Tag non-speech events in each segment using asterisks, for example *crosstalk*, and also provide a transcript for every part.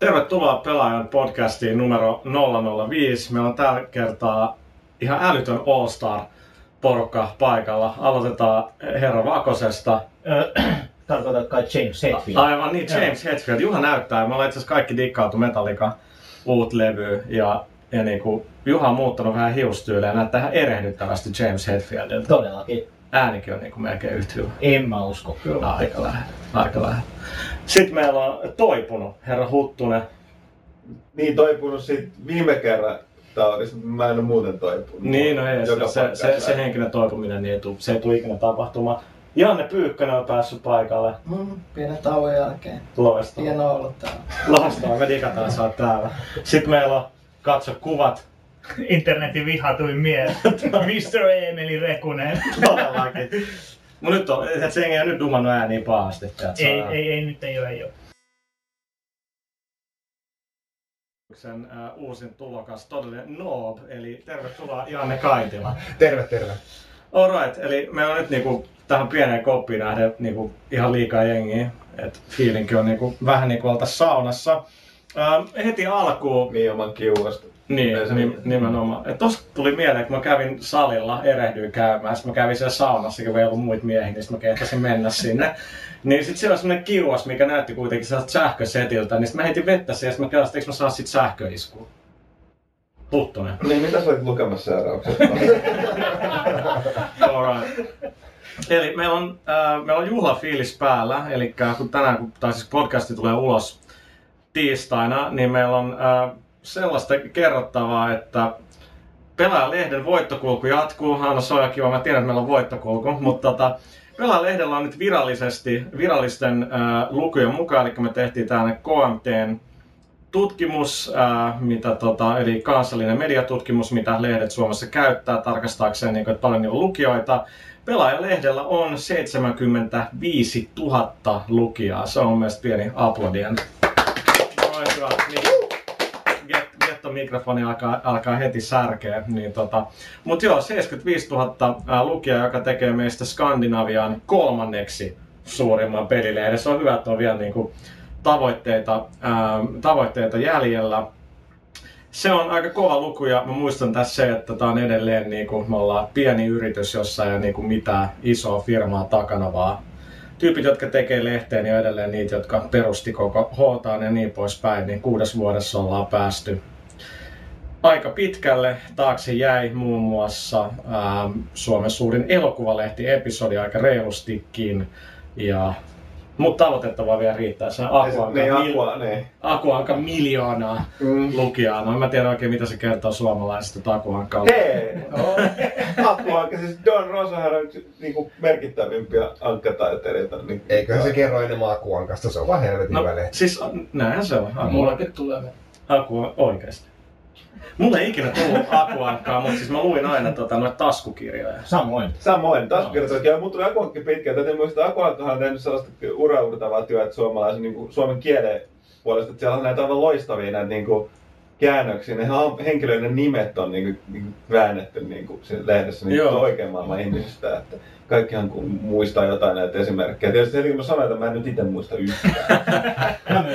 Tervetuloa Pelaajan podcastiin numero 005. Meillä on tällä kertaa ihan älytön All-Star porukka paikalla. Aloitetaan herra Vakosesta. *clears throat* Tarkoitat kai James Hetfield. Aivan niin, James Hetfield. Juha näyttää. Me ollaan itse asiassa kaikki dikkaatu Metallica uut levy ja, ja niin kuin, Juha on muuttanut vähän hiustyyliä ja näyttää ihan erehdyttävästi James Hetfieldiltä. Todellakin. Äänikin on niin kuin melkein yhtä hyvä. En mä usko kyllä. Aika lähellä. Aika lähellä. Sitten meillä on toipunut herra Huttunen. niin toipunut sit viime kerran taudista, mutta mä en ole muuten toipunut. Niin, no ei, Joka se, se, se, se henkinen toipuminen niin ei tuu, se ei tule ikinä tapahtumaan. Janne Pyykkönen on päässyt paikalle. Mm, pienen tauon jälkeen. Loistavaa. Hienoa olla täällä. Loistavaa, me digataan sä oot täällä. Sitten meillä on katso kuvat. *laughs* Internetin vihatuin mies. Mr. Emeli Rekunen. Todellakin. Mut nyt on, et se ei nyt dumannut ääniä pahasti. tiedätkö? ei, ei, ei, nyt ei ole, ei ole. Sen uh, uusin tulokas, todellinen noob, eli tervetuloa Janne Kaitila. Terve, terve. Alright, eli meillä on nyt niinku tähän pieneen koppiin nähden niinku ihan liikaa jengiä. Et fiilinki on niinku, vähän niinku oltais saunassa. Ähm, heti alkuun, Mioman kiuasta. Niin, niin. nimenomaan. Et tossa tuli mieleen, kun mä kävin salilla, erehdyin käymään, sitten mä kävin siellä saunassa, kun ei ollut muita miehiä, niin sit mä kehtasin mennä sinne. Niin sit siellä on semmonen kiuas, mikä näytti kuitenkin sellaiselta sähkösetiltä, niin sit mä heitin vettä siihen, ja mä kelasin, että mä saa sit sähköiskua. Huttunen. Niin, mitä sä olit lukemassa seurauksesta? *laughs* Alright. Eli meillä on, äh, meillä on juhlafiilis päällä, eli kun tänään, kun, tai siis podcasti tulee ulos tiistaina, niin meillä on äh, sellaista kerrottavaa, että Pelaajalehden voittokulku jatkuu. Hanna, ihan kiva, mä tiedän, että meillä on voittokulku, mutta tota, Pelaajalehdellä on nyt virallisesti, virallisten äh, lukujen mukaan, eli me tehtiin tänne KMTn tutkimus, äh, mitä tota, eli kansallinen mediatutkimus, mitä lehdet Suomessa käyttää tarkastaakseen, niin kuin, että paljon on lukijoita. Pelaajalehdellä on 75 000 lukijaa. Se on mun mielestä pieni aplodien. Noin hyvä. Niin, get, getto-mikrofoni alkaa, alkaa heti särkeä. Niin tota. Mutta joo, 75 000 ää, lukijaa, joka tekee meistä Skandinavian kolmanneksi suurimman pelilehden. Se on hyvä, että on vielä niinku tavoitteita, ää, tavoitteita jäljellä. Se on aika kova luku ja mä muistan tässä se, että tää on edelleen niinku, me ollaan pieni yritys, jossa ei ole niinku mitään isoa firmaa takana, vaan tyypit, jotka tekee lehteen, niin on edelleen niitä, jotka perusti koko Htaan ja niin poispäin, niin kuudes vuodessa ollaan päästy aika pitkälle. Taakse jäi muun muassa ähm, Suomen suurin elokuvalehti-episodi aika reilustikin. Ja, mutta tavoitettavaa vielä riittää. Se Akuanka, niin, mil, Aqua, niin. Akuanka miljoonaa Mm. lukijaa. No en mä tiedä oikein mitä se kertoo suomalaisista, että Akuanka on. Hei! Aqua, siis Don Rosahan on yksi niinku merkittävimpiä ankkataiteilijoita. Niin, Eiköhän se kerro enemmän Akuankasta, se on vaan helvetin No, lehti. siis näinhän se on. Aku, Mullekin tulee. Aku oikeesti. Mulla ei ikinä tullut Akuankkaa, mutta siis mä luin aina tota, noita taskukirjoja. Samoin. Samoin, taskukirjoitus. Ja mun tuli Akuankki pitkään. Täytyy muistaa, että Akuankkahan on tehnyt sellaista uraurtavaa työtä suomalaisen niin kuin suomen kielen puolesta. Että siellä on näitä aivan loistavia näitä niin kuin, käännöksiä. Ne henkilöiden nimet on niin kuin, niin kuin väännetty niin kuin, siinä lehdessä niin kuin, oikein maailman ihmisistä. Että kaikkihan kun muistaa jotain näitä esimerkkejä. Tietysti heti kun mä sanoin, että mä en nyt itse muista yhtään. *laughs*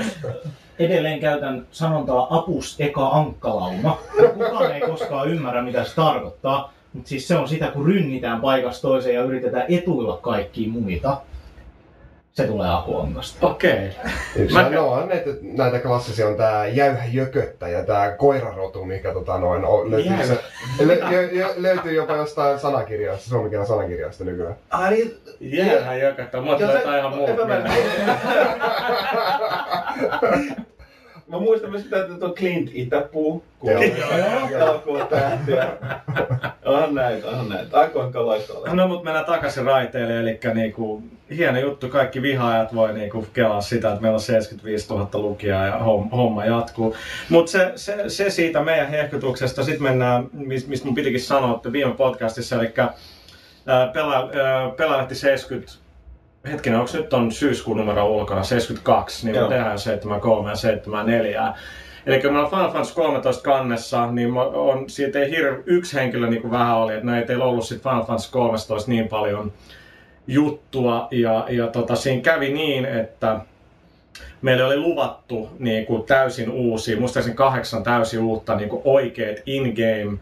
*laughs* Edelleen käytän sanontaa apus eka ankkalauma. Kukaan ei koskaan ymmärrä, mitä se tarkoittaa. Mutta siis se on sitä, kun rynnitään paikasta toiseen ja yritetään etuilla kaikkia muita. Se tulee akuankasta. Okei. Yksi Mä- no, on näitä, näitä klassisia on tää jäyhä jököttä ja tää koirarotu, mikä tota noin, on, löytyy, Jäyhä. se, lö, jö, jö, löytyy jopa jostain sanakirjasta, suomenkielen sanakirjasta nykyään. Ai, Jäähän jököttä. Mulla tulee jotain ihan muuta Epä *laughs* mä- muistan myös sitä, että tuo Clint Itäpuu, Joo. *laughs* tähtiä. Onhan näitä, onhan näitä. On loistava. No mut mennään takaisin raiteille, eli niinku, hieno juttu, kaikki vihaajat voi niinku kelaa sitä, että meillä on 75 000 lukijaa ja hom- homma jatkuu. Mutta se, se, se, siitä meidän hehkutuksesta, sitten mennään, mistä mist mun pitikin sanoa että viime podcastissa, eli Pela, ää, Pelaalehti 70, hetkinen, onko nyt on syyskuun numero ulkona, 72, niin me Joo. tehdään 73 ja 74. Eli kun meillä on Final Fantasy 13 kannessa, niin mä- on, siitä ei hirve, yksi henkilö niin kuin vähän oli, että no ei teillä ollut sit Final Fantasy 13 niin paljon juttua. Ja, ja tota, siinä kävi niin, että meille oli luvattu niin kuin täysin uusia, muistaakseni kahdeksan täysin uutta niin kuin oikeat in-game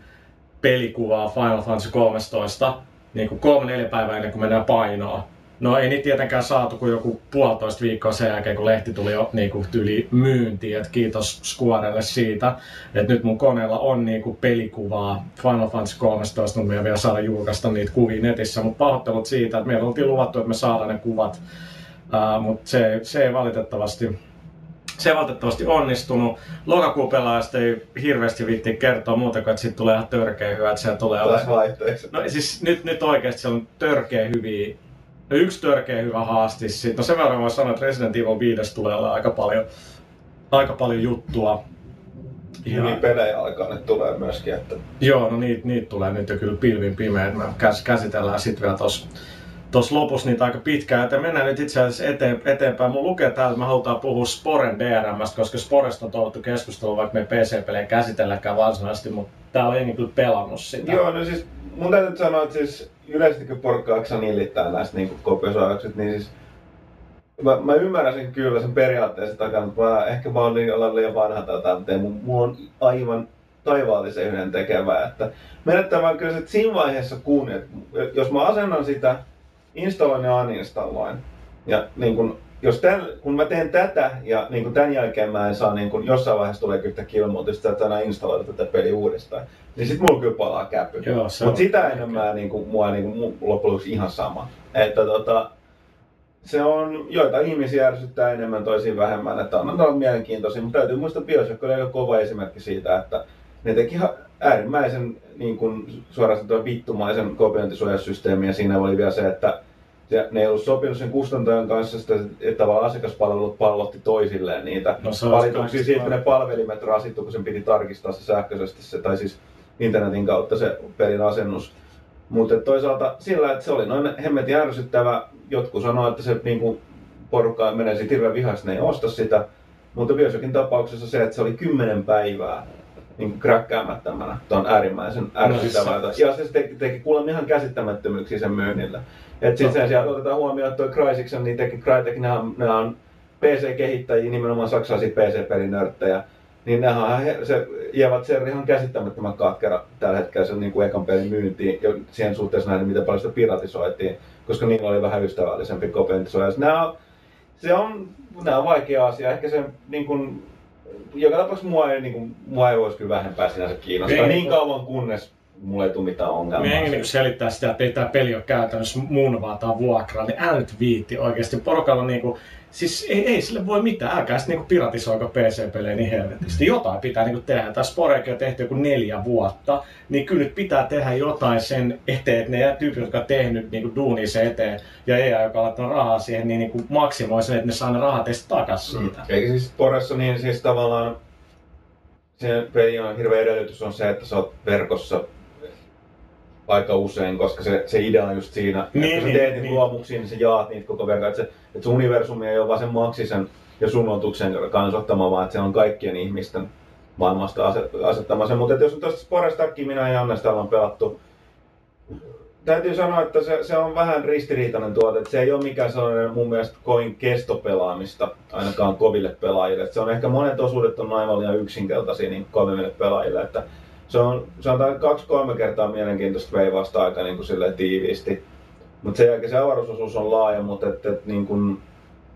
pelikuvaa Final Fantasy 13 niin kuin kolme neljä päivää ennen kuin mennään painoon. No ei niitä tietenkään saatu kuin joku puolitoista viikkoa sen jälkeen, kun lehti tuli jo niin kuin tyli myyntiin. Et kiitos Squarelle siitä, että nyt mun koneella on niin kuin pelikuvaa Final Fantasy 13, mutta me vielä saada julkaista niitä kuvia netissä. Mutta pahoittelut siitä, että meillä oltiin luvattu, että me saadaan ne kuvat, uh, mutta se, se ei valitettavasti se ei valitettavasti onnistunut. Lokakuun pelaajasta ei hirveästi viitti kertoa muuta kuin, että siitä tulee ihan törkeä hyvä, että siellä tulee olemaan. No siis nyt, nyt oikeasti se on törkeä hyviä, no yksi törkeä hyvä haastis. No sen verran voi sanoa, että Resident Evil 5 tulee olla aika paljon, aika paljon juttua. Ja, Niin pelejä alkaa nyt tulee myöskin, että joo, no niitä niit tulee nyt jo kyllä pilvin pimeät. Me käs, käsitellään sitten vielä tuossa tuossa lopussa niitä aika pitkään, että mennään nyt itse asiassa eteen, eteenpäin. Mun lukee täällä, että me halutaan puhua Sporen DRMstä, koska Sporesta on toivottu keskustelua, vaikka me PC-pelejä käsitelläkään varsinaisesti, mutta täällä on jengi kyllä pelannut sitä. Joo, no siis mun täytyy sanoa, että siis yleisesti kun porukka jaksaa nillittää näistä niin kopiosaajukset, niin siis mä, mä ymmärräsin kyllä sen periaatteessa takana, mutta mä, ehkä mä oon olla liian vanha tätä, mutta mulla on aivan taivaallisen yhden tekevää, että menettää vaan kyllä että siinä vaiheessa kun, että jos mä asennan sitä, installoin ja uninstalloin, ja niin kun, jos tämän, kun mä teen tätä ja niin kun tämän jälkeen mä en saa, niin kun jossain vaiheessa tulee yhtäkkiä ilmoitusta, että tänään installoida tätä peliä uudestaan, niin sit mulla kyllä palaa käpy. Mutta sitä enemmän niin kuin, mua niin kuin, loppujen lopuksi ihan sama. Että tota, se on, joita ihmisiä ärsyttää enemmän, toisiin vähemmän, että on, on mielenkiintoisia, mutta täytyy muistaa Bioshock oli aika kova esimerkki siitä, että ne teki äärimmäisen niin kuin, suorastaan vittumaisen kopiointisuojasysteemin ja siinä oli vielä se, että se, ne ei ollut sopinut sen kustantajan kanssa, sitä, että tavallaan asiakaspalvelut pallotti toisilleen niitä No valituksia siitä, kun ne palvelimet rasittu, kun sen piti tarkistaa se sähköisesti, se, tai siis internetin kautta se pelin asennus. Mutta toisaalta sillä, että se oli noin hemmetin ärsyttävä, jotkut sanoo, että se niinku, porukka menee siitä hirveän vihaisesti, ne ei osta sitä. Mutta Bioshockin tapauksessa se, että se oli kymmenen päivää niin kräkkäämättömänä, tämä on äärimmäisen ärsyttävää. Ja se teki, teki kuulemma ihan käsittämättömyyksiä sen myynnillä. Et sit sen sijaan otetaan huomioon, että toi Crysiksen, niin teki Crytek, nämä on, nämä on PC-kehittäjiä, nimenomaan saksalaisia PC-pelinörttejä. Niin nehän he, se jäävät sen ihan käsittämättömän katkera tällä hetkellä sen niin kuin ekan pelin myyntiin ja siihen suhteessa nähden, miten paljon sitä piratisoitiin, koska niillä oli vähän ystävällisempi. Nämä on, se on, nämä on vaikea asia. Ehkä se niin kuin, joka tapauksessa mua ei, niin kuin, mua ei voisi kyllä vähempää sinänsä kiinnostaa. Ei. Niin kauan kunnes mulla ei tule mitään ongelmaa. Me niin selittää sitä, että ei tämä peli ole käytännössä mun vaan tää on vuokraa, niin älä nyt viitti oikeasti. Porukalla niinku, siis ei, ei sille voi mitään, älkää sitten niinku piratisoiko PC-pelejä niin helvetisti. Jotain pitää niinku tehdä. Tämä Sporekin on tehty joku neljä vuotta, niin kyllä nyt pitää tehdä jotain sen eteen, että ne tyypit, jotka on tehnyt niinku duunia sen eteen, ja EA, joka on laittanut rahaa siihen, niin niinku maksimoi sen, että ne saa ne rahat edes takas siitä. Eikä siis Poressa niin siis tavallaan se pelin on hirveä edellytys on se, että sä oot verkossa aika usein, koska se, se idea on just siinä, Niin, että kun niin, sä teet niitä niin. luomuksia, niin sä jaat niitä koko verran, että se, että se universumi ei ole vaan sen maksisen ja sunnotuksen kanssa ottama, vaan että se on kaikkien ihmisten maailmasta aset- asettama se. Mutta jos on tuosta Sporestakin minä ja sitä ollaan pelattu, täytyy sanoa, että se, se on vähän ristiriitainen tuote. Että se ei ole mikään sellainen mun mielestä kovin kestopelaamista, ainakaan koville pelaajille. Että se on ehkä monet osuudet on aivan liian yksinkertaisia niin koville pelaajille. Että se on, se on kaksi-kolme kertaa mielenkiintoista veivasta aika niin kuin silleen tiiviisti. Mutta sen jälkeen se avaruusosuus on laaja, mutta et, et, niin kuin,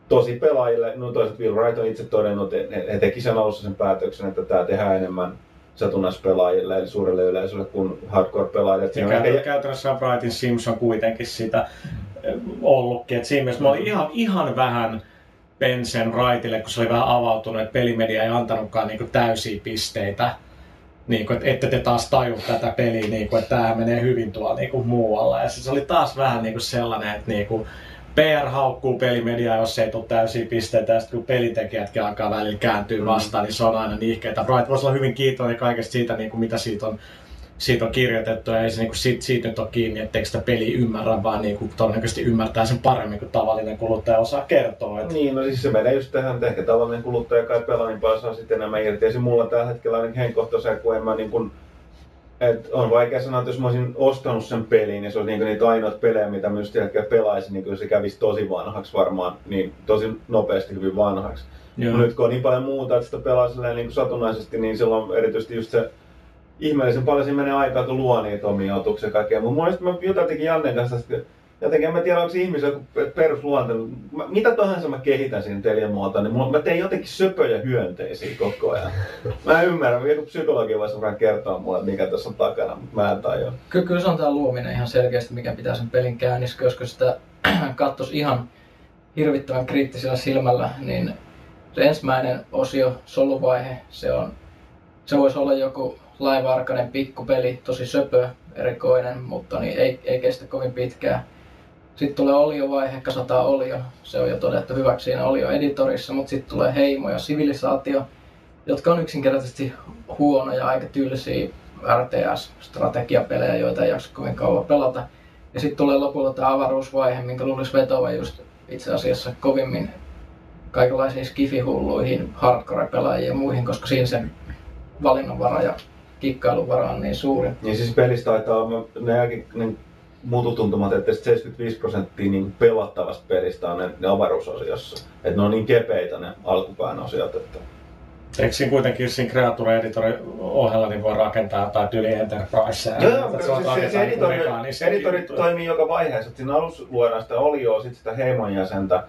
tosi pelaajille, no toiset Will Wright on itse todennut, että he, he teki sen alussa sen päätöksen, että tämä tehdään enemmän satunnaispelaajille, eli suurelle yleisölle kuin hardcore-pelaajille. Ja käytännössä, ehkä- käytännössä Brightin Sims on kuitenkin sitä eh, ollutkin. Et siinä mielessä mä olin ihan, ihan vähän pensen raitille, kun se oli vähän avautunut, että pelimedia ei antanutkaan niinku täysiä pisteitä. Niinku, että ette te taas taju tätä peliä, niinku, että tämä menee hyvin tuolla niinku, muualla. Ja se oli taas vähän niinku sellainen, että niinku, PR haukkuu pelimediaa, jos ei tule täysiä pisteitä, ja sitten kun pelintekijätkin alkaa välillä kääntyä vastaan, niin se on aina niihkeitä. Bright voisi olla hyvin kiitollinen kaikesta siitä, niin kuin mitä siitä on siitä on kirjoitettu ja ei se niinku siitä, siitä nyt ole kiinni, etteikö sitä peliä ymmärrä, vaan niinku todennäköisesti ymmärtää sen paremmin kuin tavallinen kuluttaja osaa kertoa. Et Niin, no siis se menee just tähän, että ehkä tavallinen kuluttaja kai pelaa, niin paljon saa sitten enemmän irti. Ja se mulla tällä hetkellä ainakin henkkohtaisen, kun en mä niin kuin, et on vaikea sanoa, että jos mä olisin ostanut sen pelin, niin se olisi niinku niitä ainoita pelejä, mitä just jälkeen pelaisin, niin se kävisi tosi vanhaksi varmaan, niin tosi nopeasti hyvin vanhaksi. Joo. Nyt kun on niin paljon muuta, että sitä pelaa niin satunnaisesti, niin silloin erityisesti just se ihmeellisen paljon siinä menee aikaa, kun luo niitä omia otuksia kaikkea. Mun mielestä mä juteltiinkin Jannen kanssa, jotenkin en mä tiedä, onko joku perusluonte. Mitä tahansa mä kehitän siinä teliamuotoon, niin mä teen jotenkin söpöjä hyönteisiä koko ajan. Mä en ymmärrä, joku psykologi voisi varmaan kertoa mulle, mikä tässä on takana, mutta mä en tajua. Ky- kyllä se on tämä luominen ihan selkeästi, mikä pitää sen pelin käynnissä, koska sitä *clears throat* katsoisi ihan hirvittävän kriittisellä silmällä, niin se ensimmäinen osio, soluvaihe, se on, se voisi olla joku laiva-arkaden pikkupeli, tosi söpö, erikoinen, mutta niin ei, ei kestä kovin pitkään. Sitten tulee oliovaihe, kasataan olio, se on jo todettu hyväksi siinä olio-editorissa, mutta sitten tulee heimo ja sivilisaatio, jotka on yksinkertaisesti huonoja, aika tylsiä RTS-strategiapelejä, joita ei jaksa kovin kauan pelata. Ja sitten tulee lopulta tämä avaruusvaihe, minkä luulisi vetoa just itse asiassa kovimmin kaikenlaisiin skifihulluihin, hardcore-pelaajiin ja muihin, koska siinä se valinnanvara ja kikkailuvara on niin suuri. Niin siis pelistä taitaa olla ne, ne mututuntumat, että 75 prosenttia niin pelattavasta pelistä on ne, ne avaruusosiossa. Että ne on niin kepeitä ne alkupään osiot, että... Eikö siinä kuitenkin siinä Creature Editorin ohella niin voi rakentaa jotain tyyli Enterprise? Joo, joo, se, se, se editori, editori toimii joka vaiheessa. Siinä alussa luodaan sitä olioa, sitten sitä heimon jäsentä,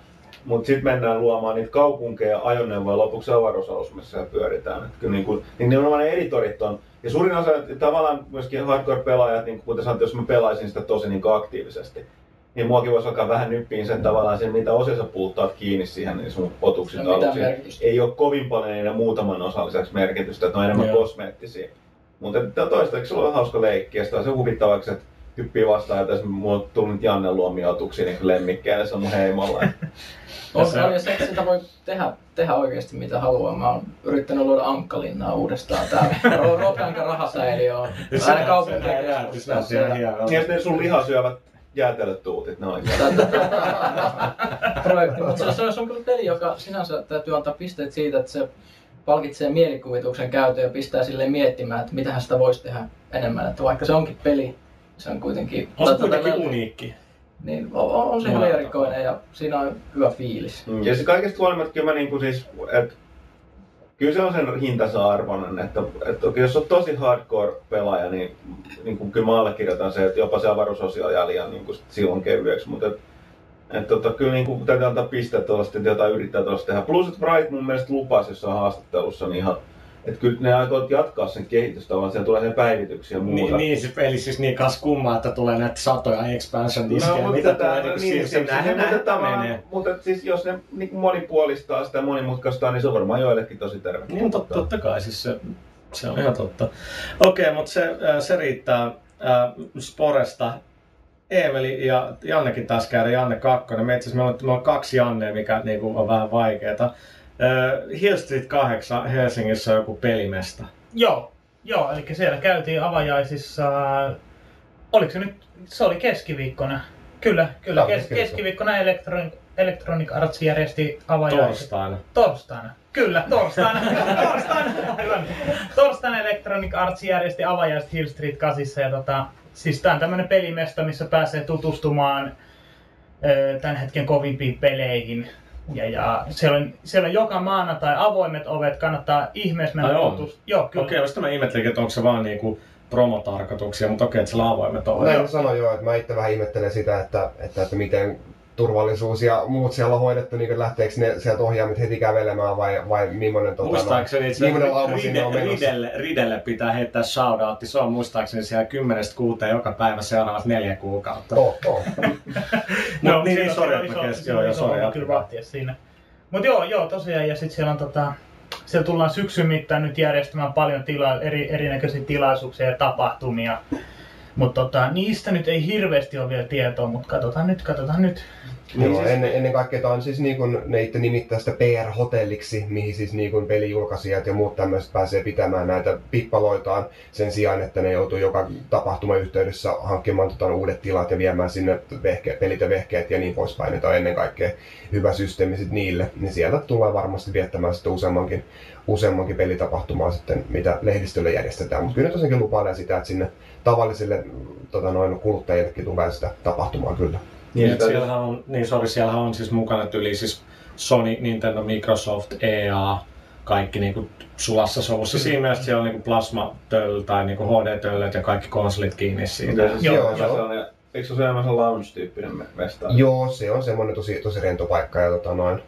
mutta sitten mennään luomaan niitä kaupunkeja ja ajoneuvoja lopuksi avaruusalus, missä pyöritään. Et kyllä niin, kuin, niin nimenomaan ne editorit on. Ja suurin osa, tavallaan myöskin hardcore-pelaajat, niin kuten sanoit, jos mä pelaisin sitä tosi niin aktiivisesti, niin muakin voisi alkaa vähän nyppiin sen tavallaan sen, mitä osia sä puuttaat kiinni siihen niin sun otukset No, aluksi. Ei ole kovin paljon niiden muutaman osan lisäksi merkitystä, että ne on enemmän Joo. kosmeettisia. Mutta toistaiseksi sulla on hauska leikki ja sitä on se huvittavaksi, että hyppii vastaan, että mulla on tullut Janne luomia otuksia niin lemmikkejä, se on mun heimolla. On, se- on ja se, sitä voi tehdä, tehdä oikeasti mitä haluaa. Mä oon yrittänyt luoda Ankkalinnaa uudestaan täällä. *laughs* Ro- Ropeanka rahasäiliö on aina ja- hienolta. niin ne sun lihasyövät jäätelöt tuutit, ne projekti. Mutta se, on- se on kyllä peli, joka sinänsä täytyy antaa pisteet siitä, että se palkitsee mielikuvituksen käytön ja pistää sille miettimään, että mitähän sitä voisi tehdä enemmän. Että vaikka se onkin peli, se on kuitenkin... On se kuitenkin uniikki. Niin, on, on, se hyvin erikoinen ja siinä on hyvä fiilis. Mm. Ja se kaikesta huolimatta kyllä mä niinku siis, et, kyllä se on sen hintansa arvoinen, että, että okei, jos on tosi hardcore pelaaja, niin, niin kuin kyllä mä allekirjoitan se, että jopa se avaruusosio jää liian niin kuin silloin kevyeksi, mutta et, et, tota, kyllä niin kuin, täytyy antaa pisteet tuollaista, että jotain yrittää tuollaista tehdä. Plus, että Bright mun mielestä lupasi jossain haastattelussa, niin ihan, että kyllä ne aikoo jatkaa sen kehitystä, vaan siellä tulee sen päivityksiä ja muuta. Niin, niin se peli siis niin kas kummaa, että tulee näitä satoja expansion diskejä, No, mitä mutta tulee tää- niin, niin, niin, siis, nähdään, mutta tavallaan- menee. Mutta siis jos ne niin kuin monipuolistaa sitä monimutkaistaa, niin se on varmaan joillekin tosi terve. Niin totta, totta kai, siis se, se on ihan totta. Okei, mutta se, se riittää äh, Sporesta. Emeli ja Jannekin taas käydä, Janne kakkonen. Me itse asiassa meillä on, meillä on kaksi Jannea, mikä niinku, on vähän vaikeeta. Äh, Hill Street 8 Helsingissä on joku pelimesta. Joo, joo, eli siellä käytiin avajaisissa, oliko se nyt, se oli keskiviikkona. Kyllä, kyllä, kes, keskiviikko. keskiviikkona Electronic, Electronic Arts järjesti avajaiset. Torstaina. Torstaina. Kyllä, torstaina. *laughs* torstaina. Aivan. torstaina Electronic Arts järjesti avajaiset Hill Street 8 ja tota, siis tää on tämmönen pelimesta, missä pääsee tutustumaan ö, tämän hetken kovimpiin peleihin. Ja, ja siellä, on, siellä on joka maanantai avoimet ovet, kannattaa ihmeessä mennä tutustumaan. Joo, kyllä. Okei, okay, mä ihmettelinkin, että onko se vaan niinku promotarkoituksia, mutta okei, että siellä on avoimet ovet. Näin sanoin jo, että mä itse vähän ihmettelen sitä, että, että, että miten turvallisuus ja muut siellä on hoidettu, niin kuin lähteekö ne sieltä ohjaamet heti kävelemään vai, vai millainen, tota, Muistaakseni itse sinne on Ride, menossa. Ridelle, Ridelle pitää heittää shoutoutti. Se on muistaakseni siellä 10-6 joka päivä seuraavat neljä kuukautta. Oh, oh. *laughs* Mut niin, niin, sori, että on mä Joo, on joo, sori, kyllä vahtia siinä. Mutta joo, joo, tosiaan, ja sitten siellä on tota, siellä tullaan syksyn mittaan nyt järjestämään paljon tila, eri, erinäköisiä tilaisuuksia ja tapahtumia. Mutta tota, niistä nyt ei hirveästi ole vielä tietoa, mutta katsotaan nyt, katsotaan nyt. Niin Niin Joo, siis- ennen, ennen kaikkea tämä on siis niin kuin, ne itse nimittää sitä PR-hotelliksi, mihin siis niin kuin pelijulkaisijat ja muut tämmöiset pääsee pitämään näitä pippaloitaan sen sijaan, että ne joutuu joka tapahtuman yhteydessä hankkimaan tota, uudet tilat ja viemään sinne vehke, pelit ja vehkeet ja niin poispäin. Että on ennen kaikkea hyvä systeemi sit niille, niin sieltä tullaan varmasti viettämään sitten useammankin, useammankin pelitapahtumaa sitten, mitä lehdistölle järjestetään. Mutta kyllä tosiaankin lupailee sitä, että sinne tavallisille tota, noin kuluttajillekin tulee sitä tapahtumaa kyllä. Niin, Niin, että siellähän on, niin sori, siellähän on siis mukana yli siis Sony, Nintendo, Microsoft, EA, kaikki niinku sulassa sovussa. Siinä mielessä siellä on niinku plasma-töl tai niinku HD-töllöt ja kaikki konsolit kiinni siitä. Miten se Joo, joo, joo. sellainen, eikö se ole enemmän se lounge-tyyppinen me- mesta? Joo, se on semmoinen tosi, tosi rento paikka ja tota, noin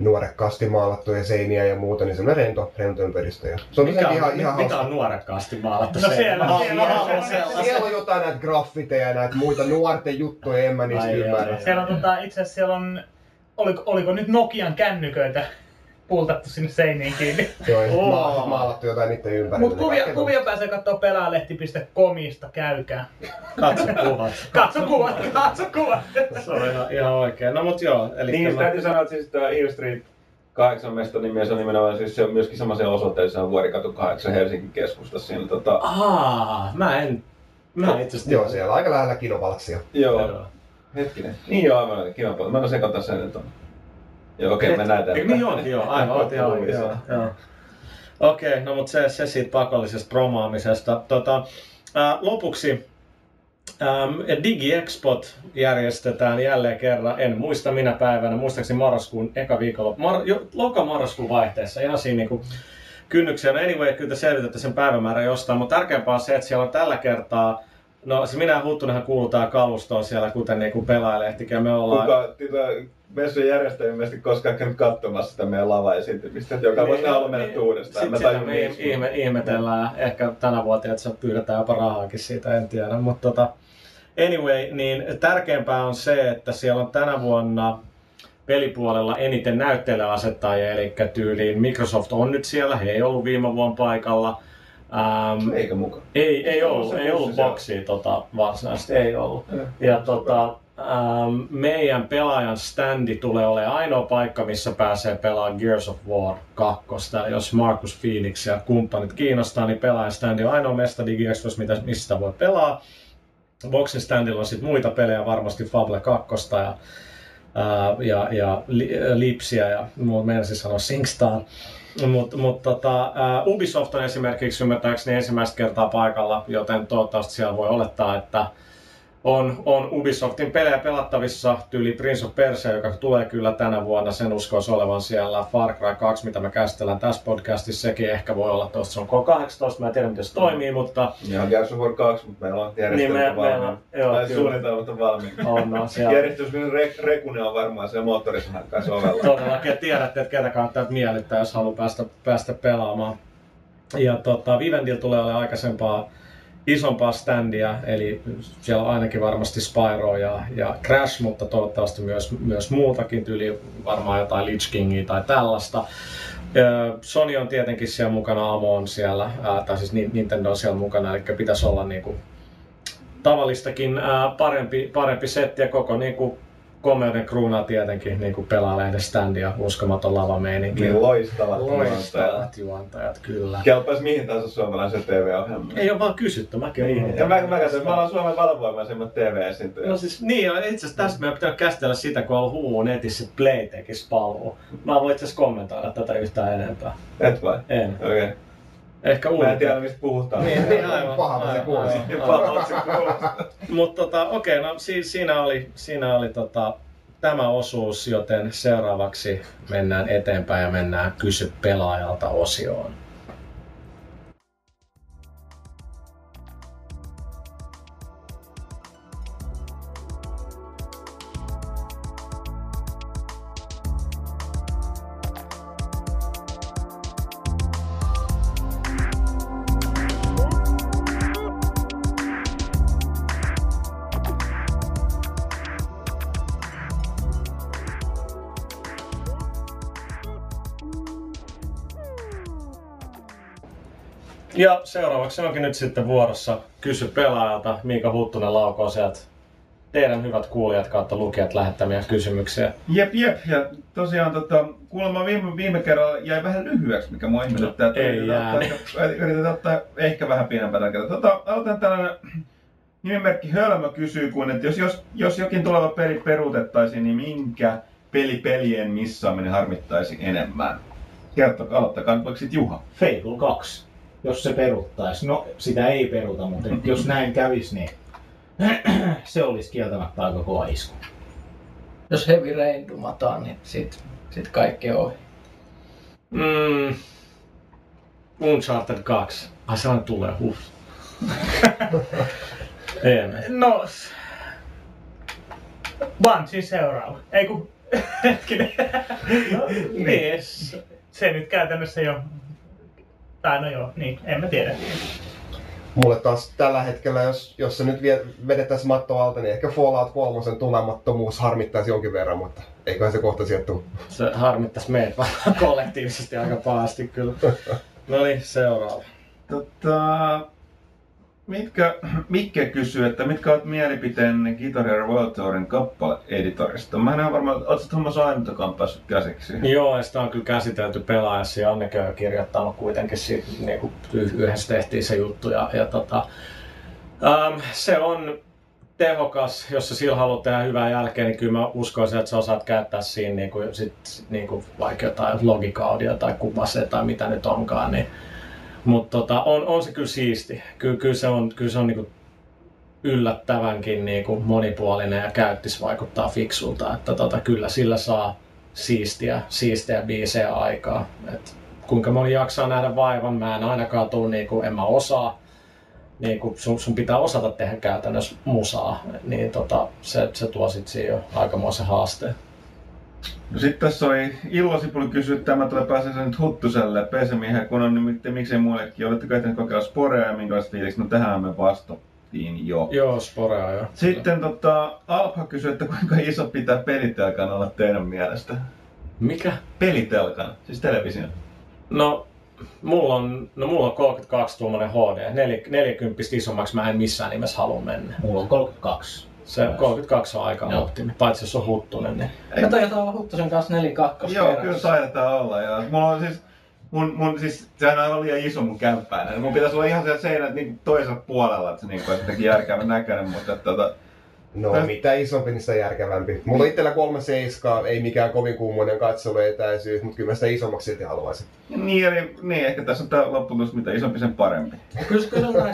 nuorekkaasti maalattuja seiniä ja muuta, niin semmoinen rento, rento ympäristö. Ja se on Mikä ihan, on, ihan, ihan mikä hauska. on nuorekkaasti maalattu No siellä- Ah, siellä- siellä- sellaista. Siellä on jotain näitä graffiteja ja näitä muita nuorten juttuja, en mä niistä Ai, ymmärrä. Siellä on tota, itse asiassa siellä on, oliko, oliko nyt Nokian kännyköitä pultattu sinne seiniin kiinni. Joo, Oo. ma- maalattu jotain niiden ympärille. Mutta kuvia, kuvia pääsee katsoa pelaalehti.comista, käykää. Katso kuvat. *laughs* Katso kuvat, katso kuvat. Se on ihan, ihan oikein. No mut joo, eli Niin, mä- täytyy sanoa, että siis tämä Hill Street 8 mestan nimi, se on nimenomaan siis se on myöskin osoitteen, se on Vuorikatu 8 Helsingin keskustassa. Siinä, tota, Aa, mä en... Mä en itse asiassa... Joo, siellä aika lähellä kinovalksia. joo, hetkinen. Niin joo, aivan kiva puolta. Mä en sekoittaa sen nyt on. Joo, okei, okay, mennään eteenpäin. Niin onkin joo, aivan, oot ihan oikein. Joo, joo. Okei, no mutta se, se siitä pakollisesta promaamisesta. Tota, ää, lopuksi ähm, DigiExpot järjestetään jälleen kerran, en muista minä päivänä, muistaakseni marraskuun eka viikolla, mar, jo, loka-marraskuun vaihteessa, ihan siinä niinku kynnyksiä. No anyway, kyllä te selvitätte sen päivämäärän jostain, mutta tärkeämpää on se, että siellä on tällä kertaa No se minä ja Huttunenhan kuulutaan kalustoon siellä, kuten niinku pelaajalehtikin, ja me ollaan... Kuka tätä messujen järjestäjä ilmeisesti koskaan käynyt katsomassa sitä meidän lava-esiintymistä, joka voisi haluaa mennä uudestaan. Sitten Mä tajun me miksi. ihme, ihmetellään. Ehkä tänä vuotta, että se pyydetään jopa rahaakin siitä, en tiedä. Mutta tota, anyway, niin tärkeämpää on se, että siellä on tänä vuonna pelipuolella eniten näyttelijäasettajia, eli tyyliin Microsoft on nyt siellä, he ei ollut viime vuonna paikalla. Ähm, Eikä mukaan. ei, ei ollut, Se ei ollut boksia tota, varsinaisesti, ei ollut. Ja tota, ähm, meidän pelaajan standi tulee olemaan ainoa paikka, missä pääsee pelaamaan Gears of War 2. Jos Marcus Phoenix ja kumppanit kiinnostaa, niin pelaajan standi on ainoa mesta DigiExpos, mitä, missä sitä voi pelaa. Boxin standilla on sitten muita pelejä, varmasti Fable 2 ja, ää, ja, ja li, Lipsiä ja muut meinasin sanoa SingStar. Mutta mut, tota, ää, Ubisoft on esimerkiksi ymmärtääkseni ensimmäistä kertaa paikalla, joten toivottavasti siellä voi olettaa, että on, on Ubisoftin pelejä pelattavissa, tyyli Prince of Persia, joka tulee kyllä tänä vuonna, sen uskoisi olevan siellä. Far Cry 2, mitä me käsitellään tässä podcastissa, sekin ehkä voi olla tuossa, se on K18, mä en tiedä miten se toimii, mutta Ja Gears of War 2, mutta meillä on Niin, järjestelmä me- meillä valmiina. on- joo, Tai suunnitelmat on valmiina. on no, siellä Järjestys re, Rekunen on varmaan siellä moottorisahan kanssa ovella. todellakin, tiedätte, että ketä kannattaa miellyttää, jos haluaa päästä, päästä pelaamaan. Ja tota, Vivendillä tulee olemaan aikaisempaa isompaa standia, eli siellä on ainakin varmasti Spyro ja, ja Crash, mutta toivottavasti myös, myös muutakin, tyyli varmaan jotain Lich Kingia tai tällaista. Sony on tietenkin siellä mukana, Amo on siellä, tai siis Ni- Nintendo on siellä mukana, eli pitäisi olla niinku tavallistakin parempi, parempi setti ja koko niinku komeuden kruunaa tietenkin niin kuin pelaalehden standi ja uskomaton lavameininki. Niin loistavat. Loistavat juontajat, kyllä. Kelpaisi mihin tahansa suomalaisen TV-ohjelmaan. Ei ole vaan kysytty, mäkin olen Ja mä, mä katsoin, mä olen Suomen valvoimaisimmat TV-esiintyjät. No siis niin, itse asiassa tästä meidän pitää käsitellä sitä, kun on ollut huhu netissä Play tekisi palvelu. Mä voin itse asiassa kommentoida tätä yhtään enempää. Et vai? En. Okei. Okay. Ehkä Mä en tiedä mistä puhutaan. Niin, niin aivan. Pahalta se aivan, Pahalta se kuulostaa. Mutta tota, okei, no si- siinä oli, siinä oli tota, tämä osuus, joten seuraavaksi mennään eteenpäin ja mennään kysy pelaajalta osioon. Ja seuraavaksi onkin nyt sitten vuorossa kysy pelaajalta. Miika Huttunen laukoo sieltä teidän hyvät kuulijat kautta lukijat lähettämiä kysymyksiä. Jep, jep. Ja tosiaan tota, kuulemma viime, viime kerralla jäi vähän lyhyeksi, mikä mua ihmetyttää. että ei ottaa- Yritetään ottaa ehkä vähän pienempää kertaa. Tota, aloitan tällainen nimimerkki Hölmö kysyy, kun, että jos, jos, jos jokin tuleva peli peruutettaisiin, niin minkä peli pelien missaaminen harmittaisi enemmän? Kertokaa, aloittakaa nyt vaikka Juha. Fable 2, jos se peruttaisi. No, sitä ei peruta, mutta jos näin kävisi, niin *clears throat* se olisi kieltämättä aika kova isku. Jos Heavy Rain dumataan, niin sit, sit kaikki on ohi. Mm. Uncharted 2. Ai sellainen tulee, huh. *laughs* No, Bungie seuraava. Ei kun, *laughs* hetkinen. *laughs* niin, s- se nyt käytännössä jo, tai no joo, niin, en mä tiedä. Mulle taas tällä hetkellä, jos, jos se nyt vedettäisiin matto alta, niin ehkä Fallout 3 tulemattomuus harmittaisi jonkin verran, mutta eiköhän se kohta sieltä tule. Se harmittais meitä *laughs* kollektiivisesti aika pahasti kyllä. No niin, seuraava. Tota, mitkä, *clears throat* Mikke kysyy, että mitkä ovat mielipiteenne Guitar Hero World Tourin kappale-editorista? Mä en varmaan, ootko Thomas Ainutakaan päässyt käsiksi? Joo, ja sitä on kyllä käsitelty pelaajassa ja Anneke on kirjoittanut kuitenkin siitä, niin kuin yhdessä tehtiin se juttu. Ja, ja tota, ähm, se on tehokas, jos sä sillä haluat tehdä hyvää jälkeen, niin kyllä mä uskoisin, että sä osaat käyttää siinä niin kuin, sit, niin kuin vaikka jotain logikaudia tai kuvase tai mitä nyt onkaan. Niin. Mutta tota, on, on, se kyllä siisti. Kyllä, kyllä se on, kyllä se on niin kuin yllättävänkin niin kuin monipuolinen ja käyttis vaikuttaa fiksulta. Että tota, kyllä sillä saa siistiä, siistiä biisejä aikaa. Et kuinka moni jaksaa nähdä vaivan, mä en ainakaan tuu, niin kuin, en mä osaa. Niin kuin sun, sun, pitää osata tehdä käytännössä musaa, niin tota, se, se tuo sitten siihen jo aikamoisen haasteen. No sitten tässä oli Illo Sipuli kysyä, että tämä tulee pääsee sen nyt Huttuselle, PC-miehen, kun on nimittäin miksei muillekin. Oletteko ehtineet kokeilla sporea ja minkälaiset fiilikset? No tähän me vastattiin jo. Joo, sporea jo. Sitten tota, Alpha kysyi, että kuinka iso pitää pelitelkan olla teidän mielestä? Mikä? Pelitelkan, siis television. No, mulla on, no mulla on 32 tuommoinen HD. Nel- 40 isommaksi mä en missään nimessä halua mennä. Mulla on 32. Se 32 on aika Joo. optimi, paitsi jos on huttunen. Niin. Me taitaa olla Huttusen kanssa 4-2 Joo, kyllä taidetaan olla. Ja mulla on siis, mun, mun siis, sehän on aivan liian iso mun kämppään. Mun pitäisi olla ihan siellä seinät niin toisella puolella, että se niin kuin, jotenkin järkevän näköinen, mutta että, tota, No, Täs- mitä isompi, niin sitä järkevämpi. Mulla on itsellä kolme seiskaa, ei mikään kovin kummoinen katseluetäisyys, mutta kyllä mä sitä isommaksi silti haluaisin. niin, eli, niin, ehkä tässä on tää lopputulos, mitä isompi sen parempi. Kyllä, se- kyllä se on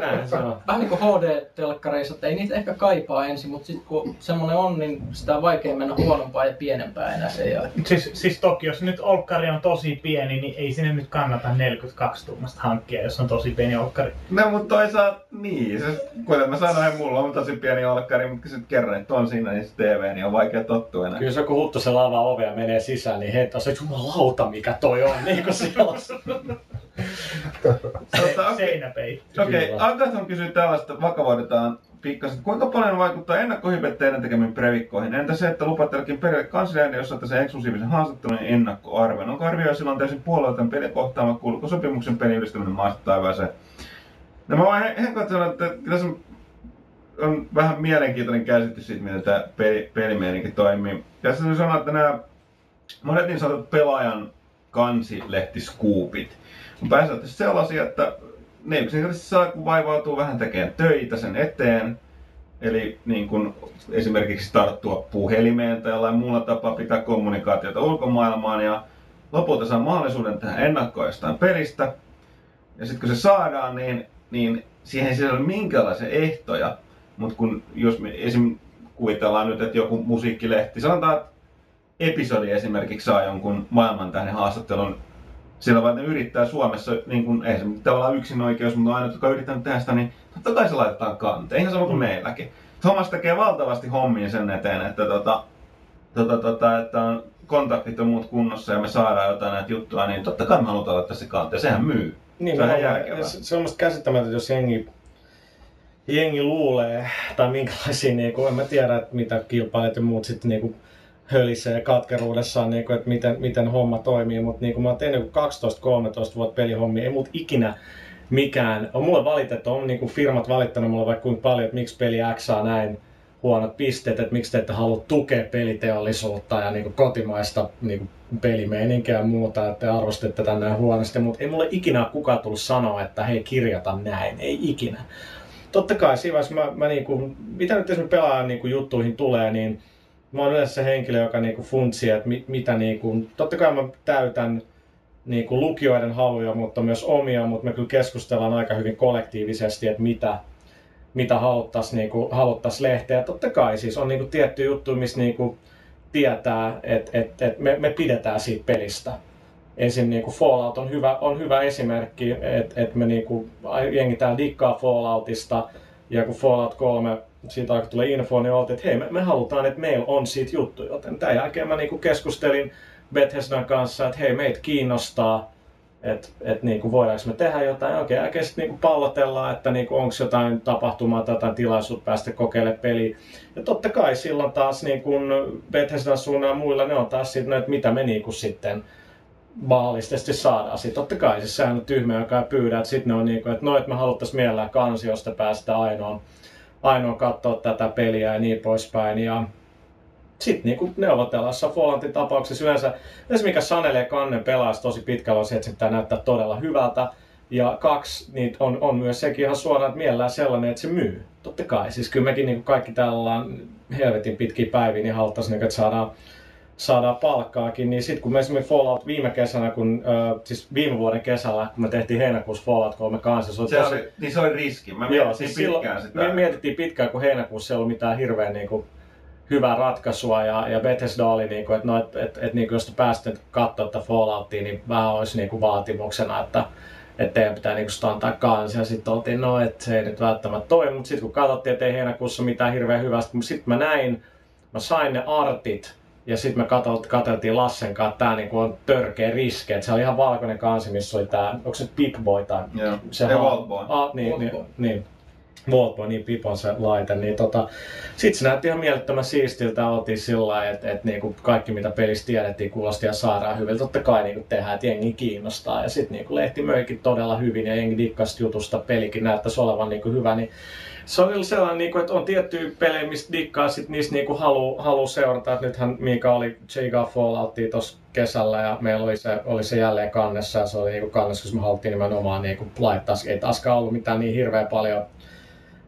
näin. Se on vähän niin kuin, niin HD-telkkareissa, että ei niitä ehkä kaipaa ensin, mutta sitten kun semmonen on, niin sitä on vaikea mennä huonompaa ja pienempää enää sen jälkeen. Siis, siis toki, jos nyt olkkari on tosi pieni, niin ei sinne nyt kannata 42 tuumasta hankkia, jos on tosi pieni olkkari. No, mutta toisaalta, niin, se, kuten mä sanoin, mulla on tosi pieni alkkari, mutta kun sit kerran, että on siinä, niin se TV, niin on vaikea tottua enää. Kyllä se kun Huttusella avaa ovea ja menee sisään, niin heti on se, jumalauta mikä toi on, niin kuin siellä on. *laughs* Tota, okei. Seinäpeitti. Okei, Kyllä. Agathon kysyy tällaista, vakavoidetaan pikkasen. Kuinka paljon vaikuttaa ennakkohypet teidän tekemiin previkkoihin? Entä se, että lupattelkin perille kansliaan, jos saatte sen eksklusiivisen haastattelun ja ennakkoarvion? Onko arvio silloin täysin puolueeton pelin kohtaama, kuuluuko sopimuksen pelin ylistäminen maasta taivaaseen? No mä vaan sanon, että tässä on, on vähän mielenkiintoinen käsitys siitä, miten tämä peli, pelimeininki toimii. Tässä on sanoa, että nämä monet niin sanotut pelaajan kansilehtiskuupit on pääsääntöisesti sellaisia, että ne yksinkertaisesti saa, kun vaivautuu vähän tekemään töitä sen eteen. Eli niin kun esimerkiksi tarttua puhelimeen tai jollain muulla tapaa pitää kommunikaatiota ulkomaailmaan ja lopulta saa mahdollisuuden tehdä ennakkoa jostain pelistä. Ja sitten kun se saadaan, niin, niin siihen ei ole minkäänlaisia ehtoja. Mutta kun jos me esim. kuvitellaan nyt, että joku musiikkilehti, sanotaan, että episodi esimerkiksi saa jonkun maailmantähden haastattelun sillä vaan, että ne yrittää Suomessa, niin kuin, ei se tavallaan yksin oikeus, mutta ainut, joka on yrittänyt tehdä sitä, niin totta kai se laitetaan kanteen. Ihan sama kuin meilläkin. Thomas tekee valtavasti hommia sen eteen, että, tota, tota, tota, että on kontaktit ja muut kunnossa ja me saadaan jotain näitä juttuja, niin totta kai me halutaan laittaa se kanteen. Sehän myy. Niin, Se on ihan järkevää. Se, se on musta käsittämätöntä, jos jengi, jengi luulee, tai minkälaisia, niin kuin, en mä tiedä, että mitä kilpailijat ja muut sitten niin kuin, hölisee katkeruudessaan, niin kuin, että miten, miten homma toimii, mutta niin mä oon tehnyt 12-13 vuotta pelihommia, ei mut ikinä mikään, on mulle valitettu, on niin kuin firmat valittanut mulle vaikka kuinka paljon, että miksi peli X saa näin huonot pisteet, että miksi te ette halua tukea peliteollisuutta ja niin kuin kotimaista niin kuin pelimeininkiä ja muuta, että te arvostatte tätä näin huonosti, mutta ei mulle ikinä kukaan tullut sanoa, että hei kirjata näin, ei ikinä. Totta kai siinä mä, mä niin kuin, mitä nyt esimerkiksi pelaajan niin kuin juttuihin tulee, niin mä oon yleensä se henkilö, joka niin kuin funtsii, että mit, mitä niin kuin, totta kai mä täytän niin kuin lukijoiden haluja, mutta myös omia, mutta me kyllä keskustellaan aika hyvin kollektiivisesti, että mitä, mitä haluttaisiin niinku, haluttais lehteä. Totta kai siis on niinku tietty juttu, missä niinku tietää, että et, et me, me pidetään siitä pelistä. Esim. Niinku Fallout on hyvä, on hyvä esimerkki, että et me niinku, jengi täällä dikkaa Falloutista, ja kun Fallout 3 siitä aika tulee info, niin oltiin, että hei, me, me halutaan, että meillä on siitä juttu. Joten tämän jälkeen mä niinku keskustelin Bethesdan kanssa, että hei, meitä kiinnostaa, että et niinku voidaanko me tehdä jotain. Okei, äkkiä sitten niinku pallotellaan, että niinku onko jotain tapahtumaa tai jotain tilaisuutta päästä kokeilemaan peliä. Ja totta kai silloin taas niinku Bethesdan suunnan muilla, ne on taas sitten, että mitä me niinku sitten baalisesti saadaan. Sitten totta kai siis sehän on tyhmä, joka pyydä, että sitten ne on niinku, että no, että me haluttaisiin mielellään kansiosta päästä ainoan, ainoa katsoa tätä peliä ja niin poispäin. Ja sitten niinku neuvotellaan Falloutin tapauksessa yleensä, yleensä mikä sanelee kannen pelaajasta tosi pitkällä on se, että se pitää näyttää todella hyvältä. Ja kaksi, niin on, on myös sekin ihan suoraan, että mielellään sellainen, että se myy. Totta kai, siis kyllä mekin niin kaikki täällä ollaan helvetin pitkiä päiviä, niin haluttaisiin, niinku, että saadaan saadaan palkkaakin, niin sitten kun me esimerkiksi Fallout viime kesänä, kun, äh, siis viime vuoden kesällä, kun me tehtiin heinäkuussa Fallout 3 kanssa, se oli Se tosi... oli, niin se oli riski. Mä Joo, siis pitkään sitä. me mietittiin pitkään, kun heinäkuussa ei ollut mitään hirveän niin kuin, hyvää ratkaisua ja, ja Bethesda oli, niin kuin, että, no, että, että, että niin kuin, jos te pääsitte katsoa tätä Falloutia, niin vähän olisi niin kuin, vaatimuksena, että, että teidän pitää niin standaa kanssa. Ja sitten oltiin, no, että se ei nyt välttämättä toimi, mutta sitten kun katsottiin, että ei heinäkuussa mitään hirveän hyvästä, mutta sitten mä näin, mä sain ne artit, ja sitten me katsot, katseltiin Lassen kanssa, että tämä niinku on törkeä riski. Et se oli ihan valkoinen kansi, missä oli tämä, onko se Pip Boy tai Joo. se Ja Vaultboy. Ah, niin, niin, niin. Vaultboy, niin Pip on se laite. Niin tota, sitten se näytti ihan mielettömän siistiltä. Oltiin sillä lailla, että, että niinku kaikki mitä pelissä tiedettiin kuulosti ja saadaan hyvin. Totta kai niinku tehdään, että jengi kiinnostaa. Ja sitten niinku lehti möikin todella hyvin ja jengi dikkasi jutusta. Pelikin näyttäisi olevan niinku hyvä. Niin se oli sellainen, niinku, että on tiettyjä pelejä, mistä dikkaa, sit niistä niinku halu, halu seurata. Et nythän Miika oli Chiga Falloutia tuossa kesällä ja meillä oli se, oli se jälleen kannessa ja se oli niinku kannessa, koska me haluttiin nimenomaan niinku laittaa. Ei taaskaan ollut mitään niin hirveän paljon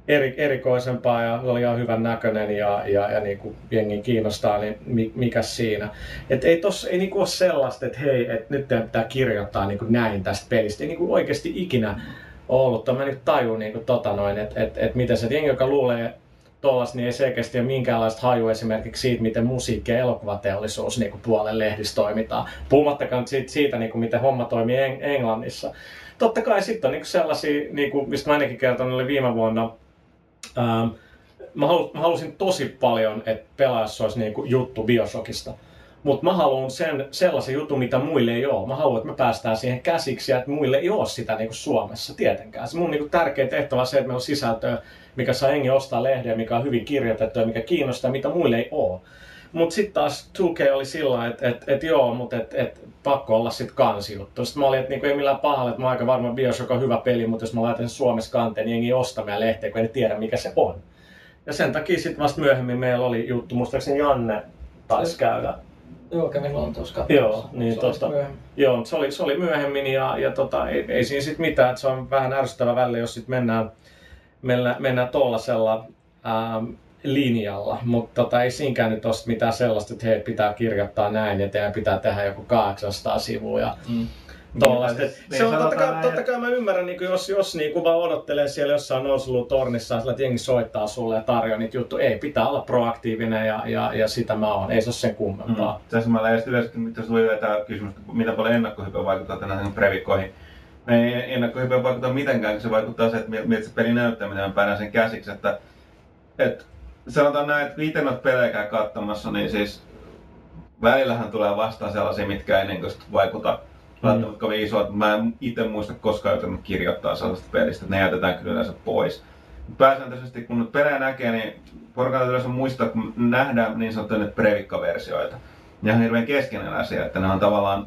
eri, erikoisempaa ja oli ihan hyvän näköinen ja, ja, ja niin kuin jengin kiinnostaa, niin mi, mikä siinä. Et ei tossa ei niinku ole sellaista, että hei, et nyt pitää kirjoittaa niinku näin tästä pelistä. Ei niinku oikeasti ikinä ollut. Mä nyt tajun niinku tota noin, että et, et miten se jengi, joka luulee tollas, niin ei selkeästi ole minkäänlaista haju esimerkiksi siitä, miten musiikki- ja elokuvateollisuus niin puolen lehdissä toimitaan. Puhumattakaan siitä, siitä niin kuin, miten homma toimii Eng- Englannissa. Totta kai sitten on niin sellaisia, niin kuin, mistä mä ainakin kerton, oli viime vuonna, ähm, mä, halu, mä halusin tosi paljon, että pelaajassa olisi niin kuin, juttu Bioshockista. Mutta mä haluan sen, sellaisen jutun, mitä muille ei ole. Mä haluan, että me päästään siihen käsiksi ja että muille ei ole sitä niin kuin Suomessa tietenkään. Se mun niin kuin tärkein tehtävä on se, että meillä on sisältöä, mikä saa jengi ostaa lehden, mikä on hyvin kirjoitettu ja mikä kiinnostaa, mitä muille ei ole. Mutta sitten taas 2K oli sillä että et, et joo, mutta et, et, pakko olla sitten kansijuttu. Sitten mä olin, että niinku, ei millään pahalla, että mä oon aika varma, Bioshock on hyvä peli, mutta jos mä laitan sen Suomessa kanteen, niin jengi ei osta meidän lehteä, kun ei tiedä, mikä se on. Ja sen takia sitten vasta myöhemmin meillä oli juttu, muistaakseni Janne taisi käydä Joo, kävin Lontoossa katsomassa. Joo, niin myöhemmin. Joo, se oli, se oli myöhemmin ja, ja tota, ei, ei siinä sitten mitään, että se on vähän ärsyttävä välillä, jos sitten mennään, mennään, mennään tollasella ähm, linjalla, mutta tota, ei siinäkään nyt ole mitään sellaista, että hei, pitää kirjoittaa näin ja teidän pitää tehdä joku 800 sivua ja Mm. Niin, Et niin Se on totta sanotaan kai, totta kai mä ymmärrän, niin jos, jos niin kuin vaan odottelee siellä jossain nousulun tornissa, sillä että jengi soittaa sulle ja tarjoaa niitä juttuja. Ei, pitää olla proaktiivinen ja, ja, ja sitä mä oon. Ei se ole sen kummempaa. Mm. Tässä mä lähdin yleensä, jos tuli tämä kysymys, mitä paljon ennakkohype vaikuttaa tänään previkkoihin. Ei ennakkohype vaikuttaa mitenkään, kun se vaikuttaa se, että miltä se peli näyttää, miten mä päädän sen käsiksi. Että, että sanotaan näin, että viiten noita pelejäkään katsomassa, niin siis välillähän tulee vastaan sellaisia, mitkä ei niin kuin vaikuta välttämättä kovin isoa. Mä en itse muista koskaan joutunut kirjoittaa sellaista pelistä, että ne jätetään kyllä yleensä pois. Pääsääntöisesti kun nyt pelejä näkee, niin porukan täytyy yleensä muistaa, kun nähdään niin sanottuja nyt previkkaversioita. Ne on hirveän keskeinen asia, että ne on tavallaan,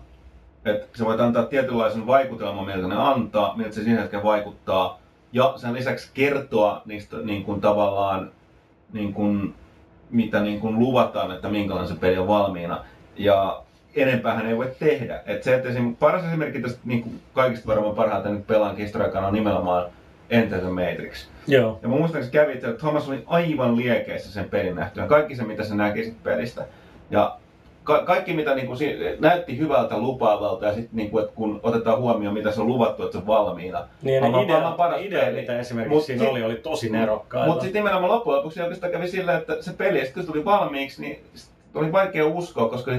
että se voit antaa tietynlaisen vaikutelman, miltä ne antaa, miltä se siinä hetkellä vaikuttaa. Ja sen lisäksi kertoa niistä niin kuin tavallaan, niin kuin, mitä niin kuin luvataan, että minkälainen se peli on valmiina. Ja enempäähän ei voi tehdä. Et se, että esim, paras esimerkki tästä niin kuin kaikista varmaan parhaiten nyt pelaan historiakaan on nimenomaan Enter the Matrix. Joo. Ja mun muistaakseni kävi, että Thomas oli aivan liekeissä sen pelin nähtyä. Kaikki se, mitä se näki sit pelistä. Ja ka- kaikki mitä niinku, si- näytti hyvältä lupaavalta ja sitten että kun otetaan huomioon mitä se on luvattu, että se on valmiina. Niin ja ne maailman ideat, paras ideat peli. mitä esimerkiksi Mut siinä sit- oli, oli tosi nerokkaita. Mutta sitten nimenomaan loppujen lopuksi oikeastaan kävi sillä, että se peli, sit kun se tuli valmiiksi, niin oli vaikea uskoa, koska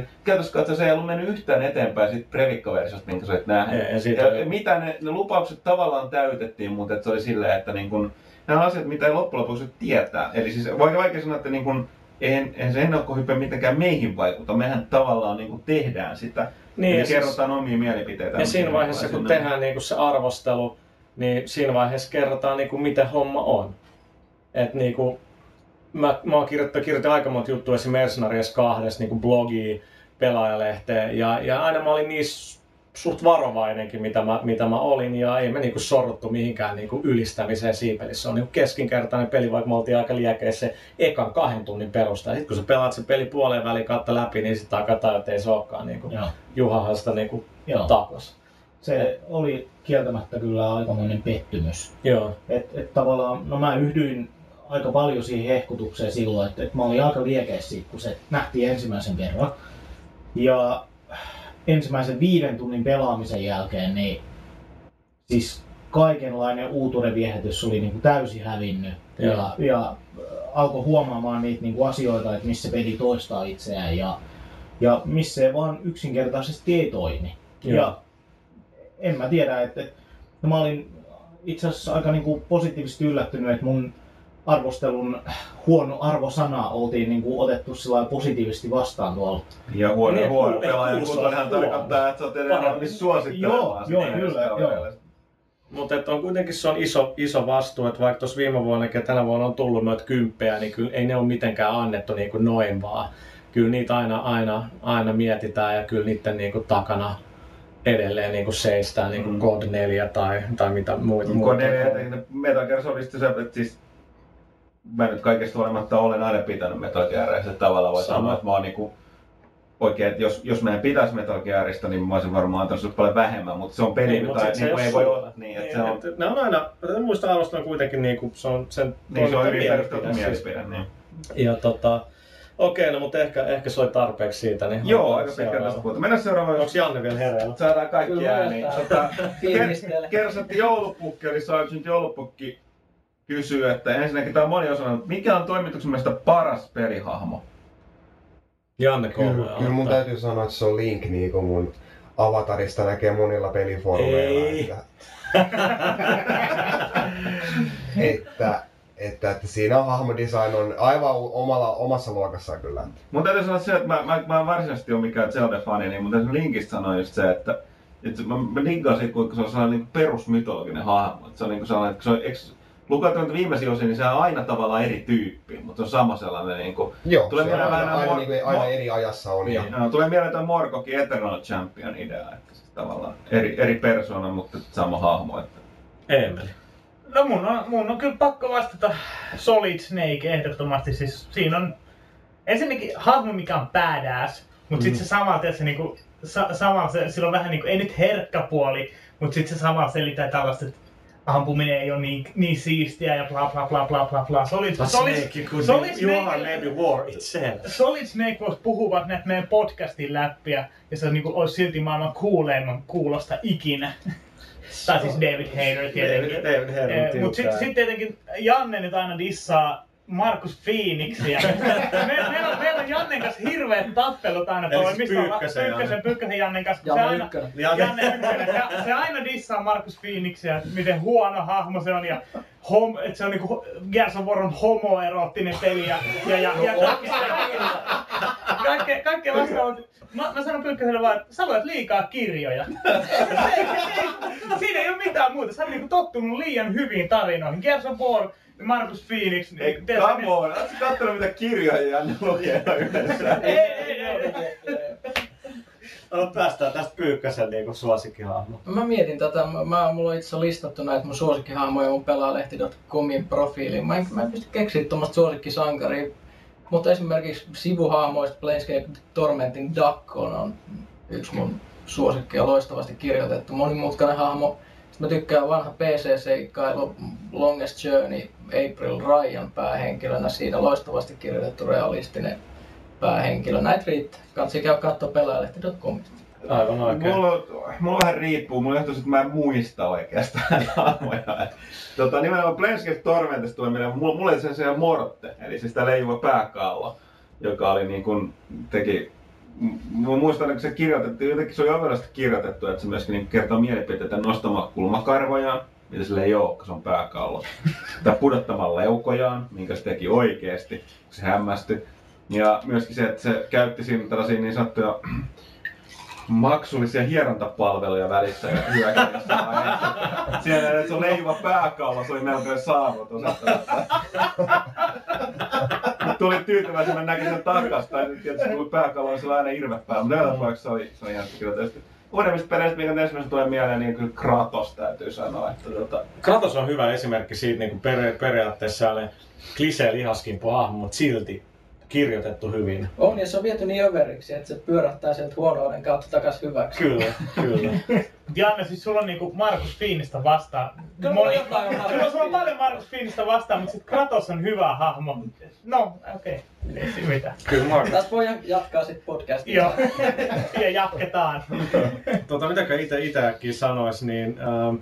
se ei ollut mennyt yhtään eteenpäin siitä previkkaversiosta, minkä sä olet nähnyt. Ei, ei siitä ja mitä ne, ne, lupaukset tavallaan täytettiin, mutta et se oli silleen, että niin kun, nämä asiat, mitä ei loppujen lopuksi tietää. Eli siis vaikka vaikea sanoa, että niin kun, eihän, eihän se ennakkohype mitenkään meihin vaikuta. Mehän tavallaan niin kun tehdään sitä. Niin, Niin, ja siis- kerrotaan omia mielipiteitä. Ja siinä vaiheessa, kun tehdään niinku se arvostelu, niin siinä vaiheessa kerrotaan, niinku, miten homma on. Et niinku, mä, mä oon kirjoittanut, kirjoitin aika monta juttua esimerkiksi Mercenaries 2 niinku blogiin, pelaajalehteen, ja, ja aina mä olin niissä suht varovainenkin, mitä mä, mitä mä olin, ja ei me niinku sorruttu mihinkään niinku ylistämiseen siinä pelissä. Se on niinku keskinkertainen peli, vaikka me oltiin aika liekeissä se ekan kahden tunnin perusta. Ja sitten kun sä pelaat sen peli puoleen väliin kautta läpi, niin sitten tajua, että ei se olekaan niinku, sitä niinku Joo. tapas. Se oli kieltämättä kyllä aikamoinen pettymys. Joo. Et, et tavallaan, no mä yhdyin aika paljon siihen hehkutukseen silloin, että, että mä olin aika liekeissä siitä, kun se nähtiin ensimmäisen kerran. Ja ensimmäisen viiden tunnin pelaamisen jälkeen, niin siis kaikenlainen uutuuden viehätys oli niin kuin täysin hävinnyt. Joo. Ja, ja äh, alkoi huomaamaan niitä niin kuin asioita, että missä peli toistaa itseään ja, ja missä se vaan yksinkertaisesti ei toimi. Joo. Ja en mä tiedä, että että- mä olin itse asiassa aika niin kuin positiivisesti yllättynyt, että mun arvostelun huono arvosana oltiin niin kuin otettu sillä positiivisesti vastaan tuolla. Ja huono, Niin, huono kuul- pelaaja kuulostaa kuntoinhan huono. tarkoittaa, että sä oot suosittelemaan Joo, joo, kyllä, kavereille. Mutta on kuitenkin se on iso, iso vastuu, että vaikka tuossa viime vuonna ja tänä vuonna on tullut noita kymppejä, niin kyllä ei ne ole mitenkään annettu niin kuin noin vaan. Kyllä niitä aina, aina, aina mietitään ja kyllä niiden niin kuin takana edelleen niin kuin seistään niin kuin Mm. God 4 tai, tai mitä muita. Muita. ne etenkin Metal Gear se, että siis mä nyt kaikesta huolimatta olen aina pitänyt Metal tavallaan voi Sama. sanoa, että mä oon niinku oikein, että jos, jos meidän pitäisi Metal Gearista, niin mä olisin varmaan antanut sulle paljon vähemmän, mutta se on peli, Niin, se niin, ei ei voi olla niin, että Niin, se on, et- ne on aina, mä muistan arvostelun kuitenkin niin kuin se on sen niin se on hyvin perusteltu mielipide. Niin. Ja tota, okei, no mutta ehkä, ehkä se oli tarpeeksi siitä. Niin Joo, aika pitkään tästä puhuta. Mennään seuraavaan, Onko Janne vielä hereillä? saadaan kaikki Kyllä ääni. yritetään. Tota. *laughs* Kersantti joulupukki, eli Sergeant joulupukki kysyy, että ensinnäkin tämä on moniosainen, mutta mikä on toimituksen mielestä paras pelihahmo? Janne kolme. Kyllä, kyllä mun täytyy sanoa, että se on Link niin kuin mun avatarista näkee monilla pelifoorumeilla. Ei. Että, *laughs* että, että, että siinä on hahmodesign on aivan omalla, omassa luokassaan kyllä. Mun täytyy sanoa se, että mä, mä, mä en varsinaisesti ole mikään Zelda-fani, niin mun täytyy Linkistä sanoa just se, että, että mä, mä diggaan siitä, kuinka se on sellainen niin perusmytologinen hahmo. Että se on niin kuin sellainen, että se on, eks, lukataan viimeisiä osia, niin se on aina tavallaan eri tyyppi, mutta se on sama sellainen niin kuin, Joo, Tulee se aina, aina, mor- niin kuin, aina eri ajassa on. Ja, No, tulee mieleen tämä Morkokin Eternal Champion idea, että siis tavallaan eri, eri persona, mutta sama hahmo. Että. Emeli. No mun on, mun on kyllä pakko vastata Solid Snake ehdottomasti. Siis siinä on ensinnäkin hahmo, mikä on badass, mutta sitten se sama, tietysti, niinku, sa, sama se, sillä on vähän niinku, ei nyt herkkä puoli, mutta sitten se sama selittää tällaista, että ampuminen ei ole niin, niin siistiä ja bla bla bla bla bla bla. Solid, Solid, Solid Snake, war itself. Solid Snake puhua vaikka näitä meidän podcastin läppiä, ja se niinku olisi silti maailman kuuleimman kuulosta ikinä. tai siis David Hayter tietenkin. David, David Herman Eh, Mutta sitten sit tietenkin Janne nyt aina dissaa Markus Phoenixia. *laughs* meillä, meillä, on, meillä on Jannen kanssa hirveät tappelut aina Eli tuolla, siis mistä Pyykkösen Janne. Pyykkösen, Pyykkösen Jannen kanssa. Janne se aina, Ykkönen. Janne Ykkönen. Se, se aina dissaa Markus Phoenixia, että miten huono hahmo se on ja hom, että se on niinku Gears of War on homoeroottinen peli ja, ja, ja, ja kaikkea, kaikkea vastaavaa. Mä, mä sanon Pyykköselle vaan, että sä luet liikaa kirjoja. *laughs* Se se Siinä ei ole mitään muuta. Sä oot niinku tottunut liian hyviin tarinoihin. Gears of War, Markus Phoenix. Ei, niin tiedätkö, come on, ootko kattonut mitä kirjoja Janne lukee yhdessä? Ei, ei, ei, ei. No, päästään tästä Pyykkäsen niinku suosikkihahmo. Mä mietin tätä, mä, mä, mulla on itse asiassa listattu näitä mun suosikkihahmoja mun pelaalehti.comin profiiliin. Mä en, mä en pysty keksiä tuommoista suosikkisankaria, mutta esimerkiksi sivuhahmoista Planescape Tormentin Duck on, on yksi mun suosikki ja loistavasti kirjoitettu monimutkainen hahmo. Sitten mä tykkään vanha PC-seikkailu Longest Journey April Ryan päähenkilönä siinä loistavasti kirjoitettu realistinen päähenkilö. Näitä riittää. Kansi käy katsoa pelaajalehti.comista. Aivan oikein. Mulla, on- mulla vähän riippuu, mulla johtuu, että mä en muista oikeastaan *laughs* hahmoja. Tota, nimenomaan Planescape Tormentista tulee mieleen, mulla, mulla oli sen se Morte, eli siis tää leijuva pääkallo, joka oli niin kuin, teki Mä muistan, että se kirjoitettiin, jotenkin se oli ovelasti kirjoitettu, että se myöskin niin kertoo mielipiteitä nostamalla kulmakarvojaan, mitä sille ei ole, se on pääkallo. Tai pudottamalla leukojaan, minkä se teki oikeesti, kun se hämmästyi. Ja myöskin se, että se käytti siinä tällaisia niin sanottuja maksullisia hierontapalveluja välissä ja vaiheessa. Siellä että se on leijuva pääkallo, se oli melkoinen saavutus. Tuli tyytyväisen, mä näkin sen takasta, tai tietysti kun pääkallo on sillä aina irve päällä, mutta joka tapauksessa se oli, se oli ihan kyllä tietysti. Uudemmista peleistä, mikä ensimmäisenä tulee mieleen, niin kyllä Kratos täytyy sanoa, että tota, Kratos on hyvä esimerkki siitä niin kuin peri- periaatteessa klisee lihaskimpo hahmo, mutta silti kirjoitettu hyvin. On, ja se on viety niin överiksi, että se pyörähtää sieltä huonouden kautta takas hyväksi. Kyllä, kyllä. *laughs* Janne, siis sulla on niinku Markus Fiinistä vastaan. Kyllä Moni, jotain on Markus sulla, sulla on paljon Markus Fiinistä vastaan, mutta sitten Kratos on hyvä hahmo. No, okei. Okay. Ei mitään. Kyllä Mark. Tässä voi jatkaa sitten podcastia. Joo. *laughs* ja jatketaan. Tota, mitäkään itse itsekin sanois, niin ähm,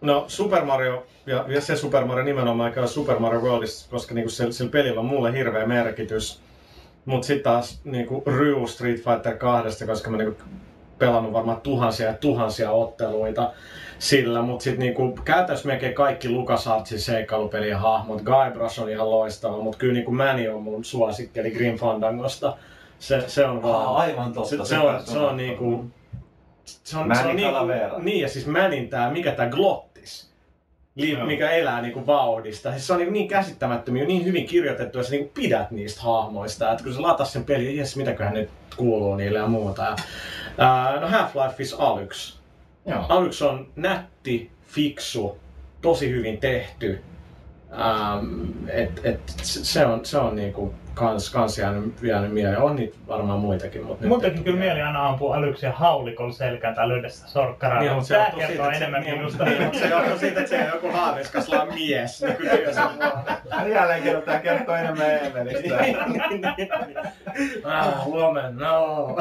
no Super Mario ja, ja se Super Mario nimenomaan, eikä ole Super Mario Worldissa, koska niinku sillä, sillä pelillä on mulle hirveä merkitys. Mut sitten taas niinku Ryu Street Fighter 2, koska mä niinku pelannut varmaan tuhansia ja tuhansia otteluita sillä, mutta sitten niinku, käytännössä melkein kaikki LucasArtsin seikkailupelien hahmot, Guybrush on ihan loistava, mutta kyllä niinku Manny on mun suosikkeli Grim Fandangosta. Se, se on vaan... Aa, aivan totta, Se, se se, on, se on niinku... Se on, Manny se on niinku, niin, ja siis Mänin tää, mikä tää Glottis, li, mikä elää niinku vauhdista. Siis se on niinku niin käsittämättömiä, niin hyvin kirjoitettu, ja sä niinku pidät niistä hahmoista. Että kun sä latas sen pelin, jes, mitäköhän nyt kuuluu niille ja muuta. Ja, ää, no Half-Life is Alyx. Joo. Alyx on nätti, fiksu, tosi hyvin tehty. Ähm, et, et, se on, se on niinku kans, kans jäänyt, jäänyt mieleen. On niitä varmaan muitakin. Mutta teki kyllä mieli aina ampua älyksiä haulikolla selkään tai lyödä sitä sorkkaraa. Niin, Niin, mutta se siitä, kertoo se- enemmän niin, minusta. Niin, mutta se johtuu siitä, että se on joku haaveiskaslaan mies. Niin kuin työssä jälleen kerran tämä kertoo enemmän Eemelistä. Ah, woman, no.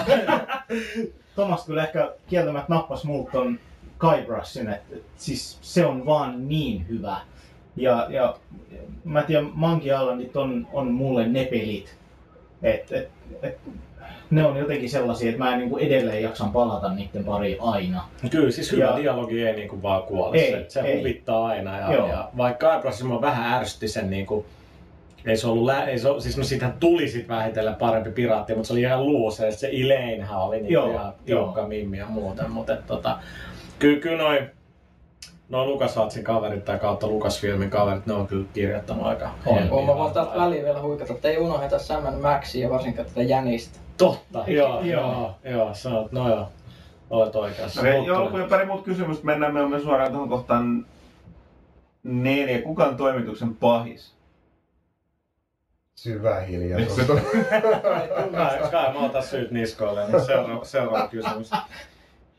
Thomas kyllä ehkä kieltämättä nappas muut ton Guybrusin, että et siis se on vaan niin hyvä. Ja, ja mä tiedän, Monkey Islandit on, on mulle ne pelit. Et, et, et, ne on jotenkin sellaisia, että mä en niinku edelleen jaksan palata niiden pariin aina. Kyllä, siis hyvä Ja- dialogi ei niinku vaan kuole. Ei, se, se ei. huvittaa aina. Ja, Joo. ja vaikka Guybrush mua vähän ärsytti sen niinku, ei se ollut, lä- ei se, siis no siitähän tuli sit vähitellen parempi piraatti, mutta se oli ihan luuse, se Elainehän oli niinku Joo, ihan tiukka mimmi ja muuten, mutta tota, kyllä, kyllä noin No LucasArtsin kaverit tai kautta Lucasfilmin kaverit, ne on kyllä kirjoittanut aika on. Mä voin täältä väliin vielä huikata, että ei unohdeta Sam Maxia ja varsinkaan tätä Jänistä. Totta, joo, Joo. joo, joo, sanot, no joo, olet oikeassa. Mutta- joo, ja pari muuta kysymystä. Mennään me olemme suoraan tuohon kohtaan neljä. Kuka on toimituksen pahis? Syvä hiljaisuus. Kai, kai mä otan syyt niskoille, niin seuraava, seuraava kysymys.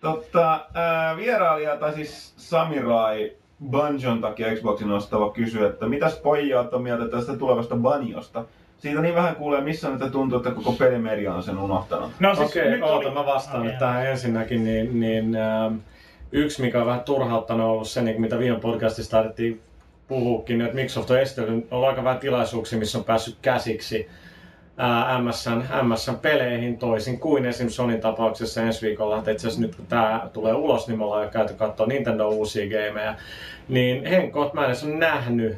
Totta, ää, vierailija, tai siis Samurai Bungeon takia Xboxin ostava kysyy, että mitäs pojat on mieltä tästä tulevasta Banjosta? Siitä niin vähän kuulee, missä nyt tuntuu, että koko pelimedia on sen unohtanut. No siis Okei, nyt oota, oli- mä vastaan Okei, nyt tähän ensinnäkin, niin, niin ähm, yksi mikä on vähän turhauttanut on ollut se, niin, mitä viime podcastissa taidettiin puhuukin, että Microsoft on esitellyt, on aika vähän tilaisuuksia, missä on päässyt käsiksi ää, MSN, MSN peleihin toisin kuin esim. Sonin tapauksessa ensi viikolla, että itse asiassa nyt kun tämä tulee ulos, niin me ollaan jo käyty katsoa Nintendo uusia gameja, niin Henkot mä en edes ole nähnyt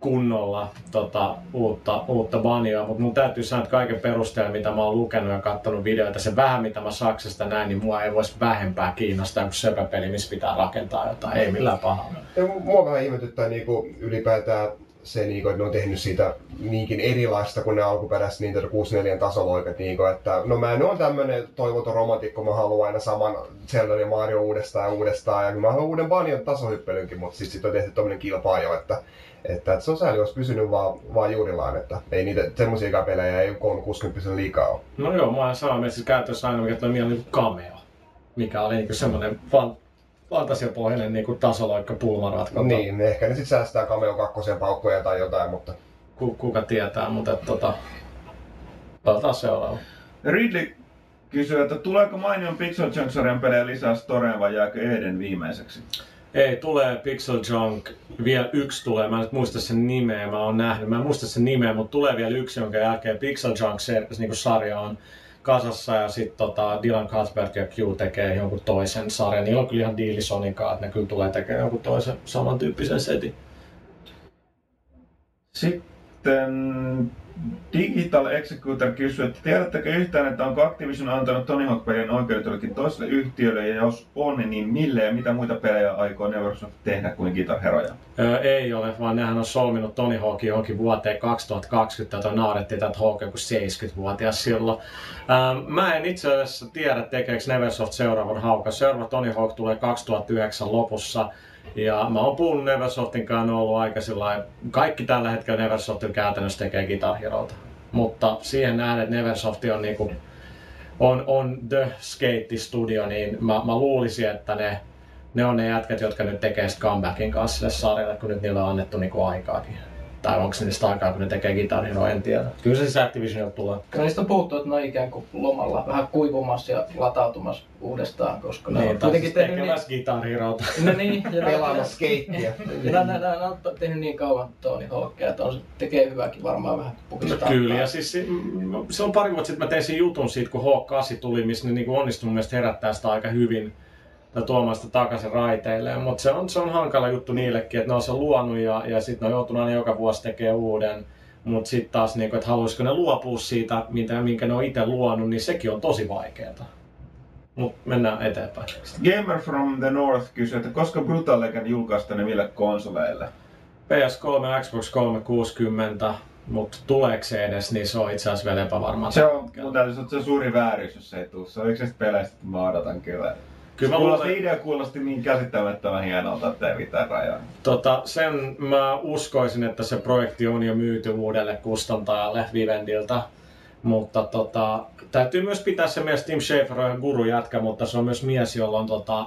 kunnolla tota, uutta, uutta banjoa, mutta mun täytyy sanoa, että kaiken perusteella, mitä mä oon lukenut ja katsonut videoita, se vähän mitä mä Saksasta näin, niin mua ei voisi vähempää kiinnostaa kuin söpöpeli, missä pitää rakentaa jotain, ei millään pahalla. Mua vähän ihmetyttää niinku ylipäätään se, niinku, että ne on tehnyt siitä niinkin erilaista kuin ne alkuperäiset Nintendo 64 tasoloikat. Niinku, että no mä en ole tämmönen toivoton romantikko, mä haluan aina saman Zelda ja Mario uudestaan ja uudestaan. Ja mä haluan uuden Banjon tasohyppelynkin, mutta sitten sit on tehty tommonen kilpaa jo, että, että, että on sääli, olisi pysynyt vaan, vaan juurillaan, että ei niitä semmosia pelejä ei 360 liikaa ole. No joo, mua on sama, siis käytössä aina mikä tuli mieleen niin cameo, mikä oli niin semmoinen fan, fantasiapohjainen niin kuin tasoloikka pulmaratko. Niin, ehkä ne sitten säästää Cameo 2 paukkoja tai jotain, mutta Ku, kuka tietää, mutta et, tota, Otetaan seuraava. Ridley kysyy, että tuleeko mainion Pixel Junk-sarjan pelejä lisää storeen vai jääkö Eden viimeiseksi? Ei, tulee Pixel Junk, vielä yksi tulee, mä en nyt muista sen nimeä, mä oon nähnyt, mä en muista sen nimeä, mutta tulee vielä yksi, jonka jälkeen Pixel Junk ser, niin sarja on kasassa ja sitten tota Dylan Cuthbert ja Q tekee jonkun toisen sarjan. Niillä on kyllä ihan diili Sonin kanssa, että ne kyllä tulee tekemään jonkun toisen samantyyppisen setin. Sitten Digital Executor kysyy, että tiedättekö yhtään, että onko Activision antanut Tony Hawk-pelien oikeudet jollekin toiselle yhtiölle, ja jos on, niin mille ja mitä muita pelejä aikoo Neversoft tehdä kuin Guitar Heroja? Öö, ei ole, vaan nehän on solminut Tony Hawkin johonkin vuoteen 2020, jota naurettiin tätä Hawk joku 70-vuotias silloin. Öö, mä en itse asiassa tiedä, tekeekö Neversoft seuraavan haukan. Seuraava Tony Hawk tulee 2009 lopussa. Ja mä oon puhunut Neversoftin kanssa, on ollut aika sillai, kaikki tällä hetkellä Neversoftin käytännössä tekee Guitar. Mutta siihen näen, että Neversoft on niinku, on, on The Skate Studio, niin mä, mä luulisin, että ne, ne on ne jätkät, jotka nyt tekee comebackin kanssa sille sarjalle, kun nyt niillä on annettu niinku aikaakin. Tai onko se niistä aikaa, kun ne tekee Guitar Hero, en tiedä. Kyllä se siis Activisionilta tulee. Kyllä niistä on puhuttu, että ne on ikään kuin lomalla vähän kuivumassa ja latautumassa uudestaan, koska ne Niin, on kuitenkin siis tehnyt niin... Herota. *laughs* No niin, ja ne- Pelaamassa skeittiä. *laughs* Nämä, nämä on tehnyt niin kauan Tony Hawkia, että on, se tekee hyvääkin varmaan vähän No pukistaa. kyllä, ja siis se- se on pari vuotta sitten mä tein sen jutun siitä, kun H8 tuli, missä ne niinku onnistui mun mielestä herättää sitä aika hyvin ja tuomaan sitä takaisin raiteille. Mutta se on, se on hankala juttu niillekin, että ne on sen luonut ja, ja sitten ne on joutunut aina joka vuosi tekemään uuden. Mutta sitten taas, niinku, että haluaisiko ne luopua siitä, mitä, minkä ne on itse luonut, niin sekin on tosi vaikeaa. Mutta mennään eteenpäin. Gamer from the North kysyy, että koska Brutal Legend julkaistaan ne millä konsoleille? PS3, Xbox 360, mutta tuleeko se edes, niin se on itse asiassa vielä epävarmaa. Se on, että se on suuri vääryys, jos se ei tule. Se on yksi peleistä, että mä odotan kyllä. Kyllä mä kuulosti, luulen- idea kuulosti niin käsittämättömän hienolta, että ei mitään rajaa. Tota, sen mä uskoisin, että se projekti on jo myyty uudelle kustantajalle Vivendiltä. Mutta tota, täytyy myös pitää se mies Tim Schafer on guru jätkä, mutta se on myös mies, jolla on, tota,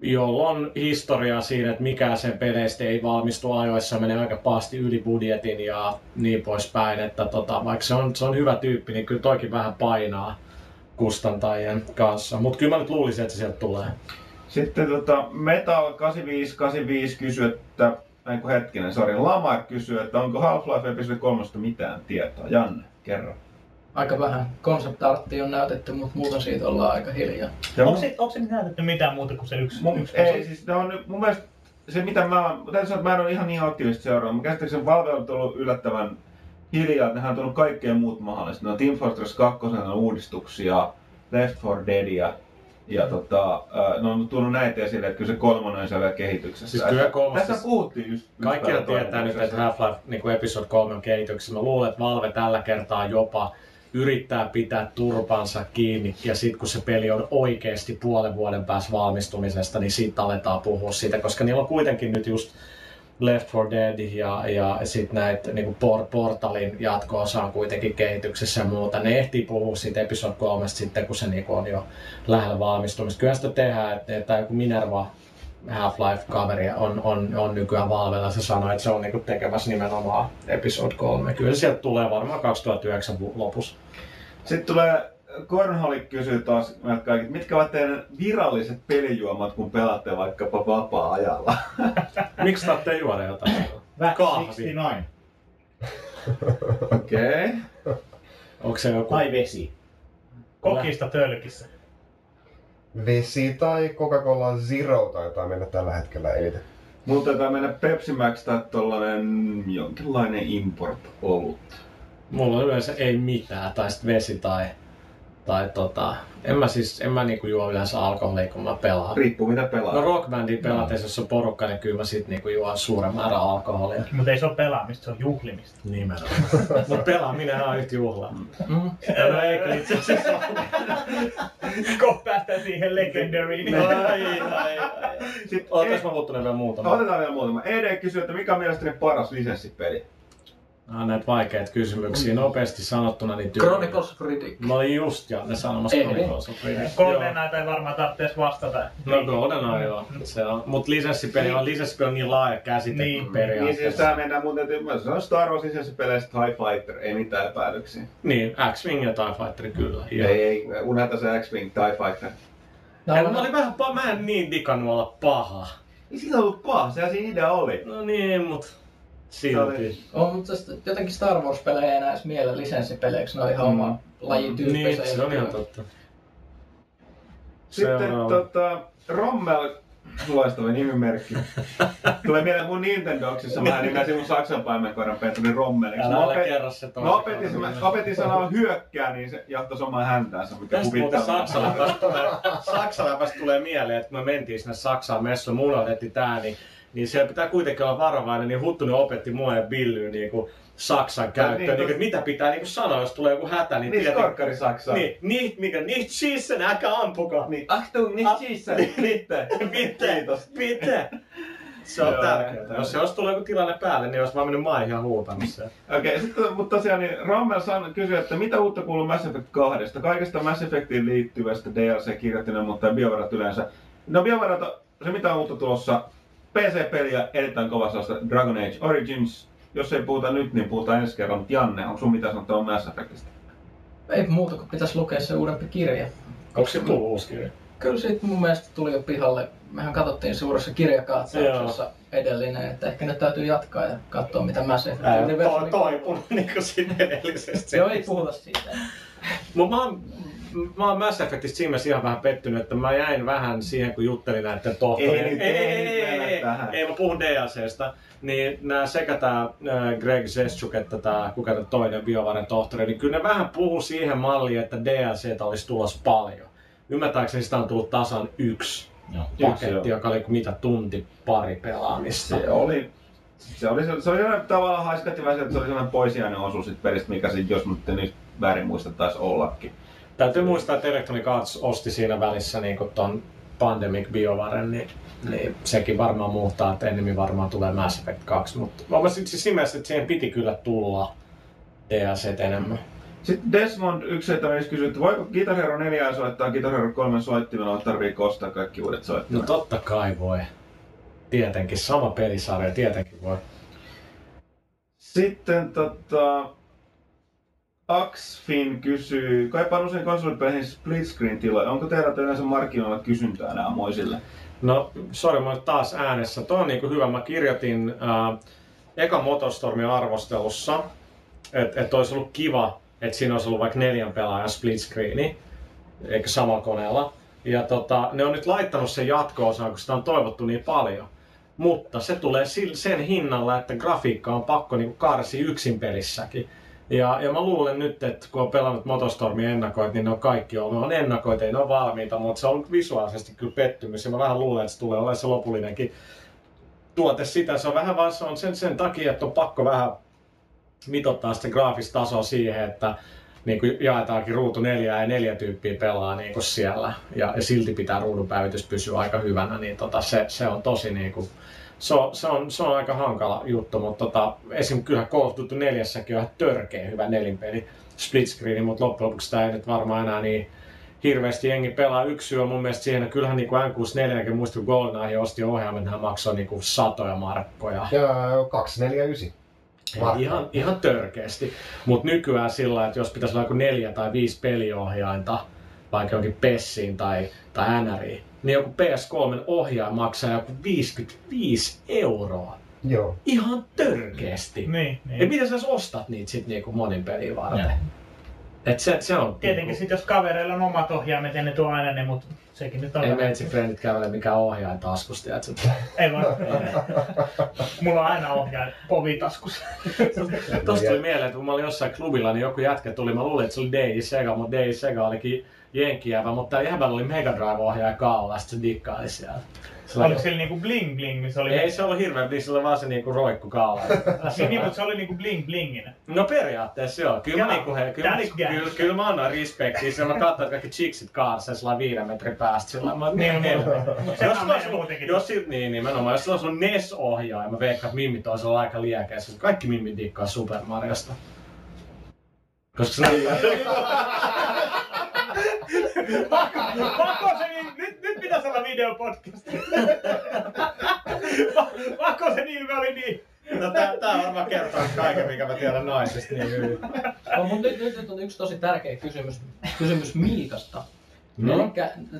jolla on historiaa siinä, että mikä sen peleistä ei valmistu ajoissa, menee aika pahasti yli budjetin ja niin poispäin. Että tota, vaikka se on, se on hyvä tyyppi, niin kyllä toikin vähän painaa kustantajien kanssa. Mutta kyllä mä nyt luulisin, että se sieltä tulee. Sitten tota, Metal 8585 kysyy, että ei kun hetkinen, sori, Lamar kysyy, että onko Half-Life Episode 3 mitään tietoa? Janne, kerro. Aika vähän. Concept arttia on näytetty, mutta muuten siitä ollaan aika hiljaa. Ja Onko se, onko se nyt näytetty mitään muuta kuin se yksi? mun, yksi ei, siis ne on mun mielestä se mitä mä oon, täytyy sanoa, että mä en ole ihan niin aktiivisesti seurannut. Mä käsittääkseni Valve on tullut yllättävän hiljaa, että nehän on tullut kaikkea muut mahdollista. Ne on Team Fortress 2, ne on uudistuksia, Left 4 Deadia, ja tota, äh, ne on tullut näitä esille, että kyllä se kolmonen on siellä kehityksessä. Siis kyllä kolmas- Tässä puhuttiin just... täällä tietää nyt, että. Half-Life niin Episode 3 on kehityksessä. Mä luulen, että Valve tällä kertaa jopa yrittää pitää turpansa kiinni ja sitten kun se peli on oikeasti puolen vuoden päässä valmistumisesta, niin siitä aletaan puhua siitä, koska niillä on kuitenkin nyt just Left 4 Dead ja, ja sitten näitä niin por, Portalin jatko-osa on kuitenkin kehityksessä ja muuta. Ne ehtii puhua siitä episode 3 sitten, kun se niin on jo lähellä valmistumista. Kyllä sitä tehdään, että, että joku Minerva Half-Life-kaveri on, on, on nykyään Valvella. Se sanoi, että se on niinku tekemässä nimenomaan Episode 3. Kyllä sieltä tulee varmaan 2009 vu- lopussa. Sitten tulee Cornholik kysyy taas meiltä kaikki, mitkä ovat teidän viralliset pelijuomat, kun pelaatte vaikkapa vapaa-ajalla? *laughs* Miksi tarvitsee juoda jotain? Kahvi. 69. Okei. Okay. Onko se joku... Tai vesi. Kokista tölkissä. Vesi tai Coca-Cola Zero taitaa mennä tällä hetkellä eniten. Mulla taitaa mennä Pepsi Max tai tollanen jonkinlainen import-olut. Mulla on yleensä ei mitään, tai sitten vesi tai... Tai tota... En mä siis, en mä niinku juo yleensä alkoholia, kun mä pelaan. Riippuu mitä pelaa. No rockbandin pelatessa, jos on porukka, niin kyllä mä sit niinku juon suuren määrän alkoholia. Mutta ei se ole pelaamista, se on juhlimista. Nimenomaan. *laughs* Mut pelaaminenhan on yhtä juhlaa. Mm. No eikö itse asiassa ole? *laughs* Kohta päästään siihen legendariin. Ai, ai, ai. Sitten Ootas mä muuttunut vielä muutama. Otetaan vielä muutama. ED kysyy, että mikä on mielestäni paras lisenssipeli? Nämä on näitä vaikeita kysymyksiä. Nopeasti sanottuna niin tyyli. Chronicles of Riddick. Mä olin just ja ne sanomassa Ei, Chronicles of Riddick. GoldenEye ei varmaan tarvitsisi vastata. No GoldenEye joo. Se on, mut lisenssipeli on, lisenssipeli on niin laaja käsite Niin. Niin siis periaatteessa. tää mennään muuten, että mä sanon Star Wars lisenssipeleissä TIE Fighter, ei mitään epäilyksiä. Niin, X-Wing ja TIE Fighter kyllä. Ei, Joo. ei, unohda se X-Wing TIE Fighter. Ja mä olin vähän, mä en niin digannut olla paha. Ei siinä ollut paha, sehän siinä idea oli. No niin, mut silti. On, mutta tästä jotenkin Star Wars-pelejä ei enää edes miele lisenssipeleiksi, ne on ihan oma lajityyppensä. Niin, se on ihan totta. Sitten tota, Rommel, loistava nimimerkki. *laughs* Tulee mieleen mun Nintendoksissa, mä nimesin mun saksan paimenkoiran Petri Rommeliksi. Älä, Mä, opet- kerro se mä toisen opetin, mä opetin sanaa hyökkää, niin se jahtaisi omaa häntäänsä, mikä Tästä muuten huvittaa. Saksaläpästä tulee, Saksaläpästä tulee mieleen, että kun me mentiin sinne Saksaan messuun, mulla otettiin tää, niin, niin siellä pitää kuitenkin olla varovainen, niin Huttunen opetti mua ja Billyyn niin kuin Saksan käyttöön, niin, niin, niin, mitä pitää niin kuin sanoa, jos tulee joku hätä, niin, Niin, tietenkin- skorkkari Saksaa. Niin, niin, mikä, nicht schießen, älkää ampukaa. Niin, Achtung, nicht schießen. Bitte. Bitte, Kiitos. bitte. Se on tärkeää. Jos, jos tulee joku tilanne päälle, niin olisi vaan mennyt maihin ja huutanut sen. Okei, sitten, mutta tosiaan niin Rommel san, kysyi, että mitä uutta kuuluu Mass Effect 2? Kaikesta Mass Effectiin liittyvästä DLC-kirjoittimena, mutta biovarat yleensä. No biovarat, se mitä on uutta tulossa, PC-peliä erittäin kovassa Dragon Age Origins. Jos ei puhuta nyt, niin puhutaan ensi kerran. Mutta Janne, onko sun mitään sanottavaa Mass Effectista? Ei muuta kuin pitäisi lukea se uudempi kirja. Onko se tullut uusi kirja? Kyllä siitä mun mielestä tuli jo pihalle. Mehän katsottiin suuressa kirjakatsauksessa edellinen, että ehkä nyt täytyy jatkaa ja katsoa mitä Mass Effect Ää, Universumi- to, toipunut niin kuin siinä edellisestä. Joo, ei puhuta siitä. Mut mä oon, mä oon Mass Effectista siinä mielessä ihan vähän pettynyt, että mä jäin vähän siihen, kun juttelin näiden tohtorien. Ei ei, ei ei, ei, ei, tähän. ei, mä puhun DLCstä. Niin nää sekä tää ää, Greg Zeschuk että tää, kuka tää toinen biovaren tohtori, niin kyllä ne vähän puhuu siihen malliin, että DLCtä olisi tulossa paljon. Ymmärtääkseni sitä on tullut tasan yksi Joo. paketti, joka oli mitä tunti pari pelaamista. Se oli, se oli, se oli sellainen tavallaan haiskatti vähän se, että se oli sellainen poisiainen osuus sit pelistä, mikä sit, jos nyt nyt väärin muista, taisi ollakin. Täytyy muistaa, että Electronic Arts osti siinä välissä niin ton Pandemic BioVaren, niin, niin sekin varmaan muuttaa, että enemmän varmaan tulee Mass Effect 2. Mutta mä olisin siis siinä mielessä, että siihen piti kyllä tulla DLC enemmän. Sitten Desmond 175 kysyy, että voiko Guitar Hero 4 soittaa Guitar Hero 3 soittimella, vai tarviiko ostaa kaikki uudet No soittimet? totta kai voi. Tietenkin, sama pelisarja, tietenkin voi. Sitten tota... Axfin kysyy, kaipaan usein konsolipeleihin split screen tiloja. Onko teillä yleensä markkinoilla kysyntää nämä moisille? No, sori, mä taas äänessä. Tuo on niinku hyvä. Mä kirjoitin äh, eka Motorstormin arvostelussa, että et olisi ollut kiva, että siinä olisi ollut vaikka neljän pelaajan split screeni, eikä samalla koneella. Ja tota, ne on nyt laittanut sen jatko-osaan, kun sitä on toivottu niin paljon. Mutta se tulee sen hinnalla, että grafiikka on pakko niinku karsi yksin pelissäkin. Ja, ja mä luulen nyt, että kun on pelannut Motostormin ennakoit, niin ne on kaikki ollut. Ne on ennakoit, ei ne ole valmiita, mutta se on visuaalisesti kyllä pettymys. Ja mä vähän luulen, että se tulee olemaan se lopullinenkin tuote sitä. Se on vähän vaan se on sen, sen takia, että on pakko vähän mitottaa sitä graafista tasoa siihen, että niin kuin jaetaankin ruutu neljää ja neljä tyyppiä pelaa niin kuin siellä. Ja, ja silti pitää ruudun päivitys pysyä aika hyvänä, niin tota, se, se on tosi niin kuin, se on, se, on, se on aika hankala juttu, mutta tota, esim. kyllä Call of Duty 4 on ihan törkeä hyvä nelinpeli split screen, mutta loppujen lopuksi tämä ei nyt varmaan enää niin hirveästi jengi pelaa. Yksi syy on mun mielestä siihen, että kyllähän niin kuin N64, muista kun GoldenEye osti ohjaimen, hän maksoi niin kuin satoja markkoja. Ja 249. Markka. Ihan, ihan törkeästi. Mutta nykyään sillä, että jos pitäisi olla joku neljä tai viisi peliohjainta, vaikka jonkin PESSiin tai, tai NRiin, niin joku PS3 ohjaaja maksaa joku 55 euroa. Joo. Ihan törkeästi. Niin, Ja niin. miten sä ostat niitä sit niinku monin peliin varten? Joo. Et se, se on... Tietenkin sit jos kavereilla on omat ohjaimet, ei ne tuo aina ne, mutta sekin nyt on... Ei meitsi frendit kävele mikään ohjaaja taskusta, tiedätkö? Ei vaan. *laughs* Mulla on aina ohjain povi taskussa. Tosta tuli mieleen, että kun mä olin jossain klubilla, niin joku jätkä tuli, mä luulin, että se oli DJ Sega, mutta DJ Sega olikin jenkijävä, mutta jäbällä oli Mega Drive-ohjaaja kaula, sit se dikkaili siellä. Se oli- Oliko sillä niinku bling bling, niin se oli... Ei se ollut hirveä, niin se oli vaan se niinku roikku kaula. *laughs* Niin, niin, mutta se oli niinku bling blinginen. No periaatteessa joo. Kyllä mä, niinku, he, kyllä, niinku, gas. kyllä, kyllä mä annan respektiä. Sillä mä katsoin, että kaikki chicksit kaarsa sellainen viiden metrin päästä sillä. Mä Niin, niin, sehän jos, on jos, niin, nimenomaan, jos sulla olisi ollut NES-ohjaaja, mä veikkaan, että mimmit olisi ollut aika liekeessä. Kaikki mimmit dikkaa Super Mariosta. Koska se *laughs* se, niin, nyt, nyt pitäisi olla videopodcast. *laughs* Pakko se ilme oli niin. No, tää, tää varmaan kertoo kaiken, mikä mä tiedän naisista niin hyvin. No, mutta nyt, nyt, nyt on yksi tosi tärkeä kysymys, kysymys Miikasta. No. Eli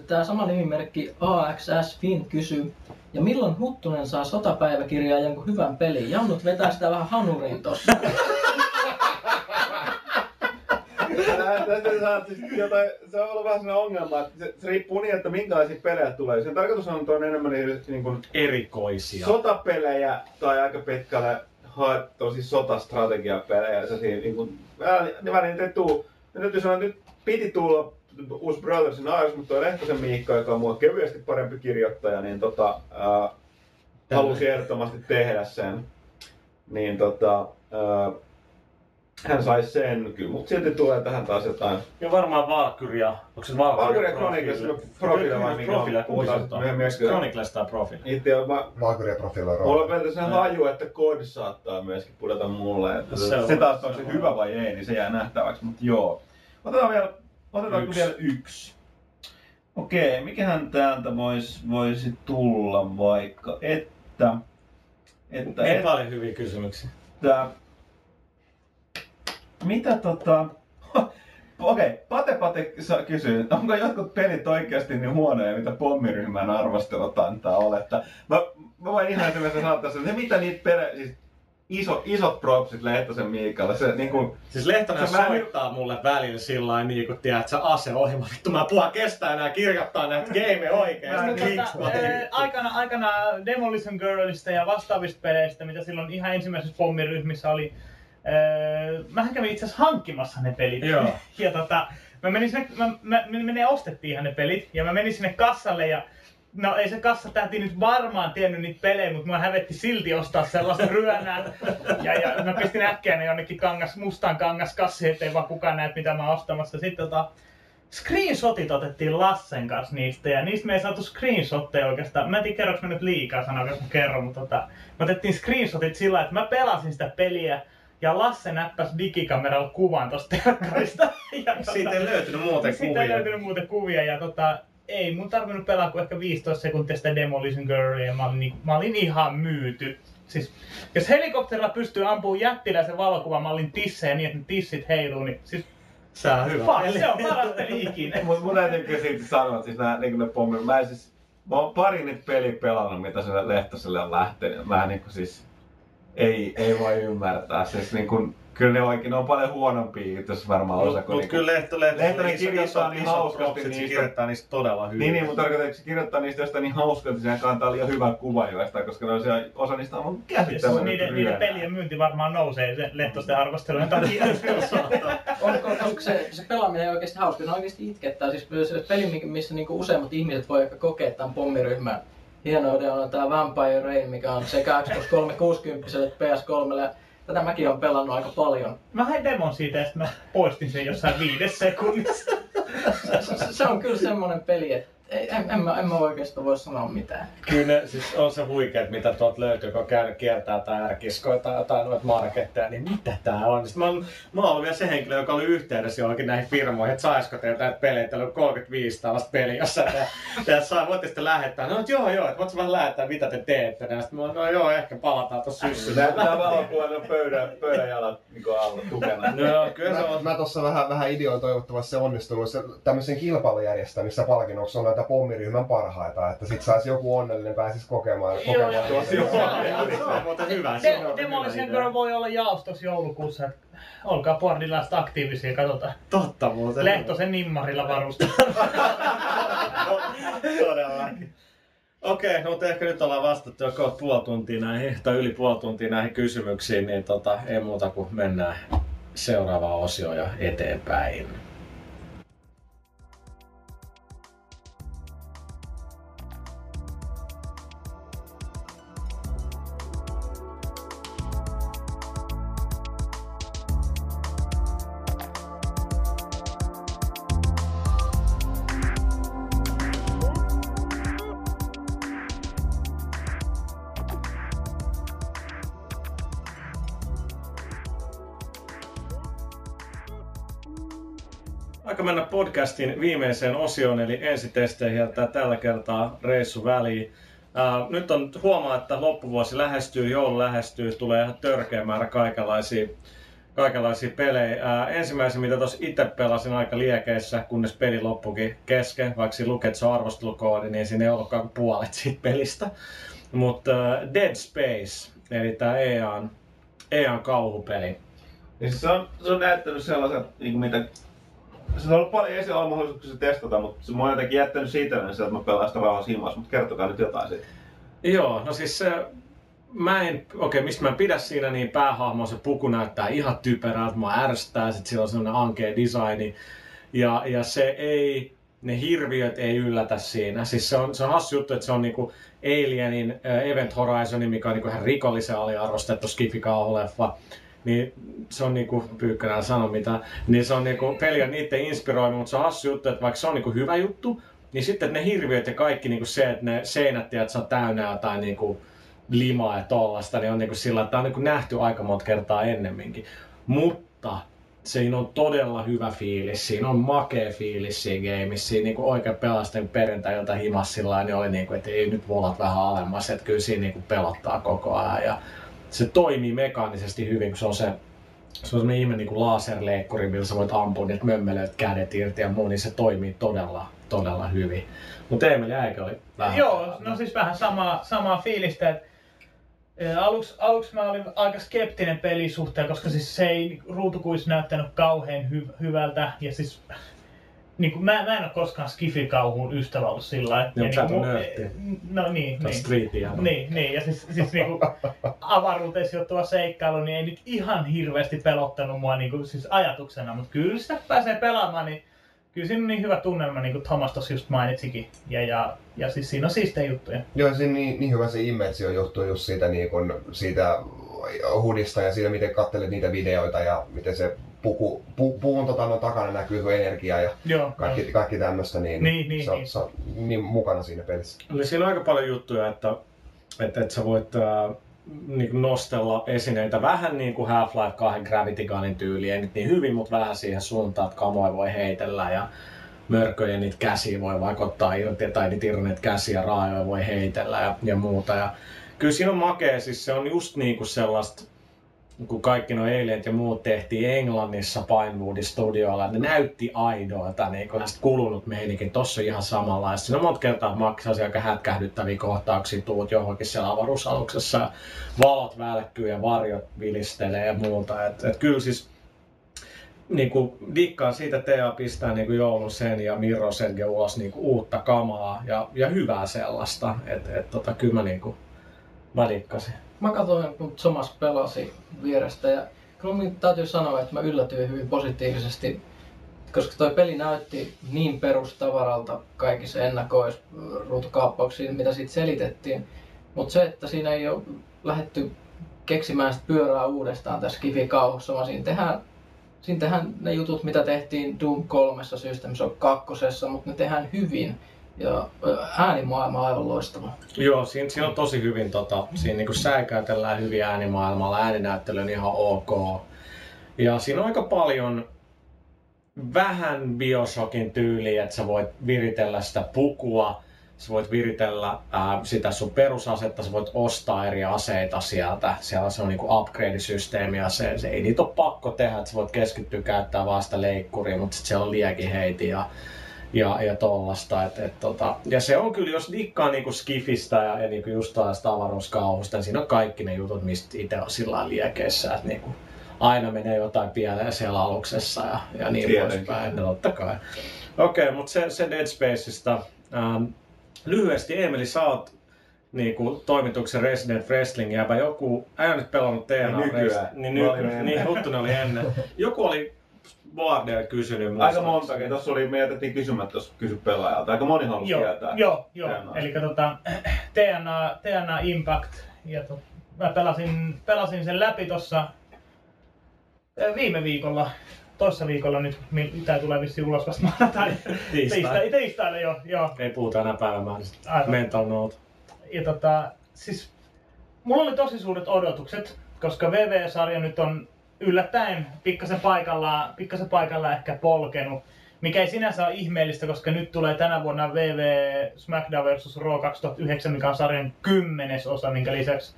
tämä sama nimimerkki AXS Fin kysyy, ja milloin Huttunen saa sotapäiväkirjaa jonkun hyvän pelin? Jannut vetää sitä vähän hanuriin tossa. *laughs* Ää, täytyy sanoa, että siis jotain, se on ollut vähän sellainen ongelma, että se, se riippuu niin, että minkälaisia pelejä tulee. Sen tarkoitus on, että on enemmän niin, niin kuin Erikoisia. sotapelejä tai aika pitkälle ha- tosi sotastrategiapelejä. Se siinä, niin kuin, välillä välillä ei tuu. Ja täytyy sanoa, että nyt piti tulla uusi Brothersin Airs, mutta toi Lehtosen Miikka, joka on mua kevyesti parempi kirjoittaja, niin tota, ää, halusi ehdottomasti tehdä sen. Niin tota, ää, hän sai sen, kyllä, mutta silti tulee tähän taas jotain. Ja varmaan Valkyria. Onko se Valkyria? Valkyria Chronicles, Profile vai mikä on? Profile, Puhutaan Chronicles tai Profile? Itse on, mä, Valkyria profiloi mulla on sen haju, että kod saattaa myöskin pudota mulle. Että Se on- Se taas on se hyvä vai ei, niin se jää nähtäväksi, mutta joo. Otetaan vielä, otetaanko Yksi. vielä yksi? Okei, mikähän täältä voisi voisi tulla vaikka, että... Että, Ei että, paljon hyviä kysymyksiä. että mitä tota... *laughs* Okei, Pate Pate sa- kysyy, onko jotkut pelit oikeasti niin huonoja, mitä pommiryhmän arvostelut antaa oletta? Mä, mä voin ihan ensimmäisenä sanoa tässä, että se mitä niitä pelejä, siis iso, isot propsit Lehtosen Miikalle, se niinku, Siis Lehtonen Se mä- soittaa mulle välillä sillä lailla niin kuin tiedät, sä aseohjelma. Vittu mä puhua kestää enää kirjoittaa näitä gameja oikein. Tota, aikana, aikana Demolition Girlista ja vastaavista peleistä, mitä silloin ihan ensimmäisessä pommiryhmissä oli, ää, mähän kävin itse asiassa hankkimassa ne pelit. Joo. *laughs* ja tota, mä menin sinne, mä, mä, me, ne ostettiin ihan ne pelit, ja mä menin sinne kassalle ja No ei se kassatähti nyt varmaan tiennyt niitä pelejä, mutta mua hävetti silti ostaa sellaista ryönää. *laughs* Ja, ja mä pistin äkkiä ne jonnekin kangas, mustaan kangas kassi, ettei vaan kukaan näe mitä mä oon ostamassa. Sitten tota, screenshotit otettiin Lassen kanssa niistä ja niistä me ei saatu screenshotteja oikeastaan. Mä en tiedä kerroks mä nyt liikaa sanoa, jos mä kerron, mutta tota, me otettiin screenshotit sillä että mä pelasin sitä peliä ja Lasse näppäsi digikameralla kuvan tosta telkkarista. Ja tota, Siitä ei löytynyt muuten siitä ei kuvia. löytynyt muuten kuvia ja tota, ei mun tarvinnut pelaa kuin ehkä 15 sekuntia sitä Demolition Girlia ja mä olin, niin, mä olin ihan myyty. Siis, jos helikopterilla pystyy ampumaan jättiläisen valokuvan mallin tissejä niin, että ne tissit heiluu, niin siis Se on hyvä. fuck, se on paras peli ikinä. Mut mun täytyy kyllä silti sanoa, että siis nää niinku ne pommi, mä en siis, mä oon pari niitä peliä pelannut, mitä sille Lehtoselle on lähtenyt. Mä niinku siis, ei, ei voi ymmärtää. Siis niinku, kyllä ne oikein, ne on paljon huonompia itse asiassa varmaan osa Mutta mut niinku, kyllä Lehto, Lehto, Lehtonen iso- kirjoittaa niin hauskasti propsit, se niistä. kirjoittaa niistä todella hyvin. Niin, niin, mutta tarkoitan, että se kirjoittaa niistä jostain niin hauskaa, että siinä kantaa liian hyvän kuvan joistain, koska ne on siellä, osa niistä on Siis käsittämätön niiden, niiden pelien myynti varmaan nousee se Lehtosten arvostelujen takia. *laughs* onko, onko se, se pelaaminen oikeasti hauska? Se oikeasti itkettää. Siis se peli, missä niinku useimmat ihmiset voi ehkä kokea tämän pommiryhmän hienouden on tämä Vampire Rain, mikä on sekä Xbox 360 että PS3. Ja tätä mäkin olen pelannut aika paljon. Mä hain demon siitä ja sitten mä poistin sen jossain viides sekunnissa. Se, se, se on kyllä semmoinen peli, että ei, en, en, mä, en mä oikeastaan voi sanoa mitään. Kyllä ne, siis on se huikeet, mitä tuolta löytyy, kun on käynyt kiertää tai ärkiskoja tai jotain noita marketteja, niin mitä tää on? Sitten mä, oon, mä oon ollut vielä se henkilö, joka oli yhteydessä johonkin näihin firmoihin, että saisiko teiltä näitä pelejä, teillä on 35 tällaista peliä jossain, ja, ja saa, voitte sitten lähettää. No, joo, joo, että voitko vähän lähettää, mitä te teette? Ja sitten mä oon, no joo, ehkä palataan tuossa syssyllä. Nämä valokuvat on pöydän, pöydän jalat niin alla tukena. No joo, kyllä se Mä, on. mä tuossa vähän, vähän ideoin toivottavasti se onnistunut se, tämmöisen kilpailun järjestämissä palkinnoksi on näitä pommiryhmän parhaita, että sit saisi joku onnellinen pääsisi kokemaan. Joo, kokemaan joo, joo. Se on muuten hyvä. De- idea. Girl voi olla jaostos joulukuussa. Olkaa Bordilasta aktiivisia, katsotaan. Totta muuten. Lehtosen nimmarilla varustaa. *laughs* Todellakin. Okei, no mutta ehkä nyt ollaan vastattu jo kohta puoli tuntia näihin, tai yli puoli tuntia näihin kysymyksiin, niin tota, ei muuta kuin mennään seuraavaan osioon ja eteenpäin. Podcastin viimeiseen osioon, eli ensitesteihin jättää tällä kertaa reissu väliin. Ää, nyt on huomaa, että loppuvuosi lähestyy, joulu lähestyy, tulee ihan törkeä määrä kaikenlaisia, kaikenlaisia pelejä. Ää, ensimmäisen, mitä tuossa itse pelasin aika liekeissä, kunnes peli loppukin kesken, vaikka siinä että se arvostelukoodi, niin siinä ei ollutkaan puolet siitä pelistä. Mutta Dead Space, eli tämä EAN, EAN kauhupeli. Ja siis se, on, se on näyttänyt sellaiset, niin mitä... Se on ollut paljon esillä mahdollisuuksia testata, mutta se on jotenkin jättänyt siitä, että mä pelaan sitä rauhassa himassa, mutta kertokaa nyt jotain siitä. Joo, no siis se, mä en, okei, mistä mä en pidä siinä, niin päähahmo, se puku näyttää ihan typerältä, mä ärsyttää, sit sillä on sellainen ankea designi. Ja, ja se ei, ne hirviöt ei yllätä siinä. Siis se on, se on hassu juttu, että se on niinku Alienin Event Horizonin, mikä on niinku ihan rikollisen aliarvostettu skifi leffa niin se on niinku, Pyykkänä sano mitä, niin se on niinku, peli on niiden inspiroima, mutta se on hassu juttu, että vaikka se on niinku hyvä juttu, niin sitten ne hirviöt ja kaikki niinku se, että ne seinät että se on täynnä jotain niinku limaa ja tollasta, niin on niinku sillä, että on niinku nähty aika monta kertaa ennemminkin. Mutta siinä on todella hyvä fiilis, siinä on makea fiilis siinä gameissa, siinä niinku oikein pelasten perjantai himassilla, niin oli niinku, että ei nyt volat vähän alemmas, että kyllä siinä niinku pelottaa koko ajan. Ja se toimii mekaanisesti hyvin, kun se on se se on ihme niin kuin laserleikkuri, millä sä voit ampua niitä mömmelöitä kädet irti ja muu, niin se toimii todella, todella hyvin. Mutta Emil Jäikö oli vähän... Joo, no siis vähän samaa, samaa fiilistä, että Aluksi, aluksi mä olin aika skeptinen pelisuhteen, koska siis se ei ruutukuissa näyttänyt kauhean hy- hyvältä. Ja siis niin kuin, mä, mä en ole koskaan Skifi-kauhun ystävä ollut sillä että... Niin, sä niin, nörtti. No niin, niin. Streetia. Niin, niin, ja siis, siis niin kuin, avaruuteen sijoittuva seikkailu, niin ei nyt ihan hirveästi pelottanut mua niin kuin, siis ajatuksena, mutta kyllä sitä pääsee pelaamaan, niin kyllä siinä on niin hyvä tunnelma, niin kuin Thomas tuossa just mainitsikin. Ja, ja, ja siis siinä on siistejä juttuja. Joo, siinä niin, niin hyvä se immersio johtuu just siitä, niin kun, siitä hudista ja siitä, miten katselet niitä videoita ja miten se puku, pu, puun tota, no, takana näkyy sun energia ja Joo, kaikki, no. kaikki tämmöistä, niin, niin, niin, sä, niin. sä niin mukana siinä pelissä. Eli siinä on aika paljon juttuja, että, että, että sä voit äh, niin nostella esineitä vähän niin kuin Half-Life 2 Gravity Gunin tyyli, ei nyt niin hyvin, mutta vähän siihen suuntaan, että kamoja voi heitellä ja mörköjä niitä käsiä voi vaikuttaa irti, tai niitä irroneita käsiä raajoja voi heitellä ja, ja muuta. Ja kyllä siinä on makea, siis se on just niin kuin sellaista kun kaikki nuo Alienit ja muut tehtiin Englannissa Pinewoodin studioilla, ne näytti aidoilta, niin kun kulunut meininkin, tossa on ihan samanlaista. On monta kertaa maksaa aika hätkähdyttäviä kohtauksia, tuut johonkin siellä avaruusaluksessa, valot välkkyy ja varjot vilistelee ja muuta. Et, et kyllä siis niin kuin, dikkaan siitä, että Tea pistää niin joulun sen ja Miro sen ja ulos niin kuin, uutta kamaa ja, ja hyvää sellaista. että et, tota, kyllä mä niin kuin, välikkasin mä katsoin, kun Thomas pelasi vierestä ja kyllä minun täytyy sanoa, että mä yllätyin hyvin positiivisesti, koska toi peli näytti niin perustavaralta kaikissa ennakoisruutukaappauksiin, mitä siitä selitettiin. Mutta se, että siinä ei ole lähetty keksimään sitä pyörää uudestaan tässä Kifi-kauhussa, vaan siinä tehdään, siinä tehdään ne jutut, mitä tehtiin Doom 3 System Shock 2, mutta ne tehdään hyvin ja äänimaailma on aivan loistava. Joo, siinä, siinä on tosi hyvin, tota, siinä niin säikäytellään hyvin äänimaailmalla, ääninäyttely on ihan ok. Ja siinä on aika paljon vähän Bioshockin tyyliä, että sä voit viritellä sitä pukua, sä voit viritellä ää, sitä sun perusasetta, sä voit ostaa eri aseita sieltä. Siellä on niinku upgrade-systeemi ja se, se, ei niitä ole pakko tehdä, että sä voit keskittyä käyttää vaan sitä leikkuria, mutta sitten siellä on liekiheiti ja ja, ja tollasta. Et, et, tota, ja se on kyllä, jos dikkaa niinku skifistä ja, ja niinku just tällaista avaruuskauhusta, niin siinä on kaikki ne jutut, mistä itse on sillä liekeissä, että niinku, aina menee jotain pieleen siellä aluksessa ja, ja niin poispäin. No, totta kai. Okei, okay, mutta se, se Dead Spaceista. Ähm, lyhyesti, Emeli, sä oot niinku, toimituksen Resident Wrestling jäbä. Joku, ei nyt pelannut TNA niin nykyään. Niin, nykyään. niin Huttunen oli ennen. *laughs* Joku oli Boardel kysynyt. Aika montakin. Tuossa oli, me jätettiin kysymättä, jos kysy pelaajalta. Aika moni halusi joo, tietää. Joo, joo. Eli tota, *clears throat* TNA, TNA Impact. Ja to, mä pelasin, pelasin sen läpi tuossa viime viikolla toissa viikolla nyt, mitä tulee vissiin ulos vasta maanantai. *laughs* Tiistai. Tiistaina jo, joo. Ei puhuta enää päivämäärästä. Mental note. Ja tota, siis mulla oli tosi suuret odotukset, koska VV-sarja nyt on yllättäen pikkasen paikallaan, pikkasen paikallaan ehkä polkenut. Mikä ei sinänsä ole ihmeellistä, koska nyt tulee tänä vuonna VV SmackDown vs. Raw 2009, mikä on sarjan kymmenes osa, minkä lisäksi,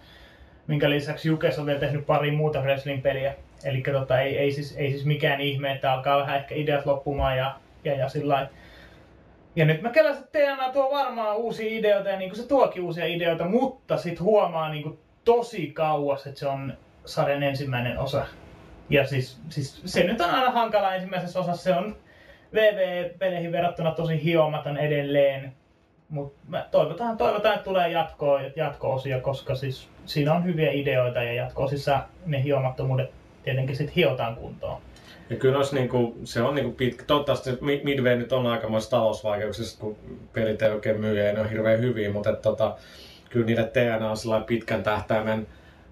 minkä lisäksi Jukes on vielä tehnyt pari muuta wrestling-peliä. Eli tota, ei, ei, siis, ei siis mikään ihme, että alkaa vähän ehkä ideat loppumaan ja, ja, ja sillä. Ja nyt mä kelasin, että TNA tuo varmaan uusia ideoita ja niin kuin se tuokin uusia ideoita, mutta sit huomaa niin kuin tosi kauas, että se on sarjan ensimmäinen osa. Ja siis, siis se nyt on aina hankala ensimmäisessä osassa, se on VV-peleihin verrattuna tosi hiomaton edelleen. Mutta toivotaan, toivotaan, että tulee jatkoa, jatko-osia, koska siis siinä on hyviä ideoita ja jatko-osissa ne hiomattomuudet tietenkin sit hiotaan kuntoon. Ja kyllä olisi niinku, se on niinku pitkä, toivottavasti Mi- Midway nyt on aikamoisessa talousvaikeuksissa, kun pelit ei oikein myy ja ne on hirveän hyviä, mutta et, tota, kyllä niiden TNA on sellainen pitkän tähtäimen,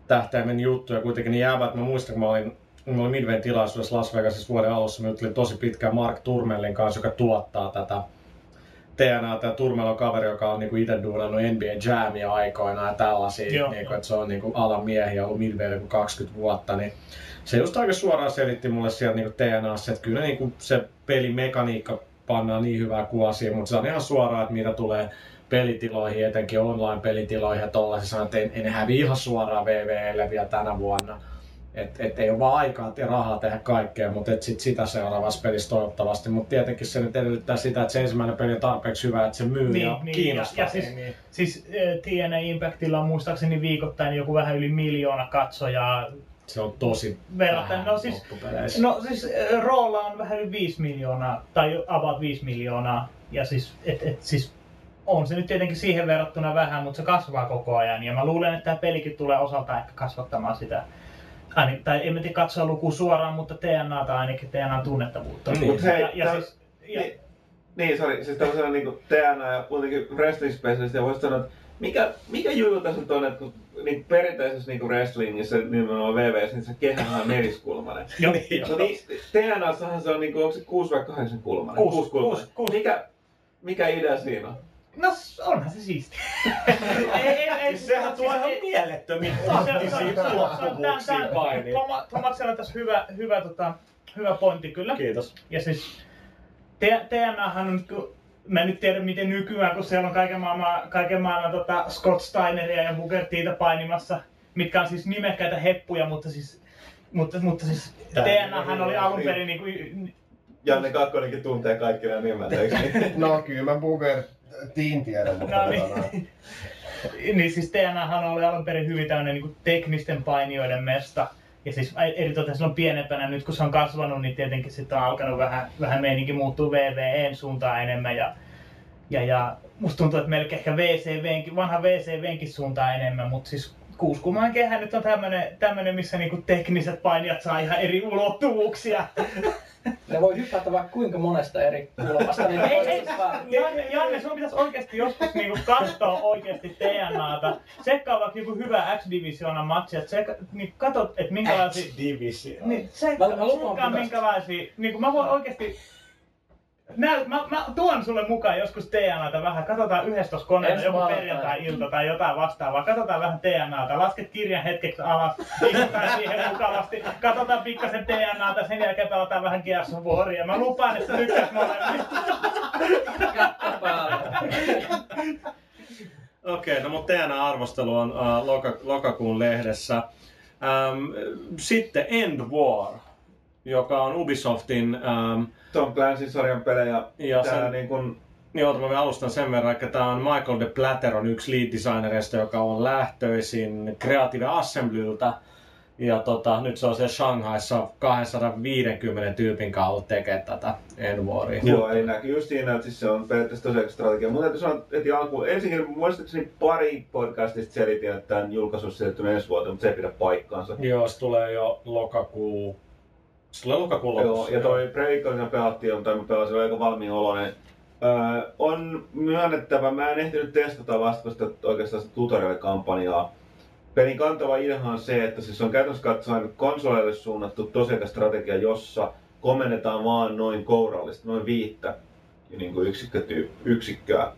tähtäimen juttu ja kuitenkin niin jäävät. Mä muistan, kun mä olin, kun mä olin Midwayn tilaisuudessa Las Vegasissa vuoden alussa, mä juttelin tosi pitkään Mark Turmellin kanssa, joka tuottaa tätä TNA, tämä Turmel on kaveri, joka on niinku itse duunannut NBA Jamia aikoinaan ja tällaisia, Joo. niinku, että se on niinku alan miehiä ollut Midwaylla joku 20 vuotta, niin se just aika suoraan selitti mulle sieltä niinku TNAssa, että kyllä niinku se pelimekaniikka pannaan niin hyvää kuvasia, mutta se on ihan suoraan, että mitä tulee pelitiloihin, etenkin online-pelitiloihin ja tollaisiin, sanoo, että ei ne häviä ihan suoraan VVlle vielä tänä vuonna. Et, et ei ole vaan aikaa ja rahaa tehdä kaikkea, mutta et sit sitä seuraavassa pelissä toivottavasti. Mutta tietenkin se nyt edellyttää sitä, että se ensimmäinen peli on tarpeeksi hyvä, että se myy Niin, ja niin, kiinnostaa. ja- ja siis- jengiä. Siis äh, TNA Impactilla on muistaakseni viikoittain joku vähän yli miljoona katsojaa se on tosi verrattuna. vähän No siis, no siis äh, Rawlla on vähän yli 5 miljoonaa, tai about 5 miljoonaa. Ja siis, et, et, siis on se nyt tietenkin siihen verrattuna vähän, mutta se kasvaa koko ajan. Ja mä luulen, että tämä pelikin tulee osaltaan ehkä kasvattamaan sitä. Aini, tai en tiedä katsoa luku suoraan, mutta TNAta ainakin TNAn tunnettavuutta. Niin. Mut hei, ja, ja tää- siis, ja, Niin, niin sori, siis tämmöisenä niinku TNA ja kuitenkin wrestling specialist, ja voisi sanoa, että mikä, mikä juttu tässä nyt on, että kun niin perinteisessä niinku wrestlingissä, nimenomaan VVS, niin se kehä on neliskulmainen. *laughs* jo, Niin, No niin, TNAssahan se on niinku, onko se 6 vai 8 kulmainen? Kuusi, Kuusikulmainen. kuusi, kuusi. Mikä, mikä idea siinä on? No onhan se siisti. *laughs* ei, ei, ei, Siis sehän tuo ihan on- se on- ulottuvuuksia tää- painiin. Toma- Tomaksella on tässä hyvä, hyvä, tota, hyvä pointti kyllä. Kiitos. Ja siis TNAhan on, mä en nyt tiedä miten nykyään, kun siellä on kaiken maailman, kaiken maailman tota Scott Steineria ja Booker Titä painimassa, mitkä on siis nimekkäitä heppuja, mutta siis, mutta, mutta siis TNAhan oli alun perin niinku, Janne Kakkonenkin tuntee kaikki nämä nimet, eikö niin? No kyllä mä Booger Tiin tiedän, mutta No tota, niin. *laughs* niin siis TNAhan oli alun perin hyvin tämmöinen niin teknisten painijoiden mesta. Ja siis eritoten silloin pienempänä, nyt kun se on kasvanut, niin tietenkin sitten on alkanut vähän, vähän meininki muuttuu VVEn suuntaan enemmän. Ja, ja, ja musta tuntuu, että melkein ehkä VCVnkin, vanha VCVnkin suuntaan enemmän, mutta siis kuuskulmainen kehä nyt on tämmönen, tämmönen missä niinku tekniset painijat saa ihan eri ulottuvuuksia. *laughs* Ne voi hypätä vaikka kuinka monesta eri kulmasta, niin Ei, ei, ei, Janne, Janne, sun pitäisi oikeasti joskus niinku katsoa oikeasti TNAta. Tsekkaa vaikka joku hyvä X-divisioonan matsi, että tsek, niin katot, että minkälaisia... Division. Niin, tsekkaa, minkälaisia... Niin mä voin oikeasti... Näyt, mä, mä, tuon sulle mukaan joskus TNAta vähän, katsotaan yhdessä tuossa koneella Ensi joku perjantai-ilta tai jotain vastaavaa, katsotaan vähän TNAta, lasket kirjan hetkeksi alas, istutaan siihen mukavasti, katsotaan pikkasen TNAta, sen jälkeen pelataan vähän Gears of Waria. Mä lupaan, että sä tykkäät molemmista. *laughs* Okei, no mutta TNA-arvostelu on uh, loka, lokakuun lehdessä. Ähm, sitten End War, joka on Ubisoftin... Ähm, Tom Clancy sarjan pelejä. Ja tää sen- niin kun, niin oota, mä alustan sen verran, että tämä on Michael de Platter on yksi lead designerista, joka on lähtöisin Creative Assemblyltä. Ja tota, nyt se on siellä Shanghaissa 250 tyypin kautta tekee tätä End Waria. Joo, eli näkyy just siinä, että siis se on periaatteessa tosiaan strategia. Mutta täytyy sanoa heti alkuun, ensinnäkin muistaakseni pari podcastista selitin, että tämän julkaisu siirtyy ensi vuoteen, mutta se ei pidä paikkaansa. Joo, se tulee jo lokakuu... Tulee lokakuun Joo, ja toi Breakout, joka pelattiin, tai mä pelasin, oli aika valmiin oloinen. Öö, on myönnettävä, mä en ehtinyt testata vasta sitä oikeastaan tutorial-kampanjaa. Pelin kantava ideahan on se, että siis on käytännössä katsoen konsoleille suunnattu tosiaikastrategia, jossa komennetaan vaan noin kourallista, noin viittä niin kuin yksikköty- yksikköä.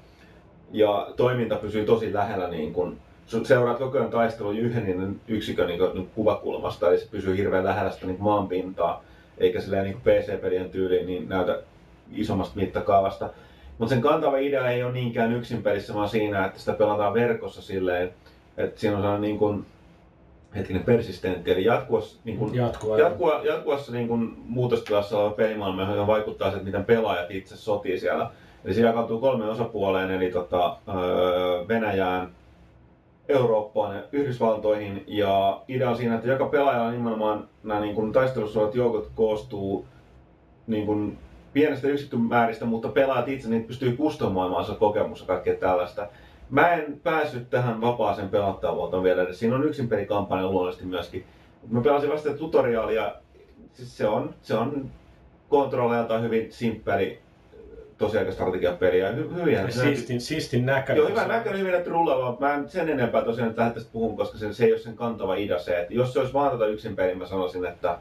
Ja toiminta pysyy tosi lähellä niin kuin, sun seuraat koko ajan taistelun yhden yksikön niin kuin, niin kuvakulmasta, eli se pysyy hirveän lähellä sitä niin maanpintaa, eikä silleen niin PC-pelien tyyliin niin näytä isommasta mittakaavasta. Mutta sen kantava idea ei ole niinkään yksin pelissä, vaan siinä, että sitä pelataan verkossa silleen, että siinä on sellainen niin kuin, hetkinen persistentti, eli jatkuvassa, niin kuin, Jatkuva. jatkuva, jatkuvassa niin kuin, muutostilassa oleva pelimaailma, johon vaikuttaa se, että miten pelaajat itse sotii siellä. Eli se jakautuu kolmeen osapuoleen, eli tota, öö, Venäjään, Eurooppaan ja Yhdysvaltoihin. Ja idea siinä, että joka pelaajalla nimenomaan nämä niin kuin, taistelussa olevat joukot koostuu niin kuin, pienestä yksikkömääristä, mutta pelaajat itse niin pystyy kustomoimaan se kokemus ja kaikkea tällaista. Mä en päässyt tähän vapaaseen pelattavuuteen vielä edes. Siinä on yksin pelikampanja luonnollisesti myöskin. Mä pelasin vasta tutoriaalia. Siis se on, se on kontrolleiltaan hyvin simppeli tosiaikastrategiapeli ja hy, hyviä. Siistin, siistin näköinen. Joo, hyvä näköinen, hyvin näyttö rullaava. Mä en sen enempää tosiaan nyt lähde tästä puhumaan, koska se, se ei ole sen kantava idea se, että jos se olisi vaan tätä yksin peli, mä sanoisin, että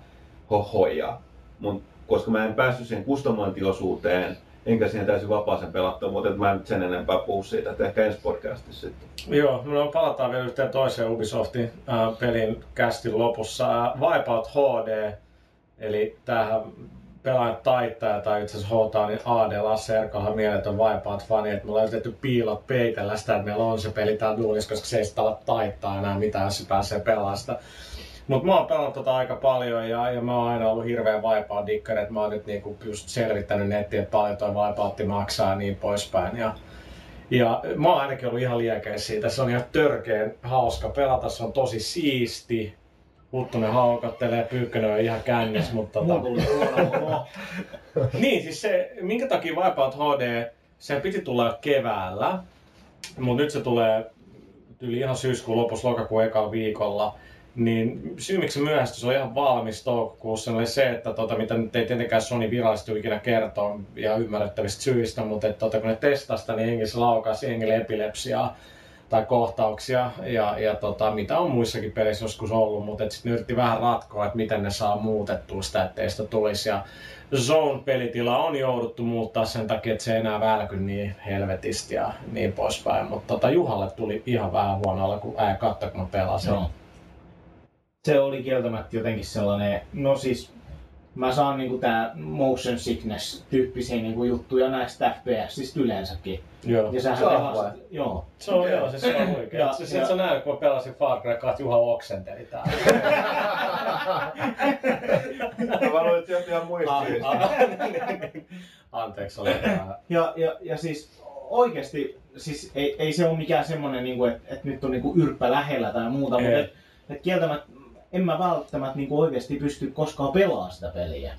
hohoja. Mut, koska mä en päässyt siihen kustomointiosuuteen, enkä siihen täysin vapaaseen pelattavuuteen, että mä en nyt sen enempää puhu siitä, että ehkä ensi podcastissa sitten. Joo, no palataan vielä yhteen toiseen Ubisoftin äh, pelin kästin lopussa. Äh, Wipeout HD, eli tämähän pelaajat taittaa tai itse asiassa hoitaa, niin AD Lasse Erkahan mieletön Wipeout-fani, että me ollaan yritetty piilot peitellä sitä, että meillä on se peli täällä duunissa, koska se ei sitä ala taittaa enää mitään, jos se pääsee pelaamaan sitä. Mutta mä oon pelannut tota aika paljon ja, ja mä oon aina ollut hirveän Wipeout dikkari, että mä oon nyt niinku just selvittänyt nettiä, että paljon toi Wipeout maksaa ja niin poispäin. Ja, ja mä oon ainakin ollut ihan liekeis siitä. Se on ihan törkeen hauska pelata, se on tosi siisti. Huttunen haukattelee, Pyykkönen on ihan kännis, mutta tota... Niin, siis se, minkä takia Wipeout HD, se piti tulla keväällä, mutta nyt se tulee yli ihan syyskuun lopussa, lokakuun ekalla viikolla. Niin syy miksi se oli ihan valmis toukokuussa, oli se, että tota, mitä nyt ei tietenkään Sony virallisesti ikinä kertoa ihan ymmärrettävistä syistä, mutta että, tota, kun ne testasta, niin hengissä laukasi hengille epilepsiaa tai kohtauksia ja, ja tota, mitä on muissakin peleissä joskus ollut, mutta sitten yritti vähän ratkoa, että miten ne saa muutettua sitä, ettei sitä tulisi. Ja Zone-pelitila on jouduttu muuttaa sen takia, että se ei enää välky niin helvetisti ja niin poispäin. Mutta tota, Juhalle tuli ihan vähän huono kun ää katso, kun mä pelasin. Joo. Se oli kieltämättä jotenkin sellainen, no siis mä saan niinku tää motion sickness tyyppisiä niinku juttuja näistä FPSistä yleensäkin. Joo. Ja sähän Se on joo. Se on, joo, se, se on oikein. Ja- Se, se, ja- se näin, kun mä pelasin Far Cry 2, Juha oksenteli täällä. Mä luulen, että se johtuu ihan muistista. *laughs* Anteeksi, oli. Ja, ja, ja siis oikeasti, siis ei, ei se ole mikään semmonen, niinku, että et nyt on niinku yrppä lähellä tai muuta, Ei. mutta et, et kieltämättä en mä välttämättä niinku oikeasti pysty koskaan pelaamaan sitä peliä.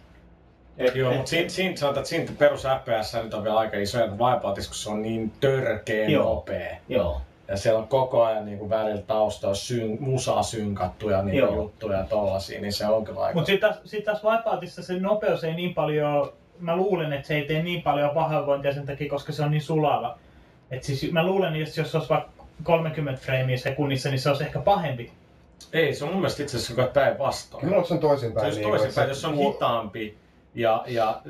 Et, Joo, mutta siinä, siinä sanotaan, että siinä perus FPS nyt on vielä aika iso ero Wipeoutissa, kun se on niin törkeen Joo. nopea. Joo. Ja siellä on koko ajan niin kuin välillä taustalla syn, musaa synkattu ja niin Joo. juttuja ja tollasia, niin se on kyllä aika... Mutta sitten taas, sit taas Wipeoutissa se nopeus ei niin paljon, mä luulen, että se ei tee niin paljon pahoinvointia sen takia, koska se on niin sulava. Et siis mä luulen, että jos olisi vaikka 30 freimiä sekunnissa, niin se olisi ehkä pahempi. Ei, se on mun mielestä itse asiassa päinvastoin. Kyllä onko se on toisinpäin? Se niin, olisi että toisinpäin, jos se on hitaampi ja, ja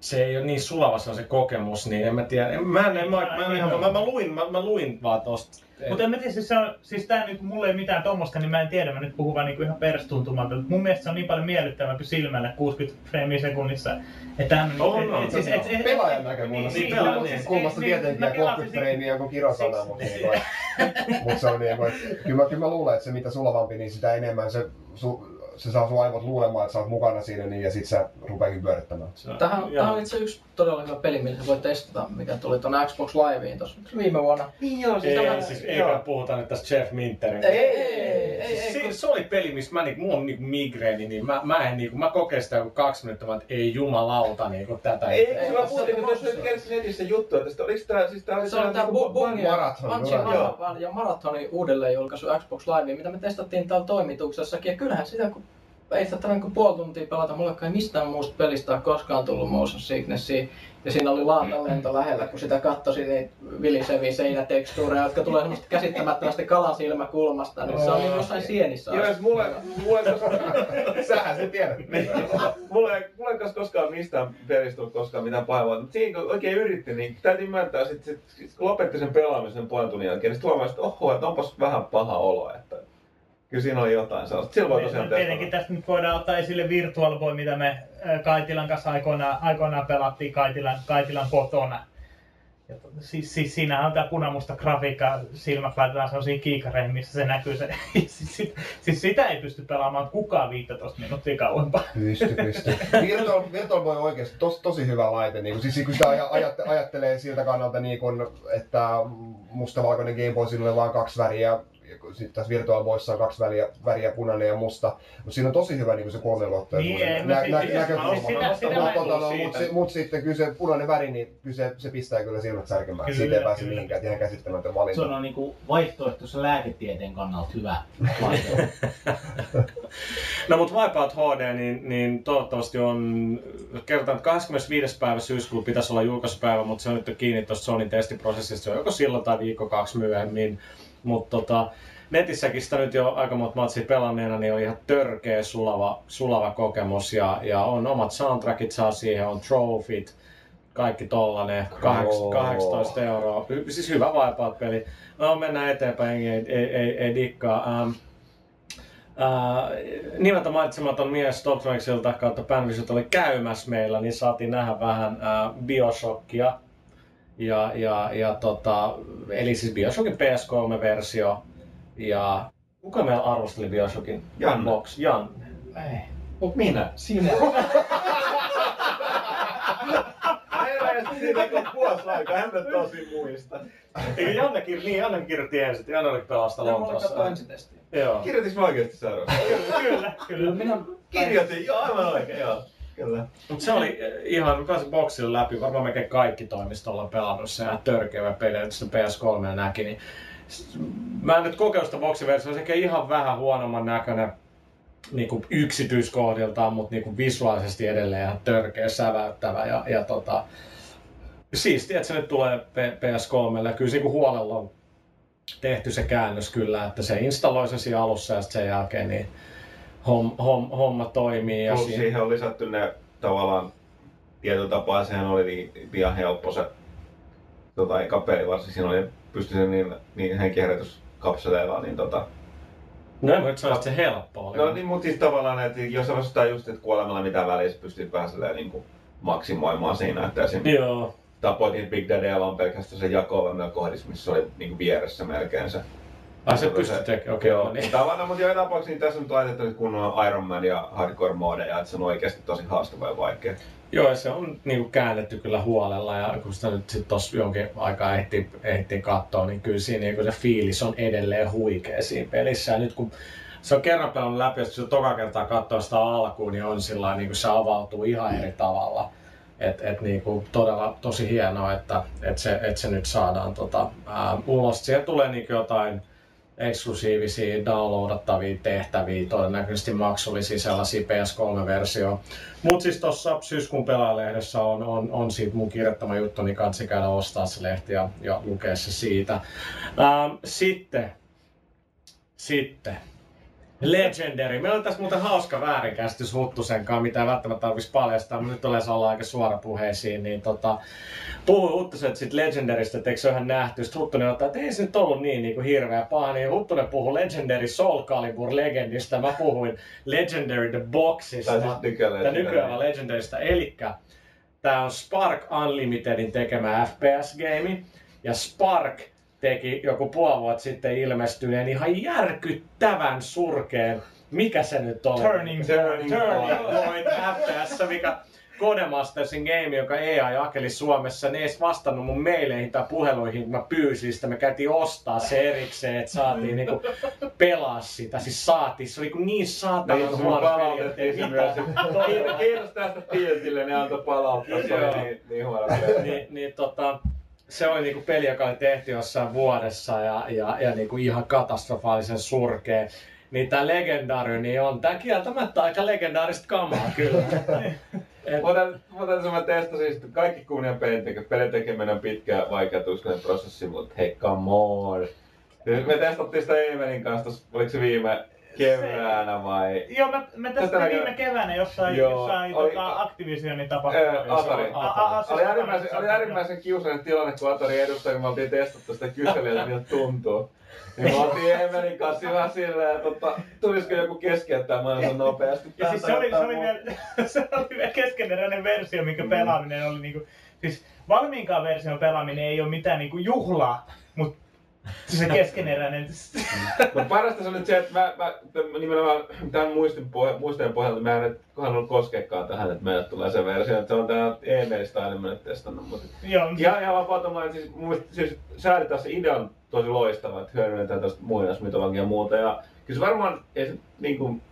se ei ole niin sulava se, on se kokemus, niin en mä tiedä. En- Mä, en, mä, mä, mä, mä, mä, mä, luin, mä, mä luin vaan tosta. Mutta en mä tiedä, siis, se on, siis tää nyt, mulla ei mitään tommosta, niin mä en tiedä, mä nyt puhun vaan niinku ihan perstuntumalta. Mun mielestä se on niin paljon miellyttävämpi silmälle 60 freimiä sekunnissa. Että hän On, on, siis, on. Pelaajan näkökulmasta. Niin, Niin, pelaajan pelaajan niin. kulmasta Niin, tietenkin pelasin *laughs* 30 siis- freimiä on kirosana, mutta niin kuin, mut se on niin kuin, kyllä mä, kyllä mä luulen, että se mitä sulavampi, niin sitä enemmän se, su, se saa sun aivot luulemaan, että sä oot mukana siinä niin, ja sit sä rupeakin pyörittämään. Tähän, tähän on itse yksi todella hyvä peli, millä sä voit testata, mikä tuli tuonne Xbox Liveen tuossa viime vuonna. Niin joo, Ei, tämä- siis eikä puhuta nyt tästä Jeff Minterin. Ei, ei, ei, ei, Siis ei, se, se, oli peli, missä mä, niinku, mulla on niinku migreeni, niin mä, mä en niinku, mä kokein sitä joku kaksi minuuttia, vaan, että ei jumalauta niinku tätä. Ei, Ei, kun mä puhuttiin, että jos nyt kerrasi netissä juttu, että sitä, oliko tää, siis tää oli Se on tää Bu- Bungie Marathon, ja Marathonin uudelleenjulkaisu Xbox Live, mitä me testattiin täällä toimituksessakin. Ja kyllähän sitä, kun ei sitä tarvitse kuin puoli tuntia pelata, mulle ei mistään muusta pelistä ole koskaan tullut motion sicknessia. Ja siinä oli laatan lento lähellä, kun sitä kattosi niitä viliseviä seinätekstuureja, jotka tulee semmoista käsittämättömästi kalasilmäkulmasta, niin se on niin jossain sienissä. Joo, siis mulle, mulle, Sähän sen tiedät. mulle, ei- mulle ei koskaan mistään pelistä tullut koskaan mitään pahaa, mutta siinä kun oikein yritti, niin täytyy myöntää, sit, sit, sit, kun lopetti sen pelaamisen puolen tunnin jälkeen, niin sitten huomasi, että oho, että onpas vähän paha olo, että Kyllä siinä oli jotain sellaista. Silloin voi tosiaan Tietenkin testata. tästä nyt voidaan ottaa esille Virtual Boy, mitä me äh, Kaitilan kanssa aikoinaan, aikoinaan pelattiin Kaitilan, Kaitilan kotona. Ja to- siis, siis siinähän on tää punamusta grafiikka, silmät laitetaan sellaisiin kiikareihin, missä se näkyy se. *laughs* siis, sit, siis, sitä ei pysty pelaamaan kukaan 15 minuuttia kauempaa. Pysty, pysty. *laughs* Virtual, Virtual Boy on oikeasti tos, tosi hyvä laite. Niin kuin, siis kun sitä aja- ajatte, ajattelee siltä kannalta, niin kuin, että mustavalkoinen Game Boy, sillä oli vain kaksi väriä. Sitten tässä Virtual Boyssa on kaksi väriä, väriä punainen ja musta. Mutta siinä on tosi hyvä niin kuin se kolmenluottoisuuden Niin, siis- siis- näkökulma. Mutta no, mut, sitten kyllä se punainen väri, niin kyllä se, se pistää kyllä silmät särkemään. Kyllä, Siitä ei pääse kyllä. mihinkään, että ihan käsittämätön Se valinta. on niinku vaihtoehtoisen lääketieteen kannalta hyvä. *laughs* No mutta Wipeout HD, niin, niin toivottavasti on, kerrotaan, että 25. päivä syyskuuta pitäisi olla julkaisupäivä, mutta se on nyt kiinni tuosta Sonin testiprosessista, se on joko silloin tai viikko kaksi myöhemmin. Mutta tota, netissäkin sitä nyt jo aika monta matsia pelanneena, niin on ihan törkeä sulava, sulava kokemus ja, ja on omat soundtrackit saa siihen, on trofit, kaikki tollanen, kaheks- 18 euroa, Hy- siis hyvä Wipeout-peli. No mennään eteenpäin, ei, ei, ei, ei dikkaa. Ähm, Uh, nimeltä mainitsematon mies Doctroniksilta kautta Panvisit oli käymässä meillä, niin saatiin nähdä vähän uh, Bioshockia. Ja, ja, ja tota, eli siis Bioshockin PS3-versio. Ja kuka meillä arvosteli Bioshockin Janne. box? Janne. Ei. Mut minä. Sinä. *laughs* Siitä kun vuosi aikaa, en mä tosi muista. Eikö Janne, kir- niin, Janne kirjoitti ensin, Janne oli pelasta Mä olin Lontoossa. katsoa ensitestiä. Joo. Kirjoitinko mä oikeesti? Kyllä, kyllä. kyllä. Minä Kirjoitin, joo aivan oikein, joo. Kyllä. Mut se oli eh, ihan, mä pääsin boksille läpi, varmaan melkein kaikki toimistolla on pelannut se törkeä peli, että sitä PS3 näki, niin mä en nyt boksiversiota, se on ihan vähän huonomman näköinen niin kuin yksityiskohdiltaan, mutta niin kuin visuaalisesti edelleen ihan törkeä säväyttävä ja, ja tota, siistiä, että se nyt tulee P- PS3. Kyllä se niin huolella on tehty se käännös kyllä, että se installoi se siinä alussa ja sen jälkeen niin homma, homma, homma toimii. Ja siinä- siihen on lisätty ne tavallaan tietyllä tapaa sehän oli niin, ihan helppo se tota, eka peli, varsinkin siinä oli pystyi sen niin, niin henkiherätyskapseleilla, niin tota, No nyt sano, että se helppo oli. No niin, mutta siis tavallaan, että jos sä vastaa just, että kuolemalla mitään väliä, pystyt vähän silleen niin kuin maksimoimaan siinä, että esim. Joo. tapoit niitä Big Daddyä vaan pelkästään sen jakoavan kohdissa, missä oli niin kuin vieressä melkein se. Ai se pystyy tekemään, okei. Joo, no niin. tavallaan, mutta joka tapauksessa niin tässä on laitettu nyt kunnon Iron Man ja Hardcore modeja, että se on oikeasti tosi haastava ja vaikea. Joo, ja se on niinku käännetty kyllä huolella ja kun sitä nyt sit tossa jonkin aikaa ehtiin, ehtiin katsoa, niin kyllä siinä niinku se fiilis on edelleen huikea siinä pelissä. Ja nyt kun se on kerran pelannut läpi, ja sitten toka kertaa katsoo sitä alkuun, niin on sillä niin kuin se avautuu ihan eri tavalla. Et, et niinku todella tosi hienoa, että et se, et se nyt saadaan tota, ää, ulos. Siihen tulee niinku jotain eksklusiivisia downloadattavia tehtäviä, todennäköisesti maksullisia sellaisia PS3-versioita. Mutta siis tuossa syyskuun pelaajalehdessä on, on, on siitä mun kirjoittama juttu, niin kansi käydä ostaa se lehti ja, ja lukea se siitä. Ähm, sitten, sitten, Legendary. Meillä on tässä muuten hauska väärinkäsitys Huttusen kanssa, mitä ei välttämättä tarvitsisi paljastaa, mutta nyt yleensä ollaan aika suorapuheisiin, niin tota, puhui Huttusen sit Legendarista, että eikö se ole ihan nähty. Sitten Huttunen ottaa, että ei se nyt ollut niin, niin kuin hirveä paha, niin Huttunen puhui Legendary Soul Calibur Legendista, mä puhuin Legendary The Boxista. Tai siis nykyään Tämä nykyään. Elikkä tämä on Spark Unlimitedin tekemä FPS-game. Ja Spark teki joku puoli vuotta sitten ilmestyneen ihan järkyttävän surkeen, mikä se nyt oli? Turning Turning Turning Point. Point FPS, mikä Codemastersin game, joka EA jakeli Suomessa, ne ei edes vastannut mun meileihin tai puheluihin, kun mä pyysin sitä. Me käytiin ostaa se erikseen, että saatiin niinku pelaa sitä. Siis saatiin, se oli niin Niin, saatanan se huono peli, ettei mitään. *laughs* Kiitos- tästä Tiltille, ne antoi palauttaa. Se oli niin, niin huono peli. niin, niin tota, se oli niinku peli, joka oli tehty jossain vuodessa ja, ja, ja niinku ihan katastrofaalisen surkea. Niin tää Legendary niin on tää kieltämättä aika legendaarista kamaa kyllä. *laughs* Et, Mutta mutta mä testasin, että kaikki kunnian pelin teke, pelin tekeminen on pitkä ja vaikea tuskainen prosessi, mutta hei come on. Siis Me testattiin sitä Evelin kanssa, oliko se viime keväänä vai? Joo, me, me Tästä näkee- viime keväänä jossain, Joo, jossain oli- tota, Activisionin tapahtumassa. Atari. A- a- a- siis Oli äärimmäisen, oli äärimmäisen kiusallinen tilanne, kun Atari edustaja, kun me oltiin testattu sitä kyselyä, että miltä tuntuu. Niin me oltiin Emelin kanssa vähän silleen, että tota, tulisiko joku keskeyttää maailman nopeasti. Ja siis se oli, se oli, vielä, *laughs* se oli vielä keskeneräinen versio, minkä pelaaminen oli niinku... Siis valmiinkaan version pelaaminen ei ole mitään niinku juhlaa, se keskeneräinen... Mutta parasta se on nyt se, että mä, mä nimenomaan tämän muistin pohja, muistojen pohjalta mä en nyt kohdannut koskekaan tähän, että meille tulee se versio, että se on tää e-mailista aina mennyt testannut. Mutta Joo, ihan, ihan vaan bottom line, siis, mielestä, siis säädä tässä idea on tosi loistava, että hyödynnetään tästä muinaismytologiaa ja muuta. Ja kyllä se varmaan, ei se niin kuin,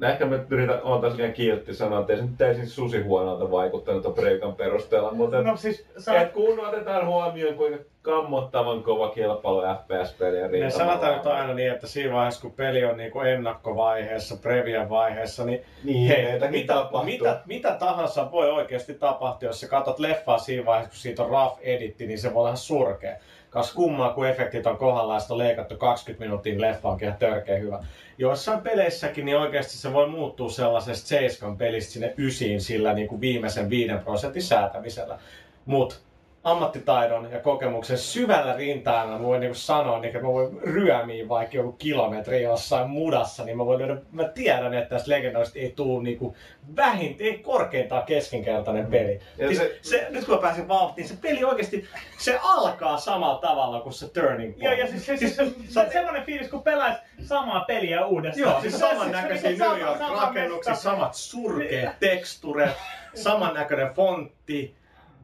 No ehkä me yritän, on taas liian kiltti sanoa, että ei se nyt täysin susi huonolta vaikuttanut tuon Preikan perusteella, mutta no siis sä, et kun otetaan huomioon, kuinka kammottavan kova kilpailu FPS-peliä Me sanotaan nyt aina niin, että siinä vaiheessa kun peli on niin kuin ennakkovaiheessa, previan vaiheessa, niin, Niin, hei, mitä, tapahtuu. mitä, mitä, tahansa voi oikeasti tapahtua, jos sä katsot leffaa siinä vaiheessa, kun siitä on rough editti, niin se voi olla ihan surkea. Kas kummaa, kun efektit on kohdallaan sitä on leikattu 20 minuutin leffa onkin ihan törkeä hyvä. Joissain peleissäkin niin oikeasti se voi muuttua sellaisesta 7 pelistä sinne ysiin sillä niin kuin viimeisen 5 prosentin säätämisellä. Mut ammattitaidon ja kokemuksen syvällä rintaana mä voin niinku sanoa, niin että mä voin ryömiä vaikka joku kilometri jossain mudassa, niin mä voin lyödä, mä tiedän, että tästä legendaarisesti ei tule niinku vähin, ei korkeintaan keskinkertainen peli. Ja Siis se- se, nyt kun mä pääsin vauhtiin, se peli oikeasti, se alkaa samalla tavalla kuin se Turning Point. Joo, ja siis, siis, siis, se, se on semmoinen fiilis, kun pelaisi samaa peliä uudestaan. Joo, siis samannäköisiä New York-rakennuksia, samat surkeat teksturet, samannäköinen fontti.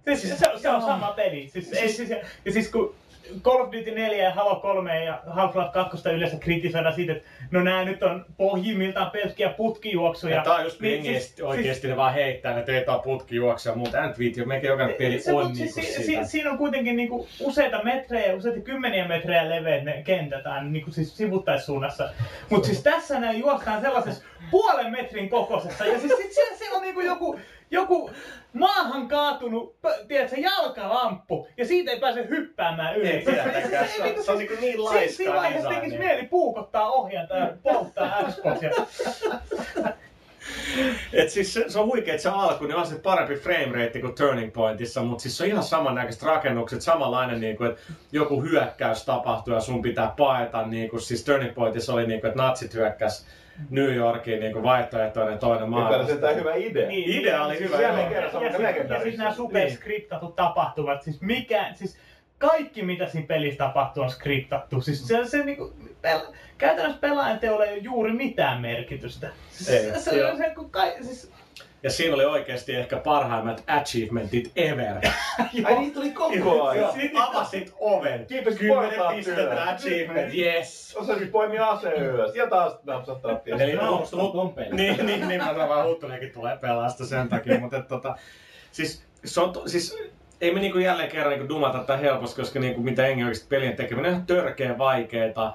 Siis se, se on sama peli. Siis, ei, siis, ja siis kun Call of Duty 4 ja Halo 3 ja Half-Life 2 yleensä kritisoidaan siitä, että no nää nyt on pohjimmiltaan pelkkiä putkijuoksuja. Ja tää on just Niin, niin, siis- oikeesti ne vaan heittää, tää on putki juoksia ja muuta. En viitti, mekin jokainen peli se, on niinku siis, si, si, siinä on kuitenkin niinku useita metrejä, useita kymmeniä metrejä leveät ne kentät aina niinku siis sivuttaissuunnassa. Mutta siis tässä näin juostaan sellaisessa puolen metrin kokoisessa. Ja siis sit se, se on niinku joku, joku maahan kaatunut, pö- tiedätkö, jalkalamppu. Ja siitä ei pääse hyppäämään yli. Ei tietenkään, se on- se on niinku niin laiskaa Siinä vaiheessa tekisi mieli puukottaa ohjanta ja polttaa *laughs* Xboxia. Et siis se, se on huikea, että se alku, niin on se parempi frame rate kuin Turning Pointissa, mutta siis se on ihan samannäköiset rakennukset, samanlainen, niin kuin, että joku hyökkäys tapahtuu ja sun pitää paeta, niin kuin, siis Turning Pointissa oli niin kuin, että natsit hyökkäs New Yorkiin niin kuin vaihtoehtoinen toinen oli maailma. sentään hyvä idea. Niin, idea oli hyvä. Jälleen joo. kerran se on ja, ja sitten nämä superskriptatut tapahtumat, siis mikä, siis kaikki mitä siinä pelissä tapahtuu on skriptattu. Siis se, se niinku, pel, käytännössä pelaajan teolla ei ole juuri mitään merkitystä. Ei, se, se, se, se, kun kai, siis, Ja siinä oli oikeasti ehkä parhaimmat achievementit ever. Ai niitä tuli koko ajan. Sitten avasit oven. Kiitos, Kymmenen portaat pistettä ylös. achievement, yes. Osasin poimia aseen ylös ja taas napsattaa pian. Eli Nauhoista pompeille. *laughs* Niin, niin, niin mä vaan Huttunenkin tulee pelasta sen takia, mutta tota, siis, se on, siis ei me niinku jälleen kerran niinku dumata tätä helposti, koska niinku mitä oikeasti pelien tekeminen on ihan törkeä vaikeeta.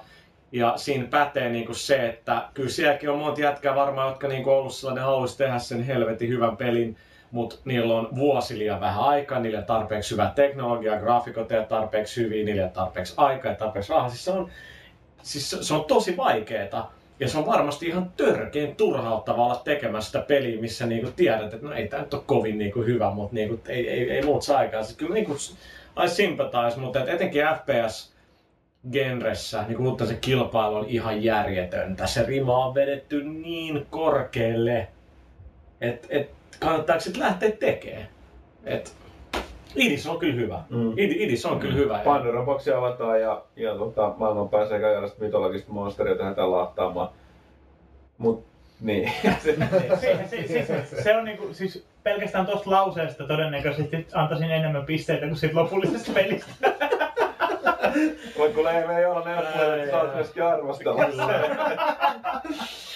Ja siinä pätee niinku se, että kyllä sielläkin on monta jätkää varmaan, jotka niinku ollut sellainen haluaisi tehdä sen helvetin hyvän pelin, mutta niillä on vuosi liian vähän aikaa, niillä on tarpeeksi hyvää teknologiaa, graafikot ole tarpeeksi hyviä, niillä ole tarpeeksi aikaa ja tarpeeksi rahaa. Siis se on, siis se on tosi vaikeeta. Ja se on varmasti ihan törkeen turhauttavaa olla tekemässä sitä peliä, missä niinku tiedät, että no ei tämä nyt ole kovin niinku hyvä, mutta niinku, ei, ei, ei muut saa aikaa. Siis kyllä niinku, I sympathize, mutta et etenkin FPS genressä, niin kuin se kilpailu on ihan järjetöntä. Se rima on vedetty niin korkealle, että et, kannattaako sitten lähteä tekemään. Et, Idis on kyllä hyvä. Mm. Idi- Idis on kyllä hyvä. Pandoran boksi avataan ja, ja tota, maailman pääsee kaikenlaista mytologista monsteria tähän tähän lahtaamaan. Mut niin. *laughs* se, se, se, se, on niinku, siis pelkästään tuosta lauseesta todennäköisesti antaisin enemmän pisteitä kuin siitä lopullisesta pelistä. *laughs* Voi kun ei me ei olla että saat myöskin.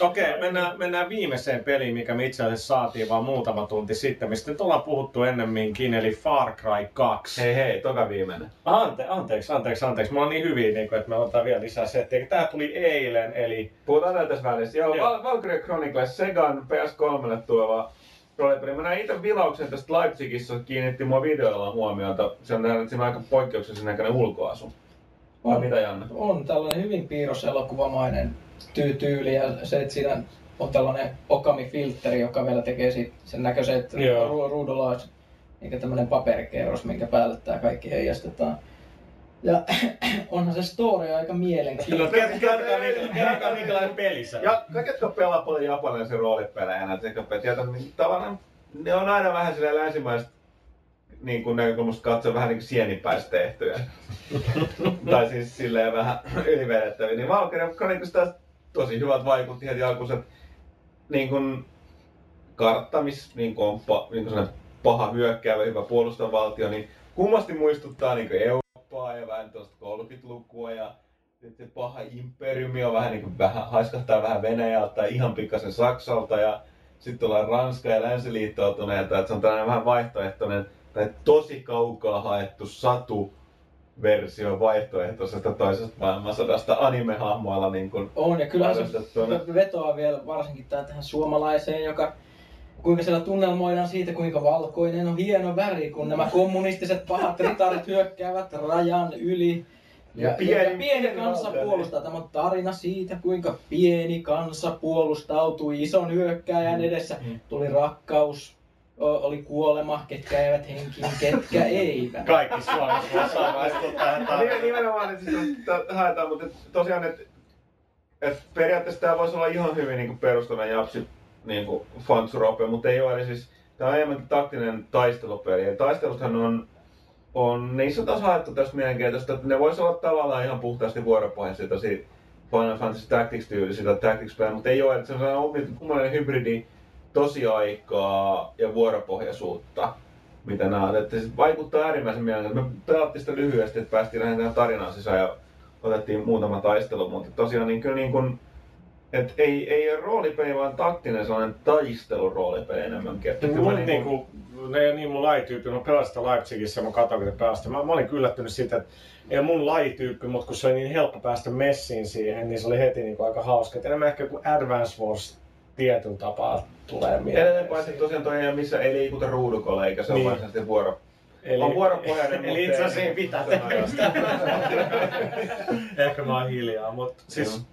Okei, mennään, mennään viimeiseen peliin, mikä me itse asiassa saatiin vaan muutama tunti sitten, mistä nyt ollaan puhuttu ennemminkin, eli Far Cry 2. Hei hei, toka viimeinen. Ante, anteeksi, anteeksi, anteeksi. Mulla on niin hyviä, niin kuin, että me otetaan vielä lisää settiä. Tää tuli eilen, eli Puhutaan tässä välissä. Joo, Joo. Val- Valkyrie Chronicles Segan PS3 tuova roolipeli. Mä näin itse vilauksen tästä Leipzigissä, kiinnitti mua videoilla huomiota. Se on nähnyt, että siinä aika poikkeuksellisen näköinen ulkoasu. Vai On. mitä Janne? On tällainen hyvin piirroselokuvamainen tyy- tyyli ja se, että siinä on tällainen Okami-filtteri, joka vielä tekee siitä sen näköisen, että Joo. ru- ruudulla olisi eikä tämmöinen paperikerros, minkä päälle tämä kaikki heijastetaan. Ja *clears throat* onhan se story aika No, mielenkiintoinen. kertokaa, kertokaa, kertokaa minkälainen peli se on. Ja kaikki, jotka pelaa paljon japanilaisia roolipelejä, näitä sekä tietää, niin tavallaan ne on aina vähän silleen länsimaista niin kuin näkökulmasta katsoa vähän niin kuin sienipäistä tehtyjä. *laughs* tai siis silleen vähän *clears throat* ylivedettäviä. Niin Valkyria Chronicles taas tosi hyvät vaikutti heti alkuun, että niin kuin kartta, missä niin kuin on pa, niin kuin paha hyökkäävä, hyvä puolustava valtio, niin kummasti muistuttaa niin kuin Eurooppaa ja vähän tuosta 30-lukua ja sitten se paha imperiumi on vähän niin kuin vähän, haiskahtaa vähän Venäjältä tai ihan pikkasen Saksalta ja sitten tullaan Ranska ja länsiliittoutuneelta, että se on tällainen vähän vaihtoehtoinen tai tosi kaukaa haettu satu versio vaihtoehtoisesta toisesta maailmansodasta anime-hahmoilla niin kuin On, ja kyllä se vetoaa vielä varsinkin tähän suomalaiseen, joka kuinka siellä tunnelmoidaan siitä, kuinka valkoinen on hieno väri, kun nämä kommunistiset pahat ritarit hyökkäävät rajan yli. Ja, ja, pieni, ja pieni kansa valtio, puolustaa. Tämä on tarina siitä, kuinka pieni kansa puolustautui ison hyökkääjän edessä. Mm. Tuli rakkaus, o- oli kuolema, ketkä eivät henkiin, ketkä *laughs* eivät. Kaikki Suomessa osaa maistua tähän Niin, tarinaan. nimenomaan, että siis t- haetaan, mutta tosiaan, että et periaatteessa tämä voisi olla ihan hyvin niin perustava japsi niin Fansurope, mutta ei ole. Eli siis tämä on enemmänkin taktinen taistelupeli. Ja taisteluthan on, on niissä on taas haettu tästä mielenkiintoista, että ne voisi olla tavallaan ihan puhtaasti vuoropohjaisia, tosi Final Fantasy Tactics-tyylisiä tai Tactics-pelejä, mutta ei ole. Että se on kummallinen hybridi tosiaikaa ja vuoropohjaisuutta mitä nämä on. Että se vaikuttaa äärimmäisen mielenkiintoista. Me pelattiin sitä lyhyesti, että päästiin lähinnä tarinaan sisään ja otettiin muutama taistelu, mutta tosiaan niin kyllä niin kuin, et ei, ei ole roolipeli, vaan taktinen sellainen taisteluroolipeli enemmänkin. Että kyllä Mun niin niinku, ne ei ole niin mun lajityyppi, mä pelasin sitä Leipzigissä ja mä katsoin, kun te pelasitte. Mä, mä olin yllättynyt siitä, että ei ole mun lajityyppi, mutta kun se oli niin helppo päästä messiin siihen, niin se oli heti niinku aika hauska. Et enemmän ehkä kuin Advance Wars tietyllä tapaa tulee mieleen. Edelleen paitsi tosiaan toi ei ole missä ei liikuta ruudukolla, eikä se ole Niin. varsinaisesti vuoro. Eli, on vuoropohjainen, *laughs* Eli mutta itse asiassa ei- pitää tehdä sitä. *laughs* Ehkä mä oon hiljaa, mutta siis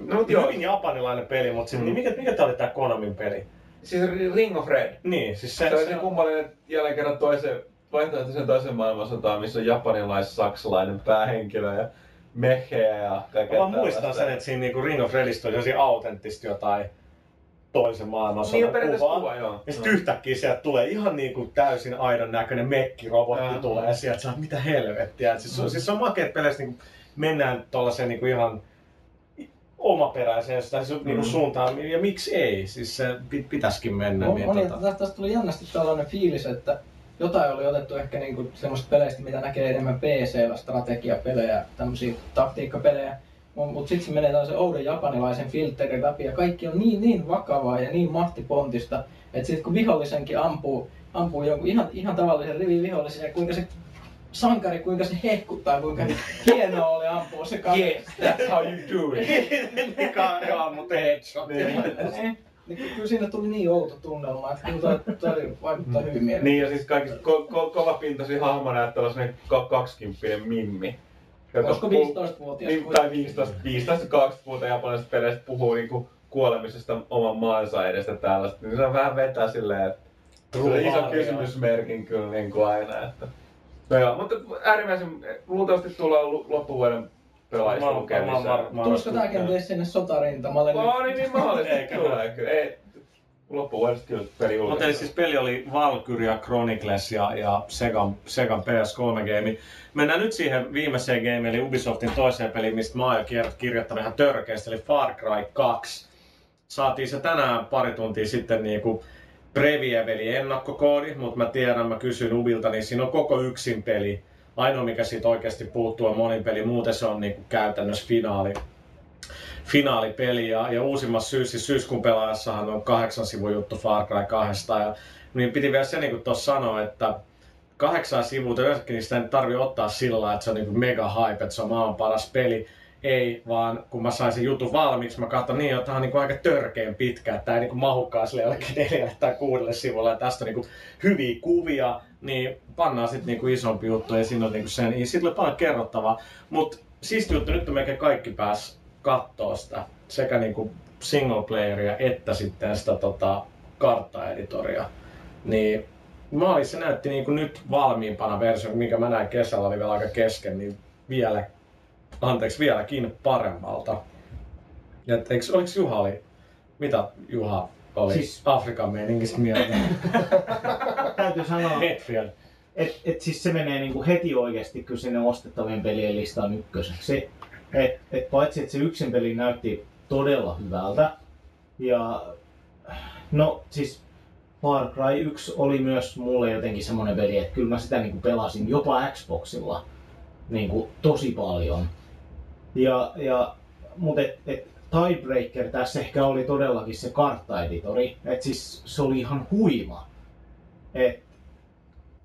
No, mut joo, hyvin japanilainen peli, mutta sit, Mm. niin mikä, mikä tää oli tää Konamin peli? siis Ring of Red. Niin, siis se, Se, se se, oli kummallinen että jälleen kerran toisen, vaihtoehtoisen toisen maailmansotaan, missä on japanilais-saksalainen päähenkilö ja mehejä ja kaikkea Mä muistan sen, että siinä niinku Ring of Redistä oli sellaisia autenttisesti jotain toisen maailmansodan Niin periaatteessa kuvaa. kuva, joo. Ja sitten yhtäkkiä sieltä tulee ihan niinku täysin aidon näköinen mekkirobotti Joo. tulee sieltä, sä oot, mitä helvettiä. Et Siis, se on, siis se on makeet peleissä niinku mennään tuollaiseen niinku ihan omaperäiseen sitä su, niinku Mm. suuntaan, ja miksi ei? Siis se pit, pitäisikin mennä. On, niin, tota, tästä, tästä tuli jännästi tällainen fiilis, että jotain oli otettu ehkä niinku semmoista peleistä, mitä näkee enemmän PC-llä, strategiapelejä, tämmöisiä taktiikkapelejä. Mutta sitten se menee tällaisen oudon japanilaisen filterin läpi ja kaikki on niin, niin vakavaa ja niin mahtipontista, että sitten kun vihollisenkin ampuu, ampuu jonkun ihan, ihan tavallisen rivin vihollisen ja kuinka se sankari, kuinka se hehkuttaa, kuinka hienoa oli ampua se kaveri. Yes, that's how you do it. Mikä on mutta headshot. Niin, niin kyllä siinä tuli niin outo tunnelma, että kyllä toi vaikuttaa hyvin mieleen. Niin ja siis kaikista ko- ko- kovapintaisia hahmo näyttää sellainen ka- kaksikymppinen mimmi. Olisiko puhuu- 15-vuotias? Niin, tai 15, 15 vuotta japanilaisista peleistä puhuu niinku kuolemisesta oman maansa edestä tällaista. Niin se on vähän vetää silleen, että se on iso kysymysmerkin kyllä niin kuin aina. Että. No joo, mutta äärimmäisen, luultavasti tullaan lu- loppuvuoden pelaajista mä- Tulisiko tää kenties sinne sotarintamalle? No niin, niin mahdollisesti Eikä tulee kyllä. Ei, loppuvuodesta kyllä peli Mutta eli siis peli oli Valkyria Chronicles ja, ja Segan, Segan PS3-game. Mennään nyt siihen viimeiseen game, eli Ubisoftin toiseen peliin, mistä mä oon jo kir- kirjoittanut ihan törkeästi, eli Far Cry 2. Saatiin se tänään pari tuntia sitten niinku Preview eli ennakkokoodi, mutta mä tiedän, mä kysyin Ubilta, niin siinä on koko yksin peli. Ainoa mikä siitä oikeasti puuttuu on monin peli, muuten se on niinku käytännössä finaali, finaalipeli ja, ja uusimmassa syys, siis syyskuun pelaajassahan on kahdeksan sivun juttu Far Cry 2 ja niin piti vielä se niin tuossa sanoa, että kahdeksan sivua, yleensäkin sitä ei tarvitse ottaa sillä että se on niin mega hype, että se on maailman paras peli. Ei, vaan kun mä sain sen jutun valmiiksi, mä katsoin niin, että tämä on niin aika törkeen pitkä, että tämä ei niin mahukkaan sille jollekin *laughs* neljälle tai kuudelle sivulle, ja tästä on niin hyviä kuvia, niin pannaan sitten niin isompi juttu, ja siinä on niin sen, niin siitä oli paljon kerrottavaa. Mutta siisti juttu, nyt melkein kaikki pääs kattoo sitä, sekä niin kuin single playeria että sitten sitä tota, karttaeditoria. Niin se näytti niin kuin nyt valmiimpana versio, mikä mä näin kesällä oli vielä aika kesken, niin vielä, anteeksi, vieläkin paremmalta. Ja et, eikö, oliko Juha oli, mitä Juha oli siis, Afrikan meiningistä mieltä? *laughs* Täytyy sanoa, Hetfield. et, et siis se menee niinku heti oikeasti kyllä sinne ostettavien pelien listaan ykköseksi. Et, et paitsi että se yksin peli näytti todella hyvältä. Ja no siis Far Cry 1 oli myös mulle jotenkin semmonen peli, että kyllä mä sitä niinku pelasin jopa Xboxilla niinku tosi paljon. Ja, ja, mutta et, et tiebreaker tässä ehkä oli todellakin se karttaeditori. Et siis se oli ihan huima. Et